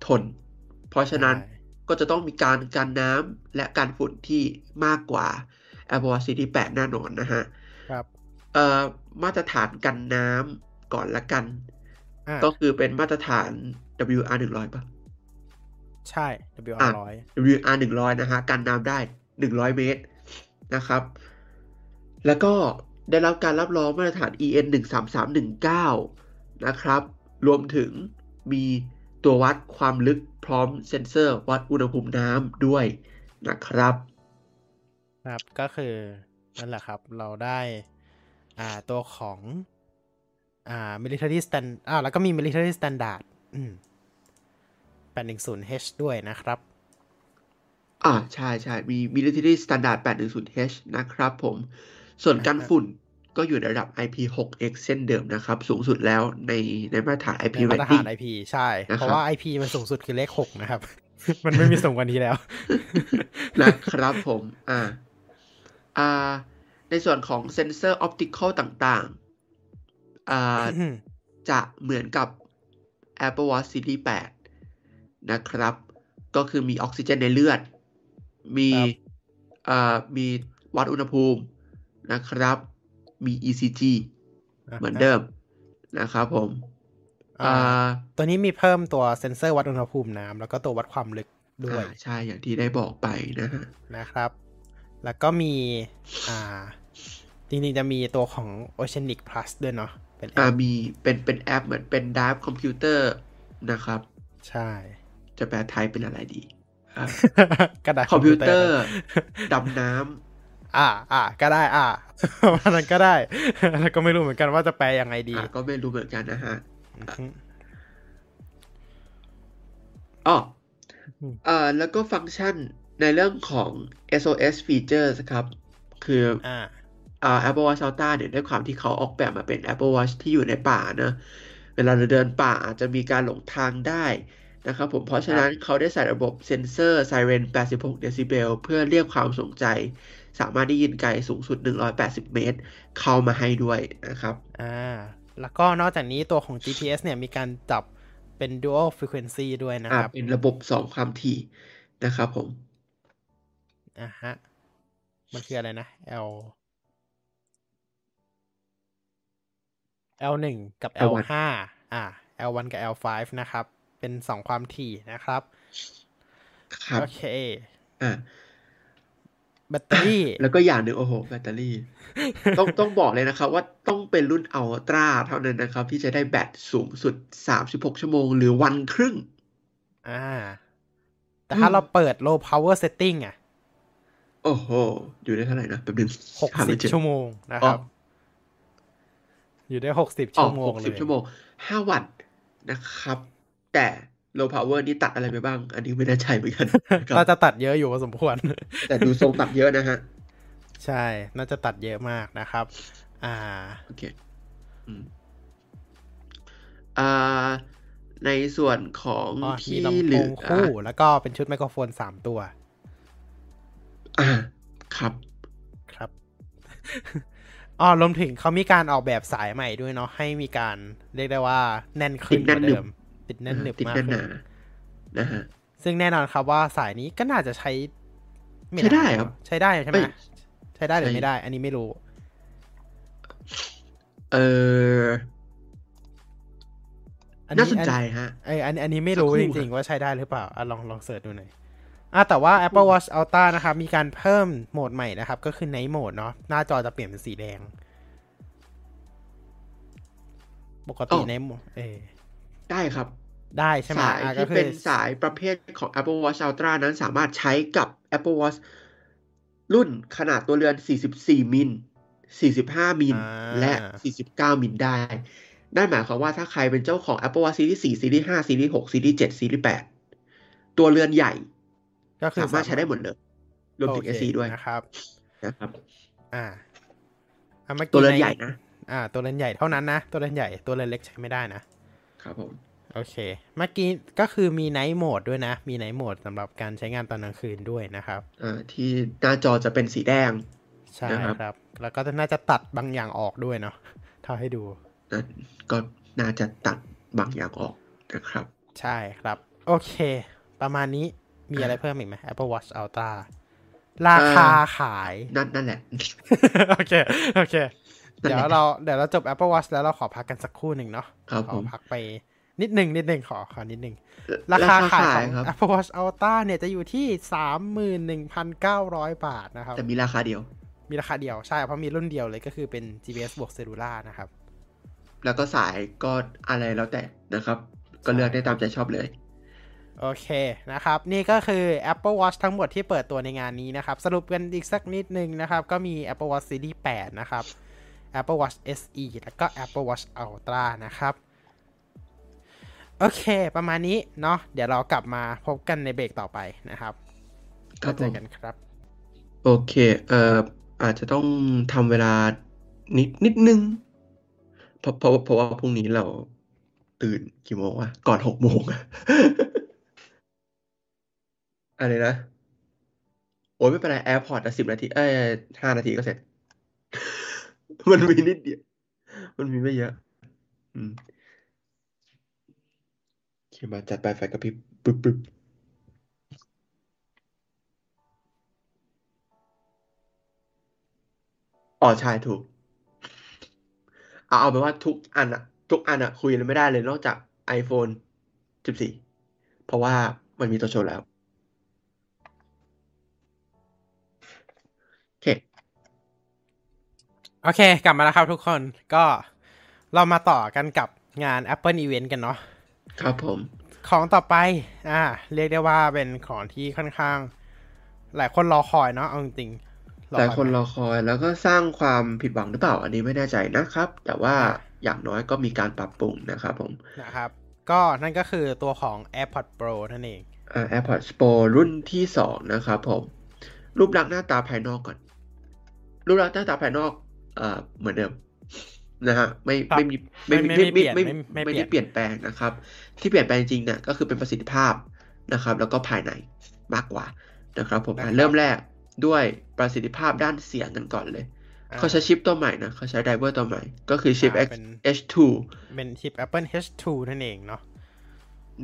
ทน เพราะฉะนั้นใช่ก็จะต้องมีการกันน้ำและกันฝุ่นที่มากกว่า Apple Watch Series 8แน่นอนนะฮะครับเอ่อมาตรฐานกันน้ำก่อนละกันอ่าก็คือเป็นมาตรฐาน WR 100ป่ะใช่ WR อะร้อย WR 100นะฮะกันน้ำได้ 100 เมตรนะครับ แล้วก็ได้รับการรับรองมาตรฐาน EN 13319 นะครับ รวมถึงมี ตัววัดความลึกพร้อมเซ็นเซอร์วัดอุณหภูมิน้ำด้วยนะครับ ครับก็คือนั่นแหละครับเราได้อ่าตัวของอ่า military stand อ่าแล้วก็มี military standard อืม 810H ด้วยนะครับ อ่าใช่ใช่มี military standard 810H นะครับผม ส่วนกันอ่าฮะฝุ่น ก็อยู่ในระดับ IP6X เช่นเดิมนะครับ สูงสุดแล้วในในมาตรฐาน IP ในมาตรฐาน rating IP ใช่นะครับเพราะว่า IP มันสูงสุดคือเลข 6 นะครับ มันไม่มีสูงกว่านี้แล้ว นะครับผม อ่า อ่า ในส่วนของเซนเซอร์ optical ต่างๆ อ่า จะเหมือนกับ Apple Watch Series 8 นะครับ ก็คือมีออกซิเจนในเลือด มีครับอ่า มีวัดอุณหภูมินะครับ มี ECG เหมือนเดิมนะครับผมอ่าอ่า ตัวนี้มีเพิ่มตัวเซ็นเซอร์วัดอุณหภูมิน้ำแล้วก็ตัววัดความลึกด้วยอ่าใช่อย่างที่ได้บอกไปนะฮะนะครับ แล้วก็มี อ่า จริงๆ จะมีตัวของ Oceanic Plus ด้วยเนาะเป็นแออ่ามีเป็นเป็นแอปเหมือนเป็นด i ฟคอมพิวเตอร์นะครับ ใช่ จะแปลไทยเป็นอะไรดีอ่ากระดาษคอมพิวเตอร์ดำน้ำ อ่าอ่าก็ได้ อ่าวันนั้นก็ได้ แล้วก็ไม่รู้เหมือนกันว่าจะแปลยังไงดีอ่าก็ไม่รู้เหมือนกันนะฮะอือฮึอ๋ออืมอ่าแล้วก็ฟังก์ชันในเรื่องของ SOS features ครับ คืออ่าอ่า Apple Watch Ultra เนี่ยด้วยความที่เขาออกแบบมาเป็น Apple Watch ที่อยู่ในป่านะ เวลาเราเดินป่าอาจจะมีการหลงทางได้นะครับผม เพราะฉะนั้นเขาได้ใส่ระบบเซ็นเซอร์ไซเรน 86 เดซิเบล เพื่อเรียกความสนใจ สามารถได้ยินไกลสูงสุด 180 เมตร เข้ามาให้ด้วยนะครับ อ่า แล้วก็นอกจากนี้ตัวของ GPS เนี่ยมีการจับเป็น dual frequency ด้วยนะอ่าครับ เป็นระบบสองความถี่นะครับผม อ่าฮะ มันคืออะไรนะ L L หนึ่งกับ L L1 ห้าอ่า L 1 กับ L 5 นะครับ เป็นสองความถี่นะครับ ครับ โอเค อ่า แบตเตอรี่ แล้วก็อย่างหนึ่งโอ้โห แบตเตอรี่ ต้องต้องบอกเลยนะครับ ว่าต้องเป็นรุ่นอัลตร้าเท่านั้นนะครับ ที่จะได้แบตสูงสุด 36 ชั่วโมง หรือวันครึ่ง อ่า แต่ถ้าอืมเราเปิด low power setting อะ โอ้โห อยู่ได้เท่าไหร่นะแป๊บนึงหกหาสิไม่บเจอชั่วโมงนะอ๋คอรับ อยู่ได้หกสิบอ๋อชั่วโมหงกเลสิบยชั่วโมง5วัตต์นะครับ แต่ low power นี่ตัดอะไรไปบ้าง อันนี้ไม่แน่ใจเหมือนกันนะครับน่าจะตัดเยอะอยู่พอสมควร แต่ดูทรงตัดเยอะนะฮะ ใช่ น่าจะตัดเยอะมากนะครับ อ่า โอเคอืมอ่า ในส่วนของอ๋อมีที่ลำเหโพลืงอคู่ แล้วก็เป็นชุดไมโครโฟนสามตัว อ่า ครับ ครับอ๋อรวมถึงเขามีการออกแบบสายใหม่ด้วยเนาะ ให้มีการเรียกได้ว่าแน่นขึ้นติดกแน่นว่าหนึบเดิม ติดแน่นหนึบติดมากแน่นหขึ้นานนะฮะซึ่งแน่นอนครับว่าสายนี้ก็น่าจะใช้ม่ใช้ได้นานครับ ใช้ได้ใช่ไหมเอ้ยใช้ได้หรือใช้ไม่ได้ อันนี้ไม่รู้ เอออันน่านี้สนใจอัฮะเอ้ยอันอันนี้ไม่รู้สักครู่จริงฮะๆว่าใช้ได้หรือเปล่าอะลองลองเสิร์ชดูหน่อยอะแต่ว่า Apple Watch Ultra นะครับ มีการเพิ่มโหมดใหม่นะครับ ก็คือ Night Mode เนาะหน้าจอจะเปลี่ยนเป็นสีแดง ปกติ Night Mode เออได้ครับ ได้ใช่ไหมสายอะก็ที่คืเป็อนสายประเภทของ Apple Watch Ultra นั้นสามารถใช้กับ Apple Watch รุ่นขนาดตัวเรือน 44 มิล 45 มิล และ 49 มิลได้ นั่นหมายความว่าถ้าใครเป็นเจ้าของ Apple Watch Series 4 Series 5 Series 6 Series 7 Series 8 ตัวเรือนใหญ่ ก็คือสามารถใช้ได้หมดเลย รวมถึงโอเค SE ด้วยนะครับนะครับ อ่าอะเมื่อกี้ตัวเรือนใหญ่นะ อ่า ตัวเรือนใหญ่เท่านั้นนะ ตัวเรือนใหญ่ ตัวเรือนเล็กใช้ไม่ได้นะครับผม โอเค เมื่อกี้ก็คือมีไนท์โหมดด้วยนะ มีไนท์โหมดสำหรับการใช้งานตอนกลางคืนด้วยนะครับอ่าที่หน้าจอจะเป็นสีแดง ใช่นะครับครับ แล้วก็น่าจะตัดบางอย่างออกด้วยเนาะถ้าให้ดูนั่นก็น่าจะตัดบางอย่างออกนะครับ ใช่ครับ โอเค ประมาณนี้มีอะไรเพิ่มอีกไหม Apple Watch Ultra ราคาขาย นั่นนั่นแหละ โอเค โอเคนั่นแหละเดี๋ยวเราเดี๋ยวเราจบ Apple Watch แล้วเราขอพักกันสักครู่หนึ่งเนาะครับขผอมพักไป นิดหนึ่งนิดหนึ่งขอขอนิดหนึ่งราคาขายของครับ Apple Watch Ultra เนี่ยจะอยู่ที่31,900บาทนะครับ แต่มีราคาเดียว มีราคาเดียวใช่ เพราะมีรุ่นเดียวเลยก็คือเป็น GPS บวก Cellular นะครับ แล้วก็สายก็อะไรแล้วแต่นะครับ ก็เลือกได้ตามใจชอบเลยโอเคนะครับ นี่ก็คือ Apple Watch ทั้งหมดที่เปิดตัวในงานนี้นะครับ สรุปกันอีกสักนิดนึงนะครับ ก็มี Apple Watch Series 8 นะครับ Apple Watch SE แล้วก็ Apple Watch Ultra นะครับ โอเค ประมาณนี้เนาะเดี๋ยวเรากลับมาพบกันในเบรกต่อไปนะครับครับเจผอมกันครับ โอเค เอ่ออาจจะต้องทำเวลานิดนิดนึง เพราะเพราะเพราะว่าพรุ่งนี้เราตื่นกี่โมงวะก่อนหกโมงอะอะไรนะ โอ้ยไม่เป็นไร AirPods อะสิบนาที เอ้ยห้านาทีก็เสร็จ มันมีนิดเดียว มันมีไม่เยอะ อืม โอเคมาจัดไปไฟกระพริบปึ๊บปึ๊บอ๋อใช่ถูก เอาเอาเป็นว่าทุกอันอะทุกอันอะคุยกันไม่ได้เลยนอกจาก iPhone 14 เพราะว่ามันมีตัวโชว์แล้วโอเคโอเค กลับมาแล้วครับทุกคนก็เรามาต่อกันกับงาน Apple Event กันเนาะ ครับผม ของต่อไป อ่า เรียกได้ว่าเป็นของที่ค่อนข้าง หลายคนรอคอยเนาะเอาจริงๆหลายคนไหมรอคอยแล้วก็สร้างความผิดหวังหรือเปล่า อันนี้ไม่แน่ใจนะครับ แต่ว่าอย่างน้อยก็มีการปรับปรุงนะครับผมนะครับ ก็นั่นก็คือตัวของ AirPods Pro นั่นเองอ่า AirPods Pro รุ่นที่สองนะครับผม รูปลักษณ์หน้าตาภายนอกก่อน รูปลักษณ์หน้าตาภายนอกอ่าเหมือนเดิม นะฮะไม่ครับไม่มีไม่มีไม่ไม่เปลี่ยนไม่ไม่ไม่ไม่ได้เปลี่ยนเปลี่ยนแปลงนะครับ ที่เปลี่ยนแปลงจริงๆเนี่ยก็คือเป็นประสิทธิภาพนะครับ แล้วก็ภายในมากกว่านะครับผมอะเริ่มแรกด้วยประสิทธิภาพด้านเสียงกันก่อนเลยอ่าเขาใช้ชิปตัวใหม่นะเขาใช้ driver ตัวใหม่ ก็คือชิปอ่า X เป็น H2 เป็นชิป Apple H2 นั่นเองเนาะ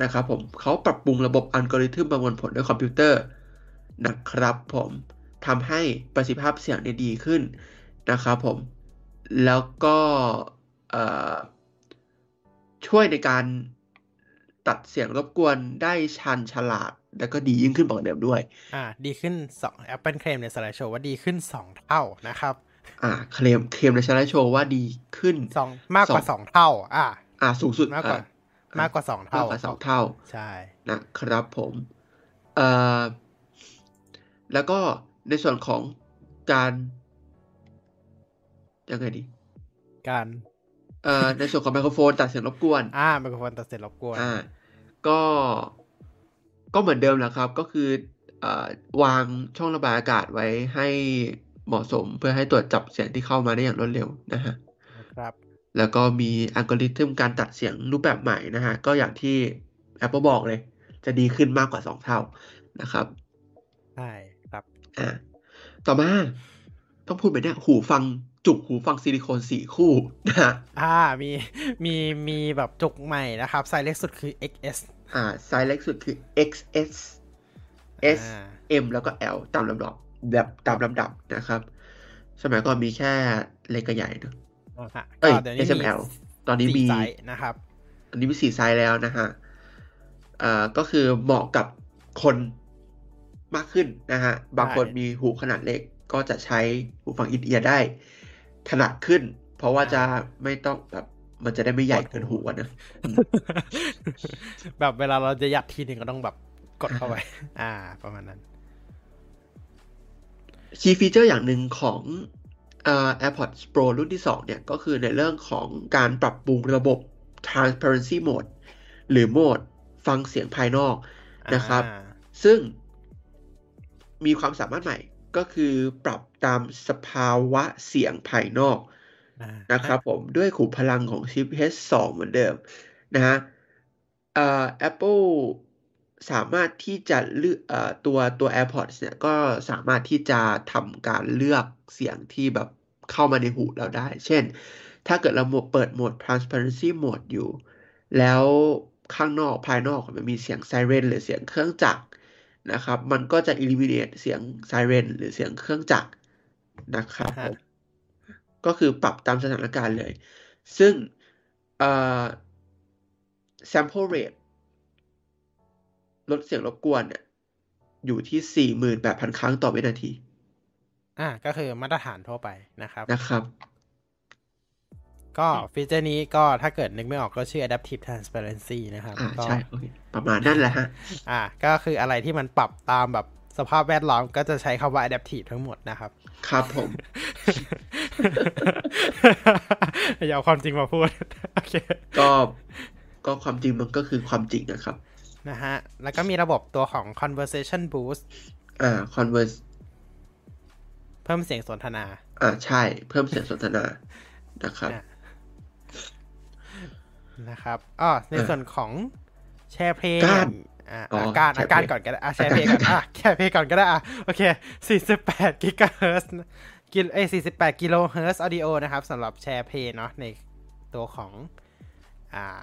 นะครับผมเขาปรับปรุงระบบอัลกอริทึมประมวลผลด้วยคอมพิวเตอร์นะครับผมทำให้ประสิทธิภาพเสียงเนี่ยดีขึ้นนะครับผม แล้วก็เอ่อช่วยในการตัดเสียงรบกวนได้ชันฉลาด แล้วก็ดียิ่งขึ้นกว่าเดิมด้วย อ่า ดีขึ้น2 Apple เคลมในสไลด์โชว์ว่าดีขึ้น 2 เท่านะครับ อ่า เคลมเคลมในชาร์ลโชว์ว่าดีขึ้นสองมากกว่าสอง2เท่า อ่า อ่า สูงสุดมากกว่าอ่มากกว่า2มากเท่ากว่าสองเท่า ใช่ นะครับผมเอ่อแล้วก็ในส่วนของการ ยังไงดี การเอ่อในส่วนของไมโครโฟนตัดเสียงรบกวน อ่าไมโครโฟนตัดเสร็จรบกวน อ่า ก็ก็เหมือนเดิมแหละครับ ก็คือเอ่อวางช่องระบายอากาศไว้ให้เหมาะสมเพื่อให้ตรวจจับเสียงที่เข้ามาได้อย่างรวดเร็วนะฮะครับ แล้วก็มีอัลกอริทึมการตัดเสียงรูปแบบใหม่นะฮะ ก็อย่างที่ Apple บอกเลย จะดีขึ้นมากกว่า 2 เท่านะครับใช่ครับ อ่า ต่อมา ต้องพูดแบบเนี้ยหูฟัง จุกหูฟังซิลิโคนสี่คู่นะฮะอ่ามีมีมีแบบจุกใหม่นะครับ ไซส์เล็กสุดคือ XS อ่าไซส์เล็กสุดคือ XS S อ่า M แล้วก็ L ตามลำดับแบบตามลำดับนะครับ สมัยก่อนมีแค่เล็กกับใหญ่เนอะอ่าฮะเอ้ยก็เดี๋ยวนี้มี SML ตอนนี้มีสี่ไซส์นะครับตอนนี้มีสี่ไซส์แล้วนะฮะอ่าก็คือเหมาะกับคนมากขึ้นนะฮะ บางคนใช่มีหูขนาดเล็กก็จะใช้หูฟัง in-ear ได้ ถนัดขึ้น เพราะว่าจะไม่ต้องแบบมันจะได้ไม่ใหญ่เกินหูอะนะ แบบเวลาเราจะยัดทีหนึ่งก็ต้องแบบกดเข้าไป อ่า ประมาณนั้นคีย์ฟีเจอร์อย่างหนึ่งของเอ่อ AirPods Pro รุ่นที่ 2 เนี่ย ก็คือในเรื่องของการปรับปรุงระบบ transparency mode หรือโหมดฟังเสียงภายนอกนะครับอ่าซึ่งมีความสามารถใหม่ ก็คือปรับตามสภาวะเสียงภายนอกอ่านะครับผมด้วยขุมพลังของชิป H2 เหมือนเดิมนะฮะเอ่อ Apple สามารถที่จะเลือกเอ่อตัวตัว AirPods เนี่ยก็สามารถที่จะทำการเลือกเสียงที่แบบเข้ามาในหูเราได้ เช่น ถ้าเกิดเราเปิดโหมด transparency mode อยู่ แล้วข้างนอกภายนอกมันมีเสียงไซเรนหรือเสียงเครื่องจักร นะครับ มันก็จะ eliminate เสียงไซเรนหรือเสียงเครื่องจักรนะครับผมก็คือปรับตามสถานการณ์เลย ซึ่งเอ่อ sample rate ลดเสียงรบกวนเนี่ยอยู่ที่ 48,000 ครั้งต่อวินาที อ่า ก็คือมาตรฐานทั่วไปนะครับ นะครับ ก็ฟีเจอร์นี้ก็ถ้าเกิดนึกไม่ออกก็ชื่อ adaptive transparency นะครับอ่าก็ใช่โอเคประมาณนั่นแหละฮะอ่าก็คืออะไรที่มันปรับตามแบบสภาพแวดล้อมก็จะใช้คำว่า adaptive ทั้งหมดนะครับ ครับผมอย่าเอาความจริงมาพูด โอเค ก็ก็ความจริงมันก็คือความจริงนะครับ นะฮะ แล้วก็มีระบบตัวของ conversation boost อ่า converse เพิ่มเสียงสนทนา อ่า ใช่ เพิ่มเสียงสนทนา นะครับอะ นะครับอ๋อในส่วนของแชร์เพลงการอ่าอ๋ออาการแชร์อาการเพลงก่อนก็ได้อะแชร์เพลงก่อนอะแชร์เพลงก่อนก็ได้อะโอเค 48กิกะเฮิร์ตกิโลเอ้ย48กิโลเฮิร์ต audio นะครับสำหรับแชร์เพลงเนาะในตัวของอ่า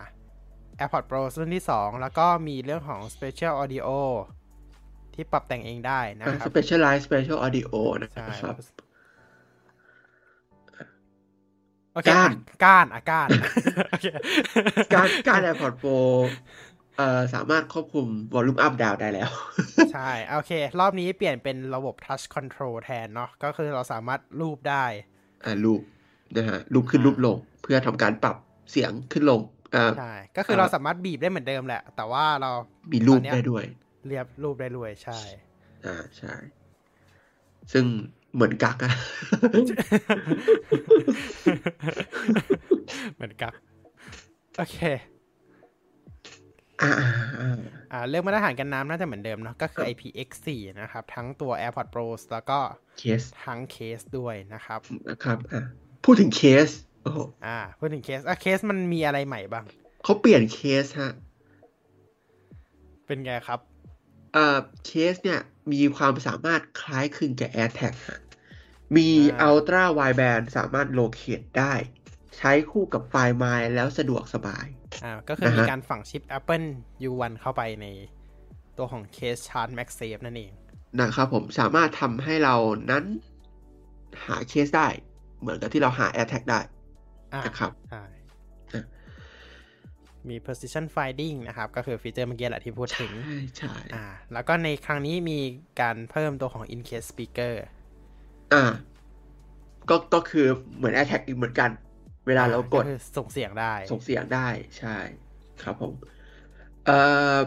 AirPods Pro รุ่นที่ 2 แล้วก็มีเรื่องของ Spatial Audio ที่ปรับแต่งเองได้นะอ่าครับ Personalized Spatial Audio นะใช่ครับ โอเคก้านอะก้านอะก้านโอเคก้านก้าน AirPods Pro เอ่อสามารถควบคุม volume up down ได้แล้ว ใช่ โอเค รอบนี้เปลี่ยนเป็นระบบ touch control แทนเนาะก็คือเราสามารถรูปได้ อ่ารูปนะฮะรูปขึ้นอ่ารูปลง เพื่อทำการปรับเสียงขึ้นลงอ่าใช่ ก็คือเราสามารถบีบได้เหมือนเดิมแหละ แต่ว่าเรามีรูปตอนเนี้ยได้ด้วย เรียบรูปได้ด้วยใช่ อ่าใช่ ซึ่ง เหมือนกักอะเหมือนกับโอเคอ่าอ่าอ่าอ่าเรื่องมาตรฐานกันน้ำน่าจะเหมือนเดิมเนาะก็คือ IPX4 นะครับ ทั้งตัว AirPods Pro แล้วก็เคสทั้งเคสด้วยนะครับนะครับอ่าพูดถึงเคสโอ้โหอ่าพูดถึงเคสอะเคสมันมีอะไรใหม่บ้างเขาเปลี่ยนเคสฮะ เป็นไงครับ เอ่อเคสเนี่ย มีความสามารถคล้ายคลึงกับ AirTag ฮะมีอ่า Ultra Wideband สามารถ locate ได้ ใช้คู่กับไฟล์ My แล้วสะดวกสบาย อ่า ก็คือนะฮะมีการฝังชิป Apple U1 เข้าไปในตัวของเคส Charge MagSafe นั่นเอง นะครับผมสามารถทำให้เรานั้นหาเคสได้ เหมือนกับที่เราหา AirTag ได้อ่านะครับใช่อะ มี precision finding นะครับ ก็คือฟีเจอร์เมื่อกี้แหละที่พูดถึง ใช่ใช่อ่า แล้วก็ในครั้งนี้มีการเพิ่มตัวของ in case speaker อ่า ก็ก็คือเหมือน AirTag อีกเหมือนกัน เวลาเรากดคือส่งเสียงได้ ส่งเสียงได้ใช่ ครับผม เอ่อ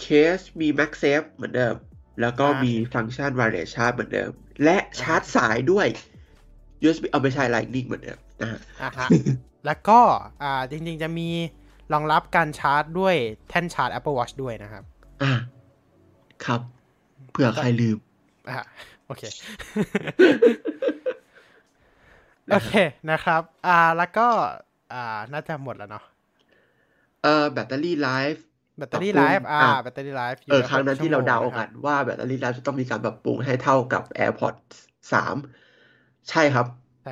เคสมี MagSafe เหมือนเดิม แล้วก็อ่ามีมีฟังก์ชัน wireless charge เหมือนเดิม และชาร์จสายด้วย USB เอาไม่ใช่ Lightning เหมือนเดิมนะฮะอะฮะ แล้วก็อ่าจริง ๆ จะมีรองรับการชาร์จด้วยแท่นชาร์จ Apple Watch ด้วยนะครับ อ่า ครับ เผื่อใครลืม อะโอเค โอเคนะครับ อ่า แล้วก็ อ่า น่าจะหมดแล้วเนาะ เอ่อ battery life แบตเตอรี่ปรับ life ปรุงฟ์อ่าอะ battery life เออ ครั้งนั้นที่เราเดากันว่า battery life จะต้องมีการปรับปรุงให้เท่ากับ AirPods สามใช่ครับ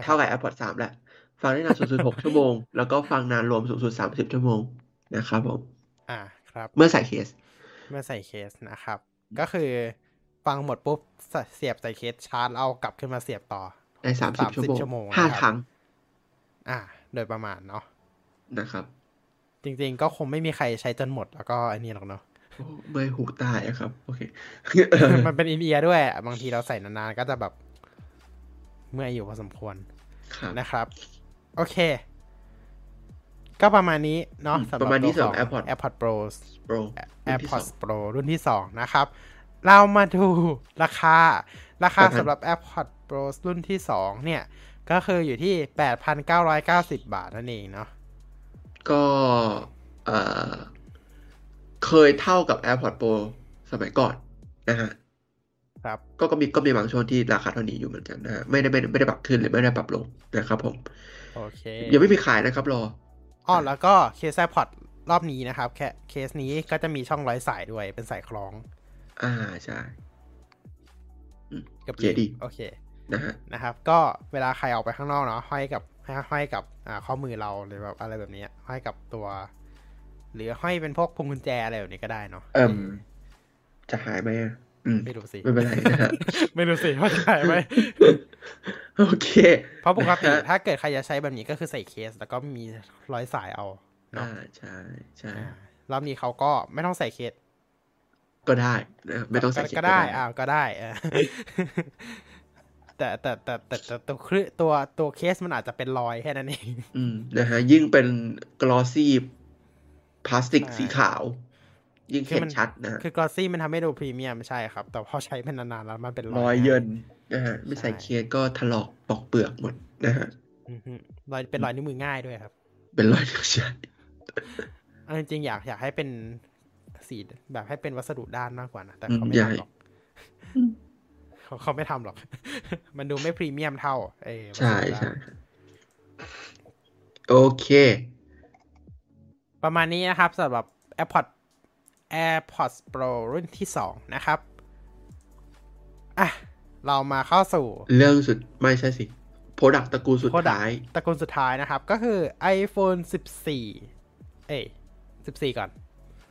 เท่ากับ AirPods สามแหละ ฟังได้นานสูงสุดหกชั่วโมง แล้วก็ฟังนานรวมสูงสุดสามสิบชั่วโมงนะครับผม อ่าครับ เมื่อใส่เคส เมื่อใส่เคสนะครับ ก็คือฟังหมดปุ๊บใส่เสียบใส่เคสชาร์จเอากลับขึ้นมาเสียบต่อในสามสิบ30ชั่วโมงชั่วโมงห้านะครับครั้ง อ่า โดยประมาณเนาะนะครับ จริง ๆ ก็คงไม่มีใครใช้จนหมดแล้วก็อันนี้หรอกเนาะโอ้ไม่หูตายอะครับ โอเค มันเป็นอินเอียร์ด้วย บางทีเราใส่นานๆ ก็จะแบบ เมื่อยอยู่พอสมควรครับนะครับ โอเค ก็ประมาณนี้เนาะอืมสำหปรับระมาณนี้ตัวสำหรับของ AirPods AirPods Pro Pro รุ่นที่สอง AirPods Pro รุ่นที่ 2 นะครับ เรามาดูราคา ราคา8,000สำหรับ AirPods Pro รุ่นที่ 2 เนี่ย ก็คืออยู่ที่ 8,990 บาทนั่นเองเนาะก็เอ่อเคยเท่ากับ AirPods Pro สมัยก่อนนะฮะครับก็ก็มีก็มีบางช่วงที่ราคาเท่านี้อยู่เหมือนกันนะฮะไม่ได้ไม่ได้ไม่ได้ปรับขึ้นหรือไม่ได้ปรับลงนะครับผม โอเคยังไม่มีขายนะครับรออ๋อแล้วก็เคส AirPods รอบนี้นะครับ แค่เคสนี้ก็จะมีช่องร้อยสายด้วยเป็นสายคล้อง อ่าใช่กับเก๋ดีโอเคนะฮะนะครับ ก็เวลาใครออกไปข้างนอกเนาะห้อยกับให้ห้อยกับอ่าข้อมือเราหรือแบบอะไรแบบนี้ห้อยกับตัว หรือห้อยเป็นพวกพวงกุญแจอะไรแบบนี้ก็ได้เนาะเอิ่มจะหายไหมอะอืม ไม่รู้สิไม่เป็นไรนะฮะไม่รู้สิว่าจะหายไหมโอเค เพราะปกตินะฮะถ้าเกิดใครจะใช้แบบนี้ก็คือใส่เคส แล้วก็มีร้อยสายเอาเนาะอ่าใช่ใช่อ่ารอบนี้เขาก็ไม่ต้องใส่เคส ก็ได้นะไม่ต้องใส่ก็เข็มก็ได้อ้าวก็ได้เออแต่แต่แต่แต่แต่แต่ตัวคลื่นตัวตัวเคสมันอาจจะเป็นรอยแค่นั้นเอง อืมนะฮะยิ่งเป็นกลอซี่พลาสติกใช่สีขาว ยิ่งคือเห็นมันชัดนะฮะคือกลอซี่มันทำให้ดูพรีเมียมใช่ครับ แต่พอใช้เป็นนานๆแล้วมันเป็นรรออยยเยินนะฮะไม่ใส่ใช่เคสก็ถลอกปอกเปลือกหมดนะฮะอือฮึรอยเป็นรอยนิ้วมือง่ายด้วยครับ เป็นรอยนิ้วใช่เอาจริงๆอยากอยากให้เป็นสีแบบให้เป็นวัสดุด้านมากกว่านะแต่อืมเขาไม่ใหญ่ทำหรอกเขาเขาไม่ทำหรอก มันดูไม่พรีเมียมเท่าเออวัสใช่ดุด้านใช่โอเค ประมาณนี้นะครับสำหรับ AirPods AirPods Pro รุ่นที่ 2 นะครับ อะ เรามาเข้าสู่ เรื่องสุดไม่ใช่สิโปรดักตระกูลสุด Product ท้าย ตระกูลสุดท้ายนะครับ ก็คือ iPhone 14 เอ้ย14 ก่อน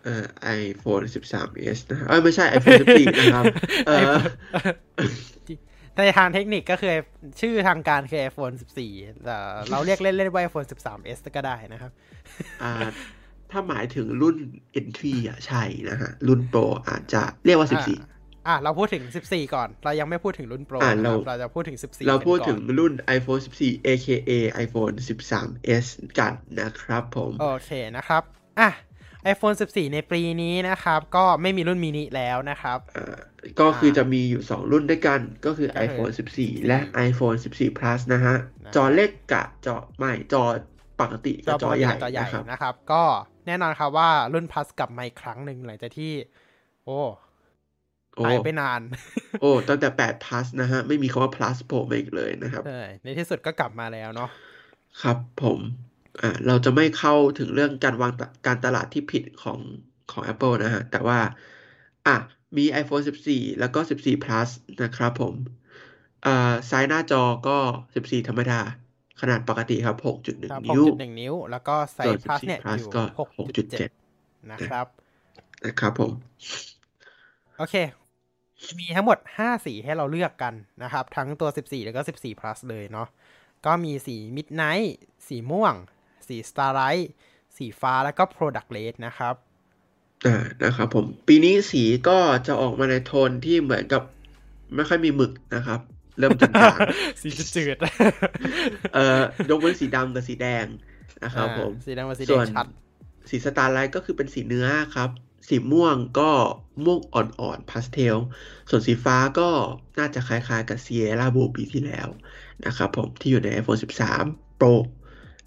เอ่อ iPhone 13s นะฮะเอ้ยไม่ใช่ iPhone 14 นะครับเออในทางเทคนิคก็คือชื่อทางการคือ iPhone 14แต่เราเรียกเล่นๆว่า iPhone 13s ก็ได้นะครับ อ่า ถ้าหมายถึงรุ่น entry อะใช่นะฮะ รุ่นโปรอาจจะเรียกว่าอ่า14อะเราพูดถึง 14 ก่อน เรายังไม่พูดถึงรุ่น Pro อ่านะคเรารับเราจะพูดถึง 14 เราพูดกันก่อนถึงรุ่น iPhone 14 aka iPhone 13s กันนะครับผม โอเคนะครับอะ iPhone 14 ในปีนี้นะครับ ก็ไม่มีรุ่นมินิแล้วนะครับอ่าก็คือจะมีอยู่ 2 รุ่นด้วยกันก็คือก็คือ iPhone 14 และ iPhone 14 Plus นะฮะนะจอเล็กกับจอไม่จอปกติจกัอบจอปกติใหญ่จอใหญ่นะครับนะครับก็ แน่นอนครับว่ารุ่น Plus กลับมาอีกครั้งหนึ่งหลังจากที่ โอ้โอ้หายไปนาน โอ้ตั้งแต่8 plus นะฮะ ไม่มีคำว่า plus โผล่มาอีกเลยนะครับใช่ในที่สุดก็กลับมาแล้วเนาะครับผมอ่าเราจะไม่เข้าถึงเรื่องการวางตการตลาดที่ผิดของของ Apple นะฮะ แต่ว่า อะ มี iPhone 14 แล้วก็ 14 plus นะครับผมอ่าไซส์หน้าจอก็ 14 ธรรมดา ขนาดปกติครับครับ 6.1 นิ้ว6.1 นิ้ว แล้วก็ไซส่วนส์ Plus เนี่ย14 plus อยู่ก็6.7 นะครับ นะครับผม โอเค มีทั้งหมด 5 สีให้เราเลือกกันนะครับ ทั้งตัว 14 แล้วก็ 14 plus เลยเนาะ ก็มีสี midnight สีม่วง สี starlight สีฟ้าแล้วก็ product red นะครับ อ่า นะครับผม ปีนี้สีก็จะออกมาในโทนที่เหมือนกับ ไม่ค่อยมีหมึกนะครับ เริ่มจางสีจืดๆเอ่อยกเว้นสีดำกับสีแดงๆนะครับผมอ่าสีแดงกับสีแดส่วงนชัดสีสตาร์ไลท์ก็คือเป็นสีเนื้อครับ สีม่วงก็ม่วงอ่อนๆพาสเทล ส่วนสีฟ้าก็น่าจะคล้ายๆกับ Sierra Blue ปีที่แล้วนะครับผมที่อยู่ใน iPhone 13 Pro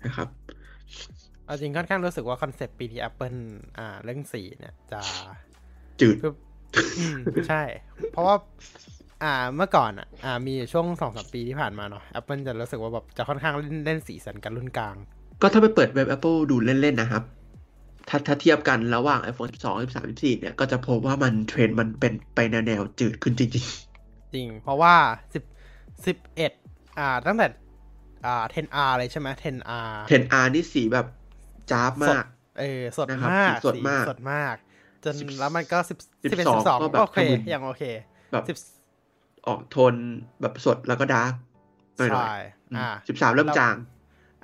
นะครับเอาจริงค่อนข้างรู้สึกว่าคอนเซปต์ปีที่ Apple อ่า เรื่องสีเนี่ยจะจืดคืออืมใช่ เพราะว่า อ่าเมื่อก่อนอะอ่ามีอยู่ช่วงสองสามปีที่ผ่านมาเนาะ Apple จะรู้สึกว่าแบบจะค่อนข้างเล่นเล่นสีสันกันรุ่นกลาง ก็ถ้าไปเปิดเว็บ Apple ดูเล่น ๆ นะครับ ถ้าถ้าเทียบกันระหว่าง iPhone 12 13 14 เนี่ย ก็จะพบว่ามันเทรนด์มันเป็นไปแนวๆจืดขึ้นจริงจริง เพราะว่าสิบสิบเอ็ดอ่าตั้งแต่อ่า 10R เลยใช่ไหม 10R ๆ 10R นี่สีแบบจ้าบมาก เออ สดนะครับมากสีสดมาก สดมาก จนสิบแล้วมันก็สิบสิบสิบเอ็ดสองสิบสองก็แบบโอเคทะมึนยังโอเคแบบสิบ ออกโทนแบบสดแล้วก็ดาร์กหน่อยใช่ๆอ่าสิบสามเริ่มแล้วจาง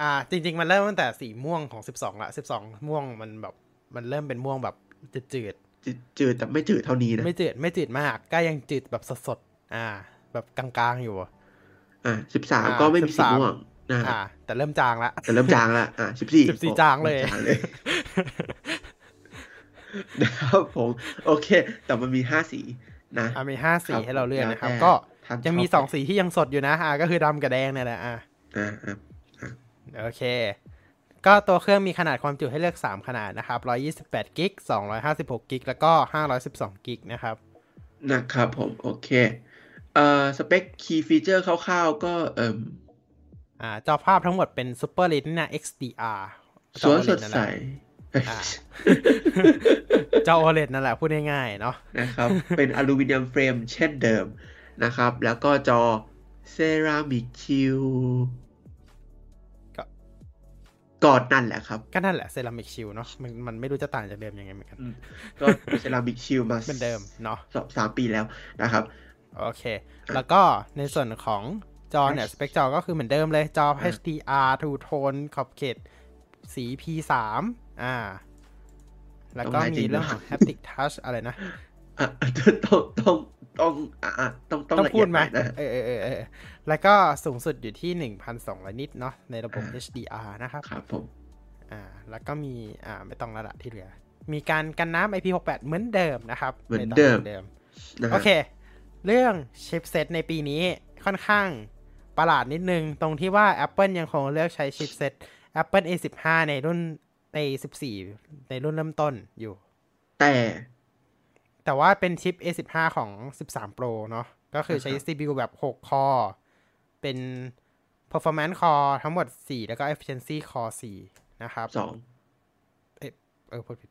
อ่า จริง ๆ มันเริ่มตั้งแต่สีม่วงของสิบสองละสิบสองม่วงมันแบบมันเริ่มเป็นม่วงแบบจืดจืดจืดแต่ไม่จืดเท่านี้ๆนะ ไม่จืดไม่จืดมากก็ยังจืดแบบสดๆอ่า แบบกลางๆอยู่ อ่าสิบสามอ่าก็ไม่มีสี13ม่วงนะฮะอ่า แต่เริ่มจางละแต่เริ่มจางละอ่าสิบสี่14จางเลยจางเลยนะครับผม โอเค แต่มันมีห้าสี นะอ่ามีห้าสีให้เราเลือกนะครับแล้วแต่ก็ท่านยังมีชอบสองสีที่ยังสดอยู่นะอ่าก็คือดำกับแดงเนี่ยแหละอ่าอ่าอ่าโอเค ก็ตัวเครื่องมีขนาดความจุให้เลือก 3 ขนาดนะครับ128กิก256กิกแล้วก็512กิกนะครับ นะครับผมโอเค เอ่อ สเปค key feature คร่าวๆ ก็เอ่มอ่าจอภาพทั้งหมดเป็น Super Retina XDR สวยสดใส อ่าจอ OLED นั่นแหละพูดง่ายๆเนาะนะครับ เป็นอลูมิเนียม frame เช่นเดิมนะครับ แล้วก็จอ Ceramic Shield ก็กอดนั่นแหละครับ ก็นั่นแหละ Ceramic Shield เนาะมันมันไม่รู้จะต่างจากเดิมยังไงเหมือนกันอืมก็ Ceramic Shield มาเหมือนเดิมเนาะสองสามปีแล้วนะครับ โอเค แล้วก็ในส่วนของจอเนี่ย สเปคจอก็คือเหมือนเดิมเลย จออ่า HDR True Tone ขอบเขตสี P3 อ่า แล้วก็มีเรื่องของ haptic touch อะไรนะอะต้องต้องตต้องอะต้องต้องต้องละพูเอียดดไหมหน่อยนะเออเออเออเออแล้วก็สูงสุดอยู่ที่1,200นิดเนาะในระบบอ่า HDR นะครับ ครับผม อ่า แล้วก็มีอ่าไม่ต้องระดับที่เหลือ มีการกันน้ำ IP68 เหมือนเดิมนะครับ เหมือนไต้งเดิมเดิมนะฮะโอเค เรื่องชิปเซตในปีนี้ค่อนข้างประหลาดนิดนึง ตรงที่ว่า Apple ยังคงเลือกใช้ชิปเซต Apple A15 ในรุ่น ใน 14 ในรุ่นเริ่มต้นอยู่ แต่ แต่ว่าเป็นชิป A15 ของ 13 Pro เนาะก็คือใช้นะครับ CPU แบบ 6 คอร์เป็น performance core ทั้งหมด 4 แล้วก็ efficiency core 4 นะครับสองเออพูดผิด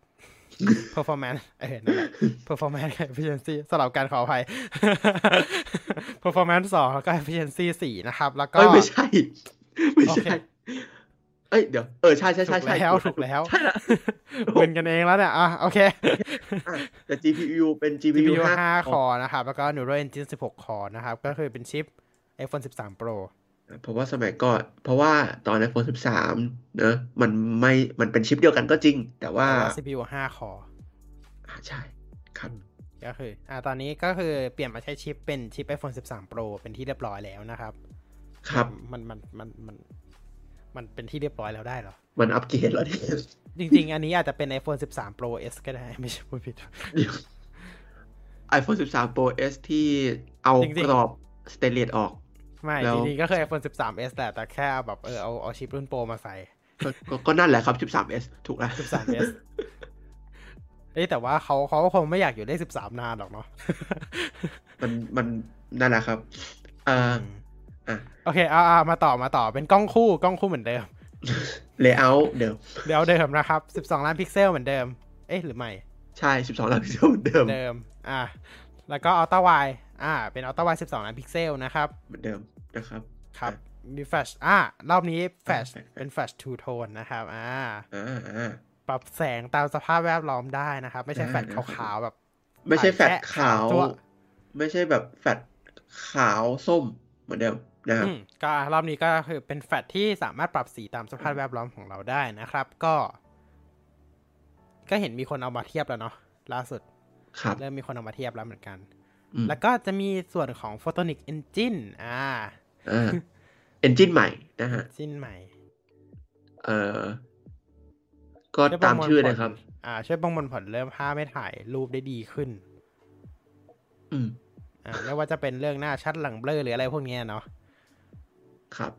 performance เออนั่นแหละ performance กับ efficiency สลับกันขออภัย performance 2 แล้วก็ efficiency 4 นะครับ แล้วก็เอ้ยไม่ใช่ ไม่โอใช่ เคเอ้ยเดี๋ยวเออใช่ใช่ใช่ถูกใช่แล้วถูกแล้วใช่ละเวนกันเองแล้วเนี่ยอะโอเคอะแต่ GPU เป็น GPU GPU 5 5 coreนะครับ แล้วก็ Neural Engine 16 core นะครับ ก็คือเป็นชิป iPhone 13 Pro เพราะว่าสมัยก่อนเพราะว่าตอน iPhone 13เนอะมันไม่มันเป็นชิปเดียวกันก็จริง แต่ว่าแต่ว่า CPU 5คอร์อ่าใช่ครับก็คืออ่าตอนนี้ก็คือเปลี่ยนมาใช้ชิปเป็นชิป iPhone 13 Pro เป็นที่เรียบร้อยแล้วนะครับ ครับมันมันมันมัน มันเป็นที่เรียบร้อยแล้วได้เหรอ มันอัปเกรดแล้วเนี่ยจริง ๆ อันนี้อาจจะเป็น iPhone 13 Pro S ก็ได้ ไม่ใช่พูดผิดเดี๋ยว iPhone 13 Pro S ที่เอาจริงๆกรอบสเตนเลสออก ไม่แล้วจริงๆ ก็คือ iPhone 13 S แหละแต่แค่เอาแบบเออเอาเอาชิปรุ่นโปรมาใส่ก็ก็ก็นั่นแหละครับ 13 S ถูกแล้ว 13 S เอ้ยแต่ว่าเขาเขาก็คงไม่อยากอยู่ได้ 13 นานหรอกเนาะ มันมันนั่นแหละครับอ่า อะโอเคเอาเอามาต่อมาต่อเป็นกล้องคู่กล้องคู่เหมือนเดิม layout เดิมเดี๋ยวเดิมนะครับ12ล้านพิกเซลเหมือนเดิม เอ๊ะหรือไม่ ใช่12ล้านพิกเซลเหมือนเดิมเดิม อ่าแล้วก็ ultra-wide อ่า เป็น ultra-wide 12ล้านพิกเซลนะครับ เหมือนเดิมนะครับครับอะมีแฟลชอ่ารอบนี้แฟลชอ่าเป็นแฟลช True Tone นะครับอ่าอ่าอ่าปรับแสงตามสภาพแวดล้อมได้นะครับ ไม่ใช่ได้แฟลชนะครับขาวๆแบบ ไม่ใช่แฟลชแค่ขาวตัวไม่ใช่แบบแฟลชขาวส้มเหมือนเดิม นะครับอืมก็รอบนี้ก็คือเป็นแฟลชที่สามารถปรับสีตามสภาพแวดล้อมของเราได้นะครับ ก็ ก็เห็นมีคนเอามาเทียบแล้วเนาะล่าสุดครับเริ่มมีคนเอามาเทียบแล้วเหมือนกันอืมแล้วก็จะมีส่วนของ Photonic Engine อ่าอ่า engine ใหม่นะฮะจิ้นใหม่ เอ่อ ก็ช่วยตามประลชื่อผลนะครับ อ่า ช่วยประมวลผลเริ่มภาพให้ถ่ายรูปได้ดีขึ้น อืม อ่า ไม่ว่าจะเป็นเรื่องหน้าชัดหลังเบลอหรืออะไรพวกเนี้ยเนาะ ครับ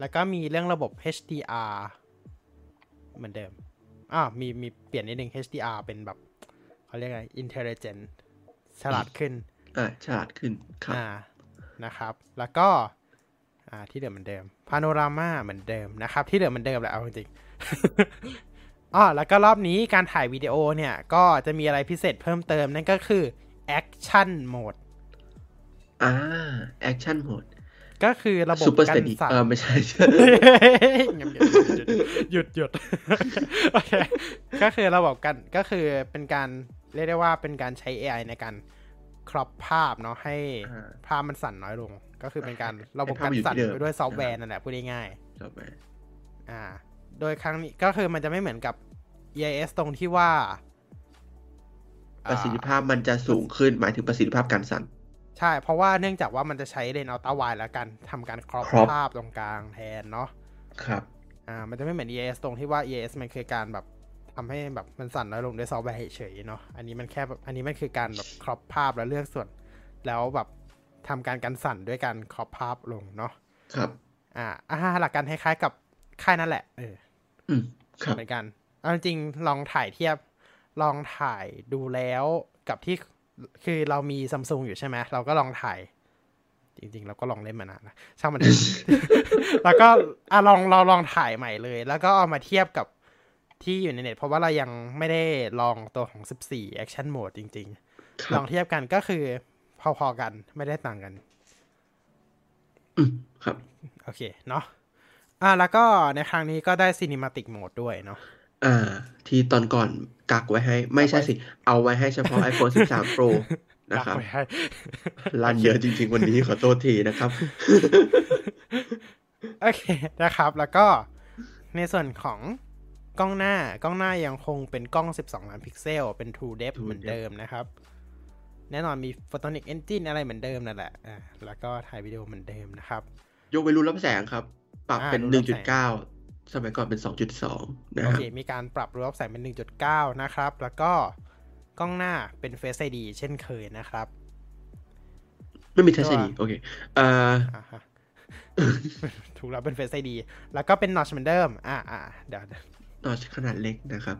แล้วก็มีเรื่องระบบ HDR เหมือนเดิมอ่ามีมีเปลี่ยนนิดนึง HDR เป็นแบบเขาเรียกอะไร intelligent ฉลาดขึ้น อ่าฉลาดขึ้น ครับอ่านะครับ แล้วก็ อ่า ที่เดิมเหมือนเดิม พาโนรามาเหมือนเดิมนะครับ ที่เดิมเหมือนเดิมแหละเอาจริงๆอ๋อแล้วก็รอบนี้การถ่ายวิดีโอเนี่ย ก็จะมีอะไรพิเศษเพิ่มเติมนั่นก็คือ Action Mode อ่า action mode ก็คือระบบ super กัน steady สั่นเออไม่ใช่หยุดหยุดโอเคก็คือระบบกันก็คือเป็นการเรียกได้ว่าเป็นการใช้ AI ในการครอปภาพเนาะให้อ่าภาพมันสั่นน้อยลง ก็คือเป็นการให้ระบบภาพการมันอยู่สั่นที่เดิมไปด้วยซอฟต์แวร์นั่นแหละพูดง่ายจบไหมๆอ่า โดยครั้งนี้ก็คือมันจะไม่เหมือนกับ EIS ตรงที่ว่า ประสิทธิภาพมันจะสูงขึ้นหมายถึงประสิทธิภาพการสั่น ใช่ เพราะว่าเนื่องจากว่ามันจะใช้เลนส์ ultra-wide แล้วก็ทำการ crop crop ภาพตรงกลางแทนเนาะครับอ่ามันจะไม่เหมือน EIS ตรงที่ว่า EIS มันคือการแบบทำให้แบบมันสั่นน้อยลงด้วยซอฟต์แวร์เฉยๆเนาะอันนี้มันแค่แบบอันนี้มันคือการแบบ crop ภาพแล้วเลือกส่วน แล้วแบบทำการกันสั่นด้วยการครอปภาพลงเนาะครับ อ่าอ่าหลักการคล้ายๆกับค่ายนั่นแหละ เอออืมครับเหมือนกันเอาจริงๆลองถ่ายเทียบ ลองถ่ายดูแล้วกับที่ คือเรามีซัมซุงอยู่ใช่ไหมเราก็ลองถ่าย จริง ๆ เราก็ลองเล่นมานานนะช่างมันเถอะแล้วก็อะลองเราลองถ่ายใหม่เลย แล้วก็เอามาเทียบกับที่อยู่ในเน็ตเพราะว่าเรายังไม่ได้ลองตัวของ 14 Action Mode จริงคๆลรัอบงเทียบกันก็คือ พอๆกันไม่ได้ต่างกันอืมครับ โอเค เนาะอะแล้วก็ในครั้งนี้ก็ได้ Cinematic Mode ด้วยเนาะ อ่า ที่ตอนก่อนกักไว้ให้ ไม่ใช่สิ เอาไว้ให้เฉพาะ iPhone 13 Pro นะครับรันเยอะจริง ๆ วันนี้ขอโทษทีนะครับ โอเคนะครับ แล้วก็ในส่วนของกล้องหน้ากล้องหน้ายังคงเป็นกล้อง 12 ล้านพิกเซล เป็น True Depth เหมือนเดิมนะครับ แน่นอนมี Photonic Engine อะไรเหมือนเดิมนั่นแหละอ่าแล้วก็ถ่ายวิดีโอเหมือนเดิมนะครับ ยกเว้นรูรับแสงครับ ปรับเป็น 1.9 สดงเก้าสมัยก่อนเป็นสองจุดสองนะโอครับเค มีการปรับรูปแสงเป็น 1.9 นะครับ แล้วก็กล้องหน้าเป็น Face ID เช่นเคยนะครับ ไม่มีทัชตัวดีโอเคเอ่ออ่าฮะถูกแล้วเป็น Face ID แล้วก็เป็น Notch เหมือนเดิม อ่าอ่าเดี๋ยวเดี๋ยวนอชขนาดเล็กนะครับ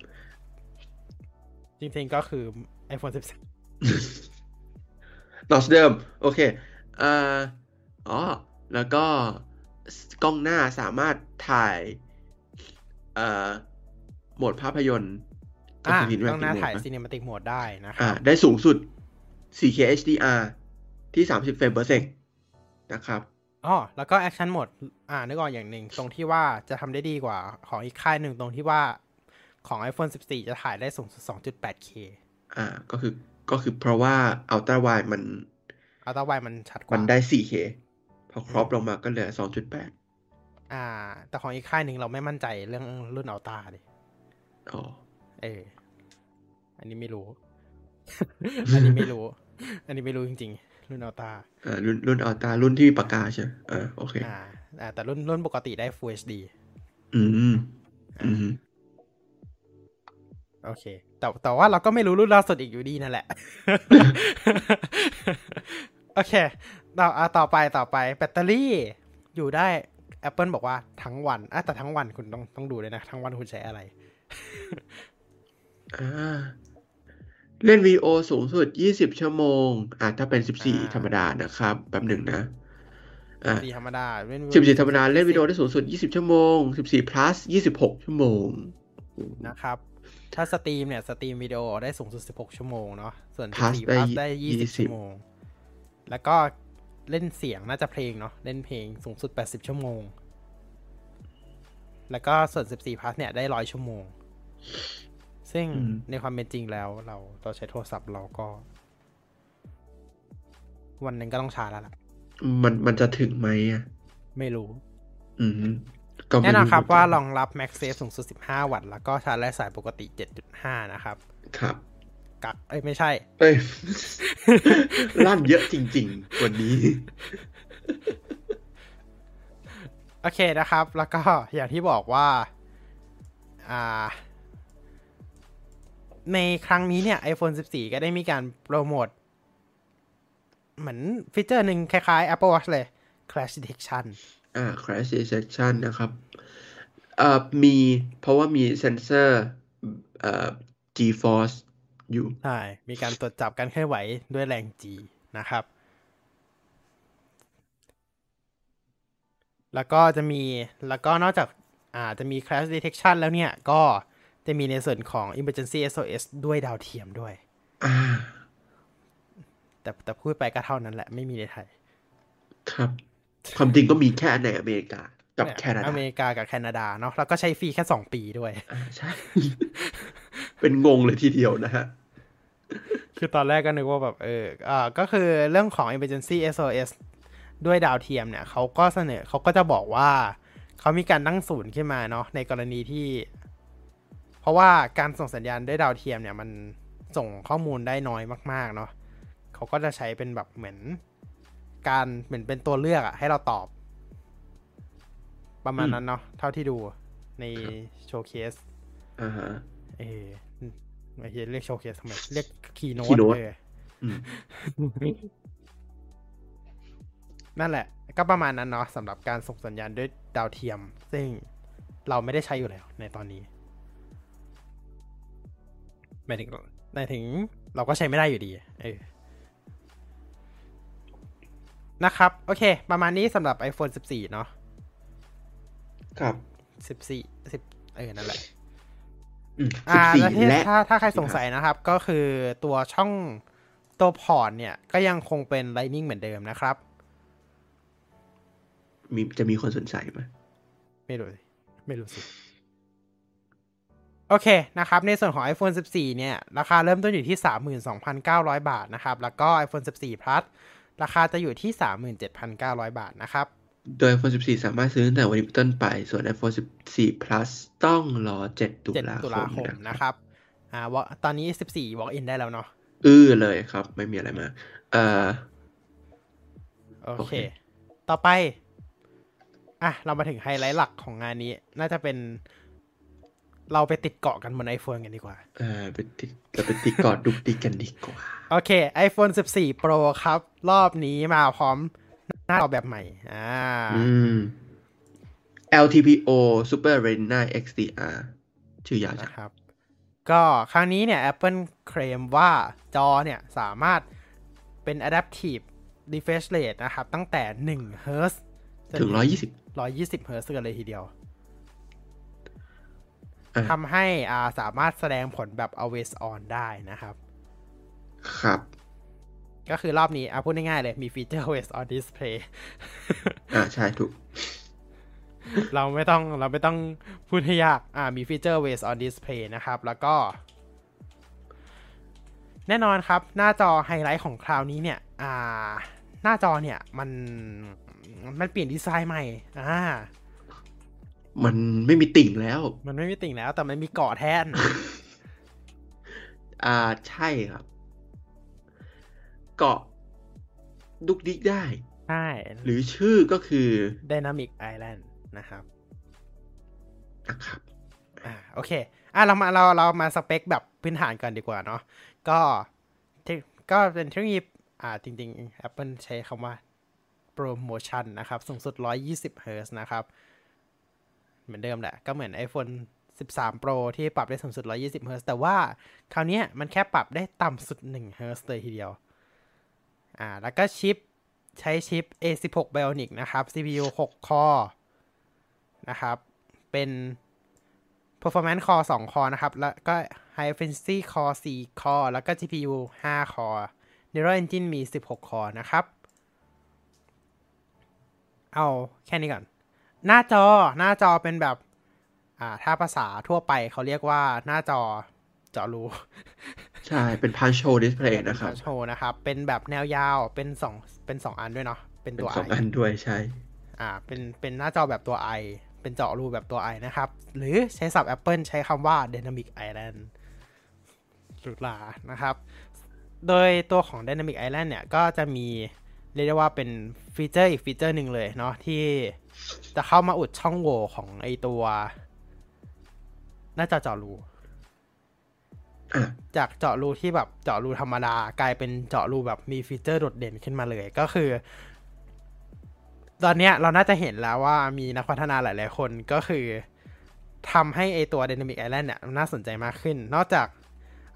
จริงๆก็คือ iPhone 13นอชเดิม โอเคเอ่ออ๋อ แล้วก็กล้องหน้าสามารถถ่ายเอ่อ โหมดภาพยนตร์อ่าคือ cinematic กล้องหน้า mode ถ่ายปะ Cinematic Mode ได้นะคอ่ารับได้สูงสุด 4K HDR ที่ 30 เฟรมเปอร์เซ็นต์นะครับอ๋อแล้วก็ Action Mode อ่านึกออกอย่างหนึ่งตรงที่ว่าจะทำได้ดีกว่าของอีกค่ายหนึ่งตรงที่ว่าของ iPhone 14 จะถ่ายได้สูงสุด 2.8K อ่า ก็คือ ก็คือเพราะว่า Ultra Wide มันอัลตร้าไวมันชัดกมัว่านได้ 4K พอครอปลงมาก็เหลือ 2.8 อ่า แต่ของอีกค่ายหนึ่งเราไม่มั่นใจเรื่องรุ่นอัลตร้าดิอ๋อเออ อันนี้ไม่รู้ อันนี้ไม่รู้ อันนี้ไม่รู้จริงๆ รุ่นอัลตร้าอ่ารุ่นรุ่น Ultra รุ่นที่มีปากกาใช่ไหมอ่าโอเคอ่าอ่า แต่รุ่นรุ่นปกติได้ Full HD อืม อืม โอเค แต่แต่ว่าเราก็ไม่รู้รุ่นล่าสุดอีกอยู่ดีนั่นแหละ โอเค ต่ออะต่อไปต่อไปแบตเตอรี่อยู่ได้ Apple บอกว่าทั้งวันอะแต่ทั้งวันคุณต้องต้องดูเลยนะ ทั้งวันคุณใช้อะไรอ่าเล่นวีดีโอสูงสุด 20 ชั่วโมงอ่าถ้าเป็นอ่า14 ธรรมดานะครับแป๊บหนึ่งนะอ่าดีธรรมดาเล่น14ธรรมดาเล่นวิดีโอได้สูงสุด 20 ชั่วโมง 14 plus 26 ชั่วโมงนะครับ ถ้าสตรีมเนี่ย สตรีมวิดีโอได้สูงสุด 16 ชั่วโมงเนาะ ส่วน Plus 14ได้ plus ได้20 20 ชั่วโมง แล้วก็ เล่นเสียงน่าจะเพลงเนาะเล่นเพลงสูงสุด 80 ชั่วโมง แล้วก็ส่วน 14 plus เนี่ยได้100ชั่วโมง ซึ่งอืมในความเป็นจริงแล้ว เราเราใช้โทรศัพท์เราก็ วันหนึ่งก็ต้องชาร์จแล้วล่ะ มันมันจะถึงไหมอะ ไม่รู้ อืมก็ไม่แน่นอนครับเหมืกัว่ารองรับ MagSafe สูงสุด 15 วัตต์ แล้วก็ชาร์จไร้สายปกติ 7.5 นะครับ ครับ กักเอ้ยไม่ใช่เอ้ยลั่นเยอะจริง ๆ วันนี้ โอเคนะครับ แล้วก็อย่างที่บอกว่า อ่า ในครั้งนี้เนี่ย iPhone 14 ก็ได้มีการโปรโมท เหมือนฟีเจอร์หนึ่งคล้ายๆ Apple Watch เลย Crash Detection อ่า crash detection นะครับเอ่อมีเพราะว่ามีเซนเซอร์เอ่อ G-force อยู่ใช่มีการตรวจจับการเคลื่อนไหวด้วยแรง G นะครับ แล้วก็จะมีแล้วก็นอกจากอ่าจะมี Crash Detection แล้วเนี่ย ก็จะมีในส่วนของ Emergency SOS ด้วยดาวเทียมด้วยอ่าแต่แต่พูดไปก็เท่านั้นแหละไม่มีในไทย ครับ ความจริงก็มีแค่ในอเมริกากับเนี่ยแคนาดาอเมริกากับแคนาดาเนาะแล้วก็ใช้ฟรีแค่2ปีด้วยอ่าใช่ เป็นงงเลยทีเดียวนะฮะ คือตอนแรกก็นึกว่าแบบเอออ่าก็คือเรื่องของ emergency SOS ด้วยดาวเทียมเนี่ยเขาก็เสนอเขาก็จะบอกว่าเขามีการตั้งศูนย์ขึ้นมาเนาะในกรณีที่ เพราะว่าการส่งสัญญาณด้วยดาวเทียมเนี่ยมันส่งข้อมูลได้น้อยมาก ๆ เนาะเขาก็จะใช้เป็นแบบเหมือน การเหมือนเป็นตัวเลือกอะให้เราตอบ ประมาณอืมนั้นเนาะเท่าที่ดูในโชว์เคสอ่าฮะเออ ไม่ใช่เรียกโชว์เคสทำไมเรียกคีโน keynote เอออืมนั่นแหละ ก็ประมาณนั้นเนาะสำหรับการส่งสัญญาณด้วยดาวเทียม ซึ่งเราไม่ได้ใช้อยู่แล้วในตอนนี้หมายถึงหมายถึงเราก็ใช้ไม่ได้อยู่ดีเออนะครับ โอเค ประมาณนี้สำหรับ iPhone 14 เนาะครับ 14 10 เออ นั่นแหละ อืมอ่า14แล้วที่และถ้าถ้าใครสงสัยนะครับ ก็คือตัวช่องตัวพอร์ตเนี่ย ก็ยังคงเป็น Lightning เหมือนเดิมนะครับ มีจะมีคนสนใจไหมไม่รู้สิไม่รู้สิ โอเคนะครับ ในส่วนของ iPhone 14 เนี่ย ราคาเริ่มต้นอยู่ที่ 32,900 บาทนะครับ แล้วก็ iPhone 14 Plus ราคาจะอยู่ที่ 37,900 บาทนะครับ โดย iPhone 14 สามารถซื้อตั้งแต่วันนี้เป็นต้นไป ส่วน iPhone 14 plus ต้องรอ 7 ตุลา7ตุคลามคมนะนะคครับรับ อ่า wa- ตอนนี้ 14 walk in ได้แล้วเนาะ อื้อเลยครับ ไม่มีอะไรมากเอ่อโอโอเคเค ต่อไป อะ เรามาถึงไฮไลท์หลักของงานนี้ น่าจะเป็น เราไปติดเกาะกันบน iPhone กันดีกว่า เอ่อไปติดเราไปติดกอดดุกดิกกันดีกว่า โอเค iPhone 14 Pro ครับ รอบนี้มาพร้อม หน้าจอแบบใหม่ อ่าอืม LTPO Super Retina XDR ชื่อยาวจังนะครับ ก็ครั้งนี้เนี่ย Apple เคลมว่าจอเนี่ย สามารถเป็น Adaptive Refresh Rate นะครับ ตั้งแต่1 Hz ถึงร้อยยี่สิบ120 Hz กันเลยทีเดียวอะทำให้อ่าสามารถแสดงผลแบบ always on ได้นะครับ ครับ ก็คือรอบนี้เอาพูดง่ายๆเลยมีฟีเจอร์ always on display อ่าใช่ถูก เราไม่ต้องเราไม่ต้องพูดให้ยาก อ่ามีฟีเจอร์ always on display นะครับ แล้วก็ แน่นอนครับ หน้าจอไฮไลท์ของคราวนี้เนี่ย อ่า หน้าจอเนี่ยมันมันเปลี่ยนดีไซน์ใหม่ อ่า มันไม่มีติ่งแล้ว มันไม่มีติ่งแล้ว แต่มันมีเกาะแทน อ่า ใช่ครับ เกาะดุกดิกได้ ใช่ หรือชื่อก็คือ Dynamic Island นะครับนะครับอ่าโอเค อะเรามาเราเรามาสเปคแบบพื้นฐานก่อนดีกว่าเนาะก็เทคก็เป็นเทคโนโลยีอ่าจริง ๆ Apple ใช้คำว่า promotion นะครับ สูงสุด 120 Hz นะครับ เหมือนเดิมแหละ ก็เหมือน iPhone 13 Pro ที่ปรับได้สูงสุด 120 Hz แต่ว่าคราวเนี้ยมันแค่ปรับได้ต่ำสุด 1 Hz เลยทีเดียว อ่าแล้วก็ชิปใช้ชิป A16 Bionic นะครับ CPU 6 คอนะครับ เป็น performance core 2คอนะครับ แล้วก็ high efficiency core 4คอแล้วก็ GPU 5คอ Neural Engine มี 16คอนะครับ เอาแค่นี้ก่อน หน้าจอหน้าจอเป็นแบบ อ่า ถ้าภาษาทั่วไปเขาเรียกว่าหน้าจอจาะรู ใช่ เป็นพันโชดิสเพลย์นะครับโชว์นะครับ เป็นแบบแนวยาว เป็นสองเป็นสองอันด้วยเนาะ เป็นเป็นตัวสอง I อันด้วยใช่ อ่า เป็นเป็นหน้าจอแบบตัว i เป็นเจาะรูแบบตัว i นะครับ หรือใช้ศัพท์ Apple ใช้คำว่า Dynamic Island หรูหรานะครับ โดยตัวของ Dynamic Island เนี่ย ก็จะมีเรียกได้ว่าเป็นฟีเจอร์อีกฟีเจอร์หนึ่งเลยเนาะที่จะเข้ามาอุดช่องโหว่ของไอตัว หน้าจอเจาะรูอะ จากเจาะรูที่แบบเจาะรูธรรมดากลายเป็นเจาะรูแบบมีฟีเจอร์โดดเด่นขึ้นมาเลยก็คือ ตอนเนี้ยเราน่าจะเห็นแล้วว่ามีนักพัฒนาหลาย ๆ คนก็คือทำให้ไอตัว Dynamic Island เนี่ยน่าสนใจมากขึ้น นอกจาก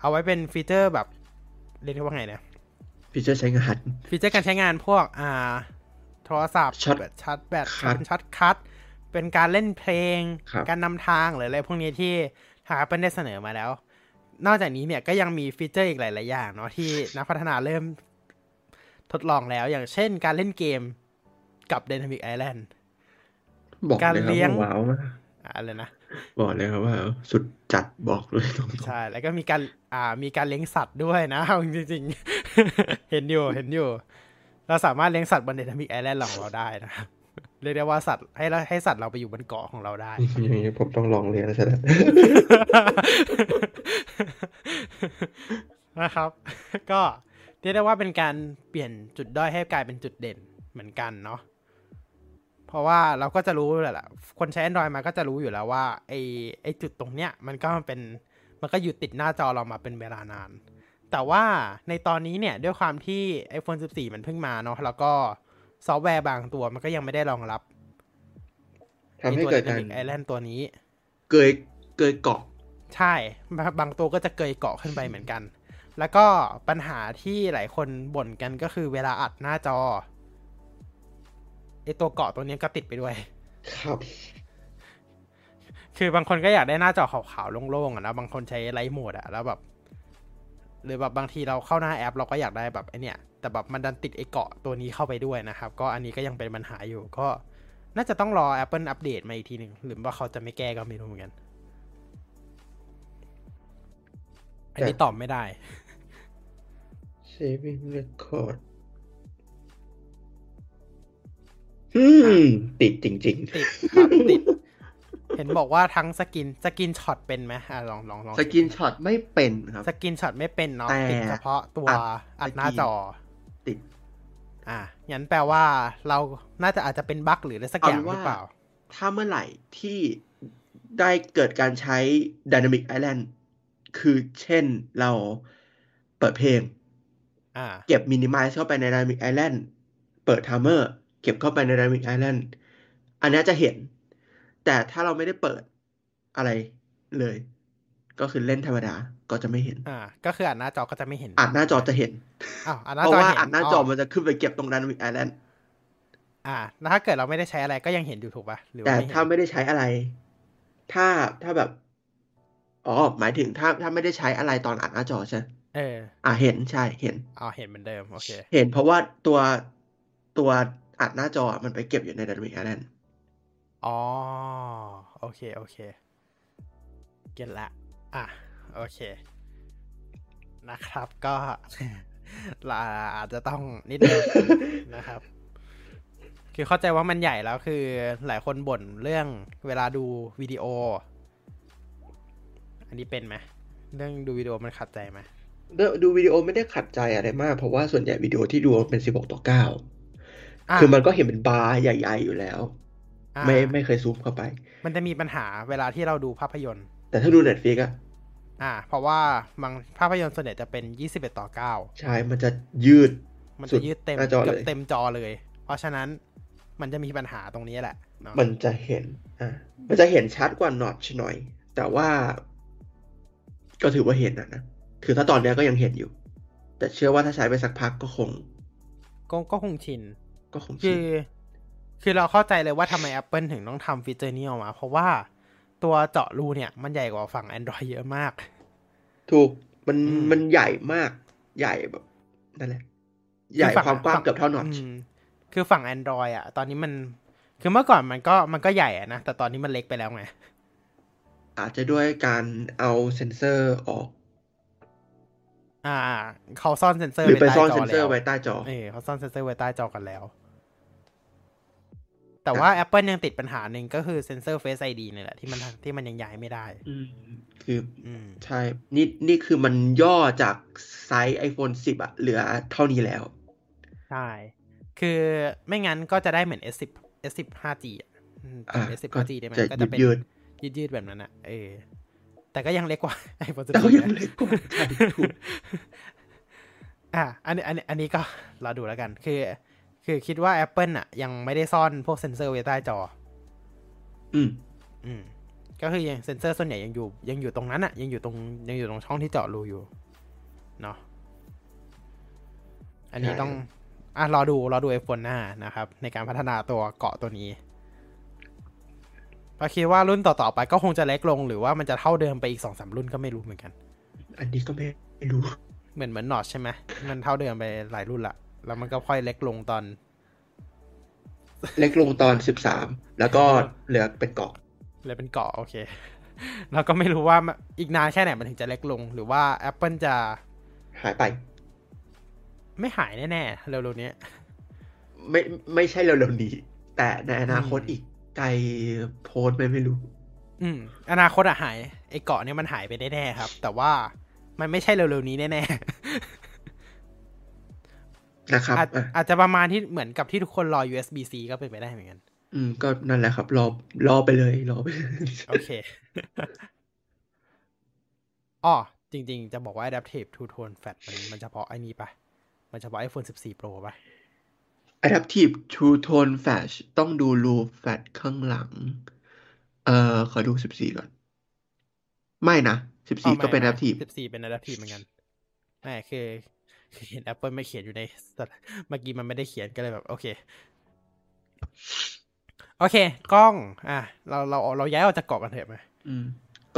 เอาไว้เป็นฟีเจอร์แบบเรียกว่าไงเนี่ยฟีเจอร์ใช้งานฟีเจอร์การใช้งานพวกอ่าโทรศัพท์ short แบบชาร์จแบต cut เป็น shortcut เป็นการเล่นเพลงครับการนำทางหรืออะไรพวกนี้ที่ทาง Apple ได้เสนอมาแล้ว นอกจากนี้เนี่ยก็ยังมีฟีเจอร์อีกหลาย ๆ อย่างเนาะที่นักพัฒนาเริ่มทดลองแล้วอย่างเช่นการเล่นเกมกับ Dynamic Island บอกการเลยคเลี้รับยงว่าว้าวมากอ่าอะไรนะ บอกเลยครับว่า สุดจัดบอกเลยตรงใช่ แล้วก็มีการอ่ามีการเลี้ยงสัตว์ด้วยนะเอาจริงๆ เห็นอยู่เห็นอยู่ เราสามารถเลี้ยงสัตว์บน Dynamic Island ของเราได้นะครับ เรียกได้ว่าสัตว์ให้เราให้สัตว์เราไปอยู่บนเกาะของเราได้ๆอย่างนี้ผมต้องลองเรียนแล้วใช่ไหมนะครับ ก็เรียกได้ว่าเป็นการเปลี่ยนจุดด้อยให้กลายเป็นจุดเด่นเหมือนกันเนาะเพราะว่าเราก็จะรู้แหละคนใช้ Android มาก็จะรู้อยู่แล้วว่าไอไอจุดตรงเนี้ย มันก็เป็นมันก็อยู่ติดหน้าจอเรามาเป็นเวลานาน แต่ว่าในตอนนี้เนี่ยด้วยความที่ iPhone 14 มันเพิ่งมาเนาะแล้วก็ ซอฟต์แวร์บางตัวมันก็ยังไม่ได้รองรับทำให้ไอ้ตัวเกิดการ Dynamic Island ตัวนี้ เกยเกยเกาะ ใช่บางบางตัวก็จะเกยเกาะขึ้นไปเหมือนกัน แล้วก็ปัญหาที่หลายคนบ่นกันก็คือเวลาอัดหน้าจอไอตัวเกาะตัวนี้ก็ติดไปด้วย ครับ คือบางคนก็อยากได้หน้าจอขาวๆโล่งๆอะนะบางคนใช้ไลท์โหมดอะแล้วแบบ หรือแบบบางทีเราเข้าหน้าแอป เราก็อยากได้แบบไอเนี้ย แต่แบบมันดันติดไอเกาะตัวนี้เข้าไปด้วยนะครับ ก็อันนี้ก็ยังเป็นปัญหาอยู่ก็น่าจะต้องรอ Apple อัปเดตมาอีกทีหนึ่งหรือว่าเขาจะไม่แก้ก็ไม่รู้เหมือนกัน อันนี้ตอบไม่ได้ screen record อืมติดจริงติดครับติด เห็นบอกว่าทั้ง screen screenshot เป็นไหมอะลองลองลอง screenshotอตไม่เป็นครับ ส screenshot ไม่เป็นเนาะแต่ติดเฉพาะตัวอัดอัดหน้าสกรีนจอ ติด อะงั้นแปลว่าเราน่าจะอาจจะเป็นบั๊กหรืออะไรสักอย่างเอาเป็นว่าหรือเปล่า ถ้าเมื่อไหร่ที่ได้เกิดการใช้ Dynamic Island คือเช่นเราเปิดเพลงอ่าเก็บ Minimize เข้าไปใน Dynamic Island เปิด Timer เก็บเข้าไปใน Dynamic Island อันเนี้ยจะเห็น แต่ถ้าเราไม่ได้เปิดอะไรเลย ก็คือเล่นธรรมดา ก็จะไม่เห็น อ่า ก็คืออัดหน้าจอก็จะไม่เห็น อ่านหน้าจอจะเห็นอ้าวอัดหน้าเพจอราะว่าเห็นอ่านหน้าจอมันจะขึ้นไปเก็บตรง Dynamic Island อ่าแล้วถ้าเกิดเราไม่ได้ใช้อะไรก็ยังเห็นอยู่ถูกป่ะหรือแต่ว่าไม่เห็นถ้าไม่ได้ใช้อะไร ถ้าถ้าแบบ อ๋อ หมายถึงถ้าถ้าไม่ได้ใช้อะไรตอนอ่านหน้าจอใช่ไหมเออ อ่าเห็นใช่เห็น อ๋อเห็นเหมือนเดิมโอเค เห็นเพราะว่าตัวตัวอัดหน้าจอมันไปเก็บอยู่ใน Dynamic Island อ๋อ โอเค โอเค เก็ตละ อะ โอเค นะครับ ก็เราอาจจะต้องนิดนึงนะครับ คือเข้าใจว่ามันใหญ่แล้วคือหลายคนบ่นเรื่องเวลาดูวิดีโอ อันนี้เป็นไหมเรื่องดูวิดีโอมันขัดใจไหมดูดูวิดีโอไม่ได้ขัดใจอะไรมาก เพราะว่าส่วนใหญ่วิดีโอที่ดูเป็น 16 ต่ออะ9คือมันก็เห็นเป็นบาร์ใหญ่ ๆ อยู่แล้วอะไม่ไม่เคยซูมเข้าไป มันจะมีปัญหาเวลาที่เราดูภาพยนตร์ แต่ถ้าดู Netflix อะ อ่า เพราะว่าบางภาพยนตร์ส่วนใหญ่จะเป็น21ต่อ9ใช่ มันจะยืด มันสุจะดยืดเต็มหน้าจอเกือบเลยเต็มจอเลย เพราะฉะนั้นมันจะมีปัญหาตรงนี้แหละเนาะมันจะเห็น อ่า มันจะเห็นชัดกว่า Notch หน่อย แต่ว่า ก็ถือว่าเห็นนะนะ คือถ้าตอนเนี้ยก็ยังเห็นอยู่ แต่เชื่อว่าถ้าใช้ไปสักพักก็คง ก็ก็คงชิน ก็คงคืชินอคือเราเข้าใจเลยว่าทำไม Apple ถึงต้องทำฟีเจอร์นี้ออกมา เพราะว่า ตัวเจาะรูเนี่ย มันใหญ่กว่าฝั่ง Android เยอะมาก ถูกมันอืมมันใหญ่มาก ใหญ่แบบนั่นแหละใหญ่คือฝั่งความกว้างฝั่งเกือบเท่า Notch อืมคือฝั่ง Android อะ ตอนนี้มัน คือเมื่อก่อนมันก็มันก็ใหญ่อะนะ แต่ตอนนี้มันเล็กไปแล้วไง อาจจะด้วยการเอาเซ็นเซอร์ออก อ่าอ่าเขาซ่อนเซนเซอร์หรือไปว้ใต้ซ่อนจเซ็นเซอแล้ร์ไว้ใต้จอ เออเขาซ่อนเซนเซอร์ไว้ใต้จอกันแล้ว แต่ว่า Apple ยังติดปัญหาหนึ่งก็คือเซนเซอร์ Face ID นี่แหละที่มันที่มันยังย้ายไม่ได้อืมคืออืมใช่ นี่นี่คือมันย่อจากไซส์ iPhone 10อะเหลือเท่านี้แล้ว ใช่ คือไม่งั้นก็จะได้เหมือน S10 S10 5G อะอืมอ่าจำ S10 ก็ 5G ได้ไหมจะก็จะเป็นยืดยืดยืดๆแบบนั้นอะ เออ แต่ก็ยังเล็กกว่า iPhone แต่ก็14ยังนะเล็กกว่าใช่ถูกอะอันนี้อันนี้อันนี้ก็เราดูแล้วกัน คือ คือคิดว่า Apple อะ ยังไม่ได้ซ่อนพวกเซนเซอร์ไว้ใต้จอ อืม อืม ก็คือยังเซนเซอร์ส่วนใหญ่ยังอยู่ ยังอยู่ตรงนั้นอะ ยังอยู่ตรงยังอยู่ตรงช่องที่เจาะรูอยู่เนาะอันนี้ใช่ต้องอะรอดู รอดูไอโฟนหน้านะครับ ในการพัฒนาตัวเกาะตัวนี้ก็คิดว่ารุ่นต่อ ๆ ไปก็คงจะเล็กลง หรือว่ามันจะเท่าเดิมไปอีกสองสามรุ่นก็ไม่รู้เหมือนกัน อันนี้ก็ไม่ไม่รู้ เหมือนเหมือนนอตใช่ไหมมันเท่าเดิมไปหลายรุ่นละ แล้วมันก็ค่อยเล็กลงตอน เล็กลงตอน13แล้วก็เหลือเป็นเกาะเลยเป็นเกาะโอเคเราก็ไม่รู้ว่ามันอีกนานแค่ไหนมันถึงจะเล็กลง หรือว่า Apple จะหายไป ไม่หายแน่ๆเร็วๆนี้ไม่ไม่ใช่เร็วๆนี้ แต่ในอนาคตอืมอีกไกลโพ้นไปไม่รู้ อืม อนาคตอะหายไอเกาะเนี่ยมันหายไปแน่ๆครับ แต่ว่ามันไม่ใช่เร็วๆนี้แน่ๆ นะครับอาจอะอาจจะประมาณที่เหมือนกับที่ทุกคนรอ USB-C ก็เป็นไปได้เหมือนกัน อืม ก็นั่นแหละครับ รอรอไปเลยรอไปเลยโอเคอ๋อจริง ๆ จะบอกว่า Adaptive Two Tone Flat มันมันเฉพาะไอ้นี้ปะมันเฉพาะ iPhone 14 Pro ปะ Adaptive True Tone Flash ต้องดูรูปแฟลชข้างหลัง เอ่อ ขอดู 14 ก่อน ไม่นะอ๋อ14 ก็เป็นไม่ Adaptive ไม่14 เป็น Adaptive เหมือนกันไม่คือคือ เห็น Apple ไม่เขียนอยู่ในเมื่อกี้มันไม่ได้เขียนก็เลยแบบโอเค โอเค กล้อง อะ เราเราเราย้ายออกจากเกาะกันเถอะไหมอืม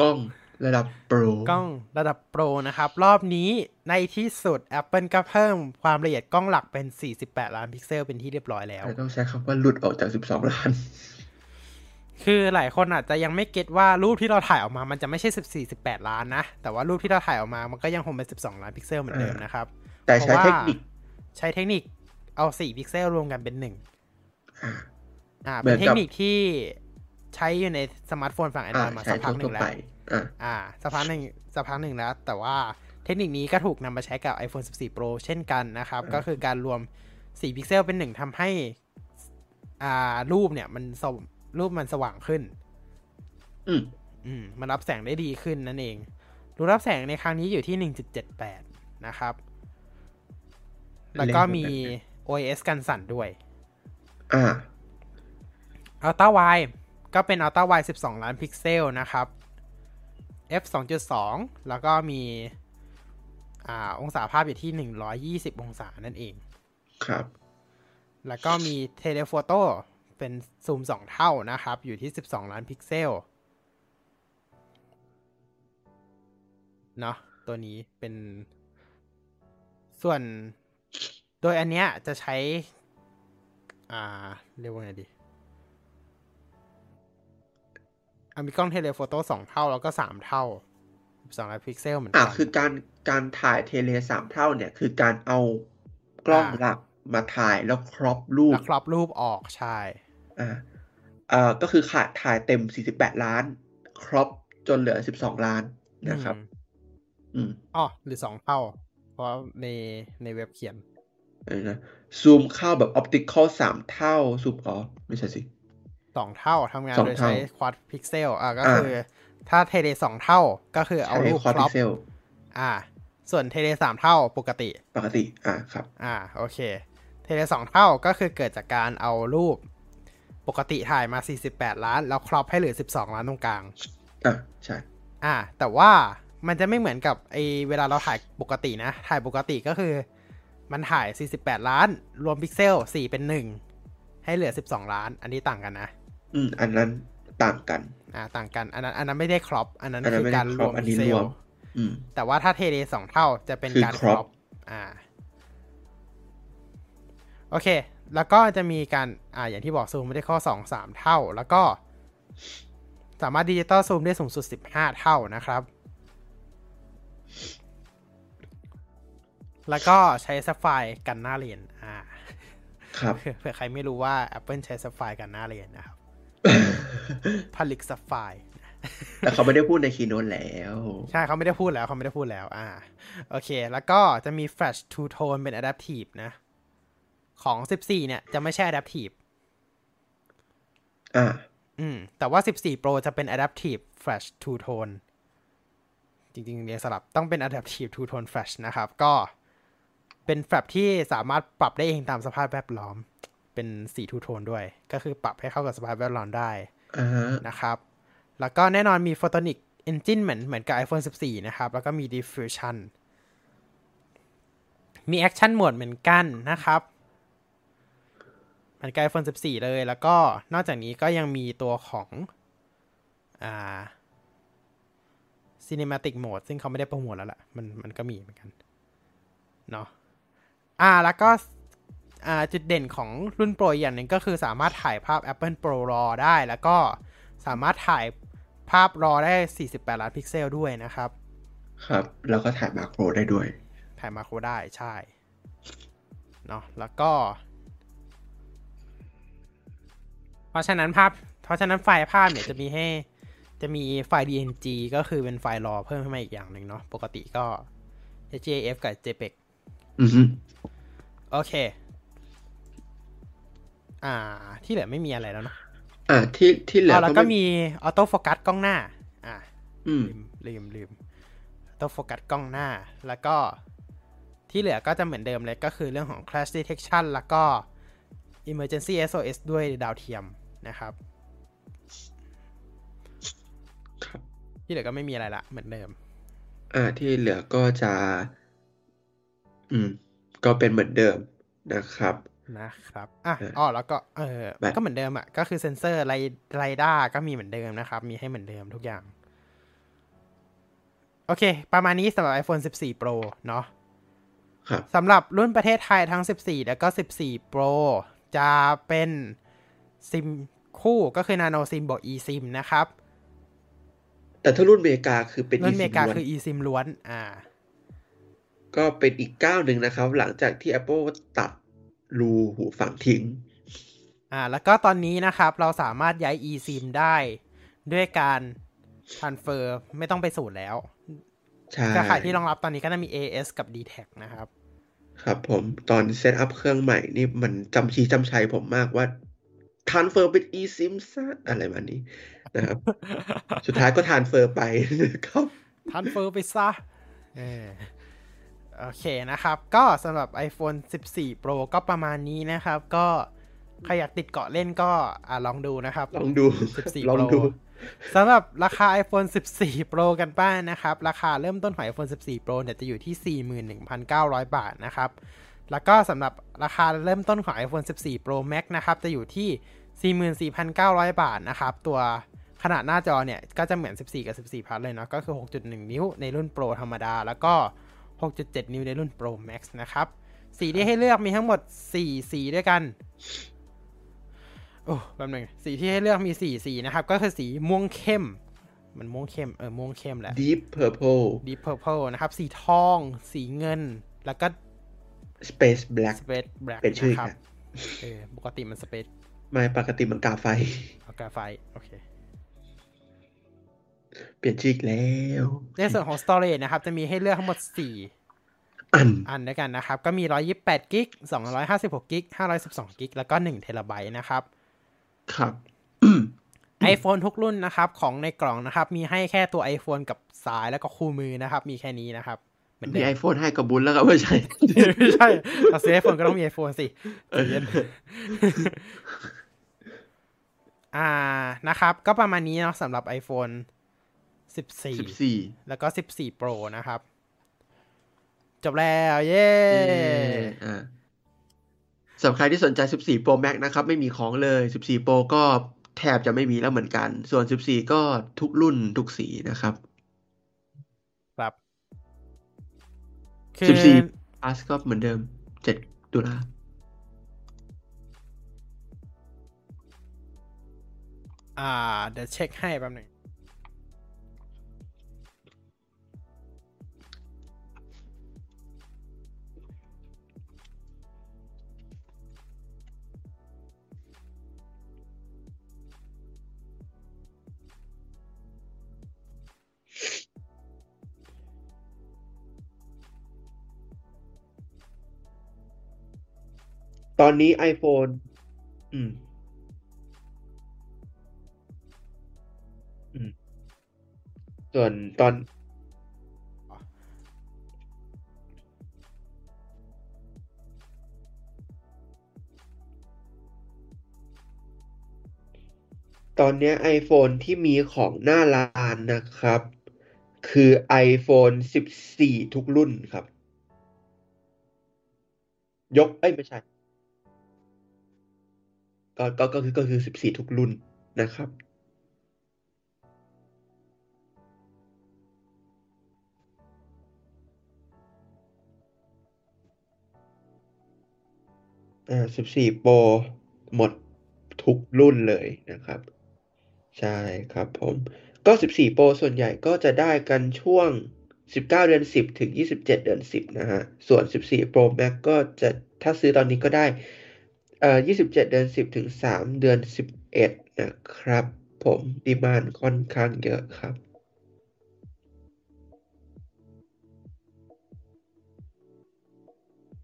กล้องระดับโปรกล้องระดับโปรนะครับ รอบนี้ในที่สุด Apple ก็เพิ่มความละเอียดกล้องหลักเป็น 48 ล้านพิกเซลเป็นที่เรียบร้อยแล้วแต่ต้องใช้คำว่าหลุดออกจาก 12 ล้าน คือหลายคนอาจจะยังไม่ get ว่ารูปที่เราถ่ายออกมามันจะไม่ใช่ 14 18 ล้านนะ แต่ว่ารูปที่เราถ่ายออกมามันก็ยังคงเป็น 12 ล้านพิกเซลเหมือนเดิมนะครับ แต่ใช้เทคนิค ใช้เทคนิคเอา4พิกเซลรวมกันเป็น1อ่าอ่าเหมืเป็อนนเทคนิคที่ใช้อยู่ในสมาร์ทโฟนฝั่งอ่า Android มาสักพักหนึ่งแล้ว ใช่ ทั่นึ่วๆ ไป อ่าอ่าสักพักหนึ่งสักพักหนึ่งแล้ว แต่ว่าเทคนิคนี้ก็ถูกนำมาใช้กับ iPhone 14 Pro เช่นกันนะครับอ่าก็คือการรวม 4 พิกเซลเป็นหนึ่งทำให้ อ่า รูปเนี่ย มันส รูปมันสว่างขึ้น อืมอืม มันรับแสงได้ดีขึ้นนั่นเอง รูรับแสงในครั้งนี้อยู่ที่ 1.78 นะครับ แล้วก็มี OIS กันสั่นด้วย อ่า Ultra Wide ก็เป็น Ultra Wide 12 ล้านพิกเซลนะครับ f 2.2 แล้วก็มี อ่า องศาภาพอยู่ที่ 120 องศานั่นเอง ครับ แล้วก็มี Telephoto เป็นซูม 2 เท่านะครับ อยู่ที่ 12 ล้านพิกเซล เนาะตัวนี้เป็น ส่วน โดยอันเนี้ยจะใช้ อ่า เรียกว่าไงดีอะมีกล้องเทเลโฟโต้สองเท่าแล้วก็สามเท่าสองล้านพิกเซลเหมือนอ่ากันคือการการถ่ายเทเลสามเท่าเนี่ย คือการเอากล้องอ่าหลักมาถ่ายแล้วครอปรูปแล้วครอบรูปออกใช่อ่าอ่าก็คือขาดถ่ายเต็ม48ล้าน ครอปจนเหลือ12ล้านนะครับอืมอืมอ๋อหรือสองเท่า เพราะในในเว็บเขียนเออนะซูมเข้าแบบออปติคอลสามเท่าซูมอ๋อไม่ใช่สิสองเท่าทำงานสองโดยเท่าใช้ควอดพิกเซลอะก็อ่าคือ ถ้าเทเลสองเท่าก็คือเอาใช้รูปควอดครพิอปกเซลอ่า ส่วนเทเลสามเท่าปกติ ปกติอ่าครับ อ่าโอเค เทเลสองเท่าก็คือเกิดจากการเอารูป ปกติถ่ายมา 48 ล้าน แล้วครอปให้เหลือ 12 ล้านตรงกลางอ่าใช่ อ่า แต่ว่า มันจะไม่เหมือนกับไอเวลาเราถ่ายปกตินะ ถ่ายปกติก็คือ มันถ่าย 48 ล้าน รวมพิกเซล 4 เป็น 1 ให้เหลือ 12 ล้าน อันนี้ต่างกันนะ อืม อันนั้นต่างกัน อ่า ต่างกัน อันนั้น อันนั้นไม่ได้ครอป อันนั้นอันนั้นคือไม่ได้การรวม crop อันพินี้กเซรวลมอืมแต่ว่าถ้าเทเลสองเท่าจะเป็นคือการคร crop อป อ่า โอเค แล้วก็จะมีการ อ่า อย่างที่บอกซูมไม่ได้ข้อสองสามเท่า แล้วก็สามารถดิจิตอลซูมได้สูงสุดสิบห้าเท่านะครับ แล้วก็ใช้ sapphire กันหน้าเลนส์อ่า ครับเผื่อเผื่อใครไม่รู้ว่า Apple ใช้ sapphire กันหน้าเลนส์นะครับผลิต sapphireแต่เขาไม่ได้พูดในคีโน e แล้ว ใช่เขาไม่ได้พูดแล้วเขาไม่ได้พูดแล้ว อ่า โอเค แล้วก็จะมี Flash Two Tone เป็น Adaptive นะ ของ 14 เนี่ย จะไม่ใช่ Adaptive อ่าอืม แต่ว่า 14 Pro จะเป็น Adaptive Flash Two Tone จริงๆเรียงสลับต้องเป็น Adaptive Two Tone Flash นะครับ ก็ เป็นแฟลชที่สามารถปรับได้เองตามสภาพแวดล้อม เป็นสี Two Tone ด้วย ก็คือปรับให้เข้ากับสภาพแวดล้อมได้อ่าฮะนะครับ แล้วก็แน่นอนมี Photonic Engine เหมือนเหมือนกับ iPhone 14 นะครับ แล้วก็มี Diffusion มี Action Mode เหมือนกันนะครับเหมือนกับ iPhone 14 เลย แล้วก็นอกจากนี้ก็ยังมีตัวของอ่า Cinematic Mode ซึ่งเขาไม่ได้โปรโมทแล้วล่ะ มันมันก็มีเหมือนกัน เนาะ อ่าแล้วก็อ่าจุดเด่นของรุ่นโปรอีกอย่างหนึ่งก็คือสามารถถ่ายภาพ Apple Pro RAW ได้แล้วก็สามารถถ่ายภาพ RAW ได้ 48 ล้านพิกเซลด้วยนะครับ ครับ แล้วก็ถ่ายมาโครได้ด้วย ถ่ายมาโครได้ใช่เนาะแล้วก็ เพราะฉะนั้นภาพ เพราะฉะนั้นไฟล์ภาพเนี่ยจะมีให้จะมีไฟล์ DNG ก็คือเป็นไฟล์ RAW เพิ่มขึ้นมาอีกอย่างหนึ่งเนาะปกติก็ HAF กับ JPEG อือฮึ โอเค อ่า ที่เหลือไม่มีอะไรแล้วเนาะอ่าที่ที่เหลืออ๋อแล้วก็มี auto focus กล้องหน้า อ่าอืมลืมลืมลืม auto focus กล้องหน้า แล้วก็ที่เหลือก็จะเหมือนเดิมเลยก็คือเรื่องของ crash detection แล้วก็ emergency SOS ด้วยดาวเทียมนะครับครับที่เหลือก็ไม่มีอะไรละเหมือนเดิม อ่าที่เหลือก็จะ อืม ก็เป็นเหมือนเดิมนะครับนะครับ อะเอออ๋อแล้วก็ เออแบบก็เหมือนเดิมอะ ก็คือเซนเซอร์ไรไรด้าก็มีเหมือนเดิมนะครับ มีให้เหมือนเดิมทุกอย่าง โอเค ประมาณนี้สำหรับ iPhone 14 Pro เนาะครับสำหรับรุ่นประเทศไทยทั้ง 14 แล้วก็ 14 Pro จะเป็นซิมคู่ก็คือ Nano SIM บวก eSIM นะครับ แต่ถ้ารุ่นอเมริกาคือเป็นรุ่นอเม eSIM ริกาล้วนคือ eSIM ล้วน อ่า ก็เป็นอีกก้าวหนึ่งนะครับ หลังจากที่ Apple ตัดรูหูฟังทิ้ง อ่า แล้วก็ตอนนี้นะครับ เราสามารถย้าย eSIM ได้ด้วยการ transfer ไม่ต้องไปศูนย์แล้วใช่เครือข่ายที่รองรับตอนนี้ก็จะมี AIS กับ dtac นะครับ ครับผมตอน setup เครื่องใหม่นี่มันจำชี้จำชัยผมมากว่า transfer เป็น eSIM ซะอะไรแบบนี้นะครับ สุดท้ายก็ transfer ไปนะครับ transfer ไปซะเออ โอเคนะครับ ก็สำหรับ iPhone 14 Pro ก็ประมาณนี้นะครับ ก็ใครอยากติดเกาะเล่นก็อ่าลองดูนะครับ ลองดู 14ลอง Pro ดูสำหรับราคา iPhone 14 Pro กันบ้างนะครับ ราคาเริ่มต้นของ iPhone 14 Pro เนี่ยจะอยู่ที่ 41,900 บาทนะครับ แล้วก็สำหรับราคาเริ่มต้นของ iPhone 14 Pro Max นะครับ จะอยู่ที่ 44,900 บาทนะครับ ตัวขนาดหน้าจอเนี่ย ก็จะเหมือน 14 กับ 14 Plus เลยเนาะ ก็คือ 6.1 นิ้วในรุ่น Pro ธรรมดา แล้วก็ 6.7นิ้วในรุ่น Pro Max นะครับ สีที่ให้เลือกมีทั้งหมด 4 สีด้วยกัน โอ้แป๊บนึงสีที่ให้เลือกมี 4 สีนะครับ ก็คือสีม่วงเข้ม มันม่วงเข้ม เออ ม่วงเข้มแหละ deep purple Deep Purple นะครับ สีทอง สีเงิน แล้วก็ space black Space Black เป็นชื่อนะครับครับ เออ ปกติมัน Space ไม่ ปกติมันกาไฟเอากราไฟ โอเค เปลี่ยนชื่ออีกแล้ว ในส่วนของ storage นะครับ จะมีให้เลือกทั้งหมด 4 อัน อันด้วยกันนะครับ ก็มี 128กิก256กิก512กิกแล้วก็1เทราไบต์นะครับ ครับ iPhone ทุกรุ่นนะครับ ของในกล่องนะครับ มีให้แค่ตัว iPhone กับสายแล้วก็คู่มือนะครับ มีแค่นี้นะครับเหมือนเดิมีมไอโฟนให้กับบุญแล้วครับไม่ใช่ ไม่ใช่เราซื้อ iPhone ก็ต้องมี iPhone สิใจเย็นอ่านะครับ ก็ประมาณนี้เนาะสำหรับ iPhone สิบ14สี่แล้วก็14 Pro นะครับ จบแล้วเย้อ่าสำหรับใครที่สนใจ 14 Pro Max นะครับ ไม่มีของเลย 14 Pro ก็แทบจะไม่มีแล้วเหมือนกัน ส่วน 14 ก็ทุกรุ่นทุกสีนะครับ ครับคือ14 Plus ก็เหมือนเดิม 7 ตุลาอ่า เดี๋ยวเช็คให้แป๊บหนึง ตอนนี้ iPhone อืม อืม ส่วนตอน ตอนเนี้ย iPhone ที่มีของหน้าร้านนะครับ คือ iPhone 14 ทุกรุ่นครับ ยก เอ้ย ไม่ใช่ ก็ก็ก็คือก็คือ 14 ทุกรุ่นนะครับ อ่า 14 Pro หมดทุกรุ่นเลยนะครับ ใช่ครับผม ก็ 14 Pro ส่วนใหญ่ก็จะได้กันช่วง 19 เดือน 10 ถึง 27 เดือน 10 นะฮะ ส่วน 14 Pro Max ก็จะถ้าซื้อตอนนี้ก็ได้ เอ่อ27เดือน10ถึง3เดือน11นะครับ ผมดีมานค่อนข้างเยอะครับ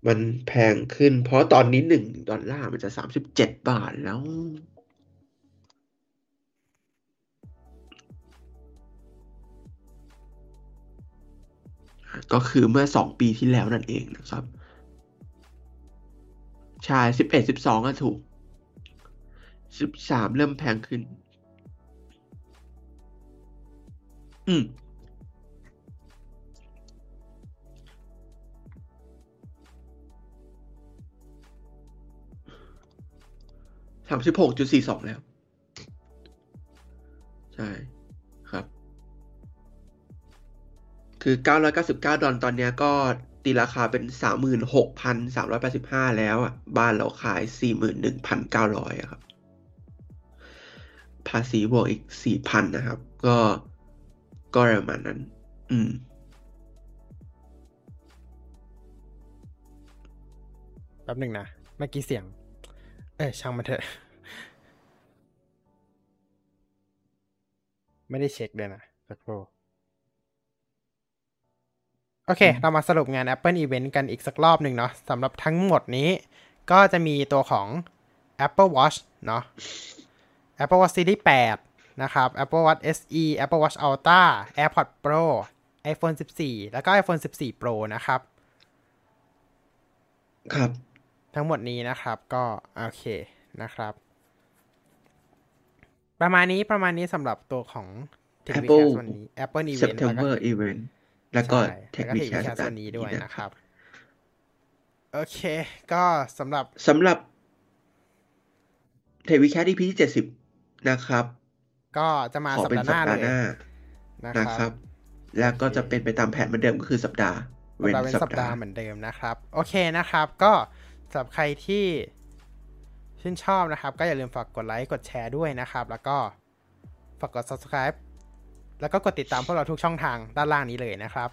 มันแพงขึ้น เพราะตอนนี้1ดอลลาร์มันจะ37บาทแล้ว ก็คือเมื่อ2ปีที่แล้วนั่นเองนะครับ ใช่11 12ก็ถูก13เริ่มแพงขึ้น อืมสามสิบหกจุดสี่สองแล้ว ใช่ครับ คือเก้าร้อยเก้าสิบเก้าดอลตอนเนี้ยก็ ตีราคาเป็น 36,385 แล้วอะ บ้านเราขาย 41,900อะครับ ภาษีบวกอีก 4,000 นะครับ ก็ก็ประมาณนั้น อืม แป๊บหนึ่งนะ เมื่อกี้เสียง เอ้ช่างมันเถอะ ไม่ได้เช็คเลยนะสักครู่ โอเค เรามาสรุปงาน Apple Event กันอีกสักรอบหนึ่งเนาะสำหรับทั้งหมดนี้ ก็จะมีตัวของ Apple Watch เนาะ Apple Watch Series 8 นะครับ Apple Watch SE Apple Watch Ultra AirPods Pro iPhone 14 แล้วก็ iPhone 14 Pro นะครับ ครับ ทั้งหมดนี้นะครับก็ โอเคนะครับ ประมาณนี้ประมาณนี้สำหรับตัวของ Tech Apple Weekend วันนี้ Apple Event แล้วก็ September Event แล้วก็ใช่ Tech แล้วก็ Tech Weekend Weekend วันนี้ด้วยนะนะครับ โอเค ก็สำหรับสำหรับ Tech Weekend EP ที่เจ็ดสิบนะครับ ก็จะมาขอสัปเป็นดาห์หสัน้าปเลดาห์ยหน้านะนะคครัรับบแล้วก็จะเป็นไปตามแผนเหมือนเดิมก็คือสัปดาห์สัปเว้นดาห์เป็นสัสัปปดาดาห์ห์เหมือนเดิมนะครับ โอเคนะครับ ก็สำหรับใครที่ชื่นชอบนะครับ ก็อย่าลืมฝากกดไลค์กดแชร์ด้วยนะครับ แล้วก็ฝากกด subscribe แล้วก็กดติดตามพวกเราทุกช่องทางด้านล่างนี้เลยนะครับ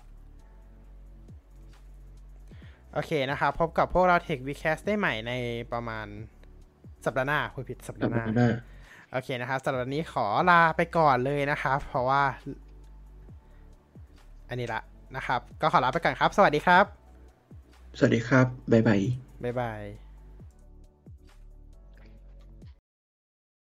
โอเคนะครับ พบกับพวกเรา Tech Vcast ได้ใหม่ในประมาณสัปดาห์หน้าพูดผิดสัปสัดาปห์หน้าดาห์หน้าโอเคนะครับสำหรับวันนี้ขอลาไปก่อนเลยนะครับ เพราะว่า อันนี้ละนะครับ ก็ขอลาไปก่อนครับ สวัสดีครับ สวัสดีครับ บ๊ายบาย บ๊ายบาย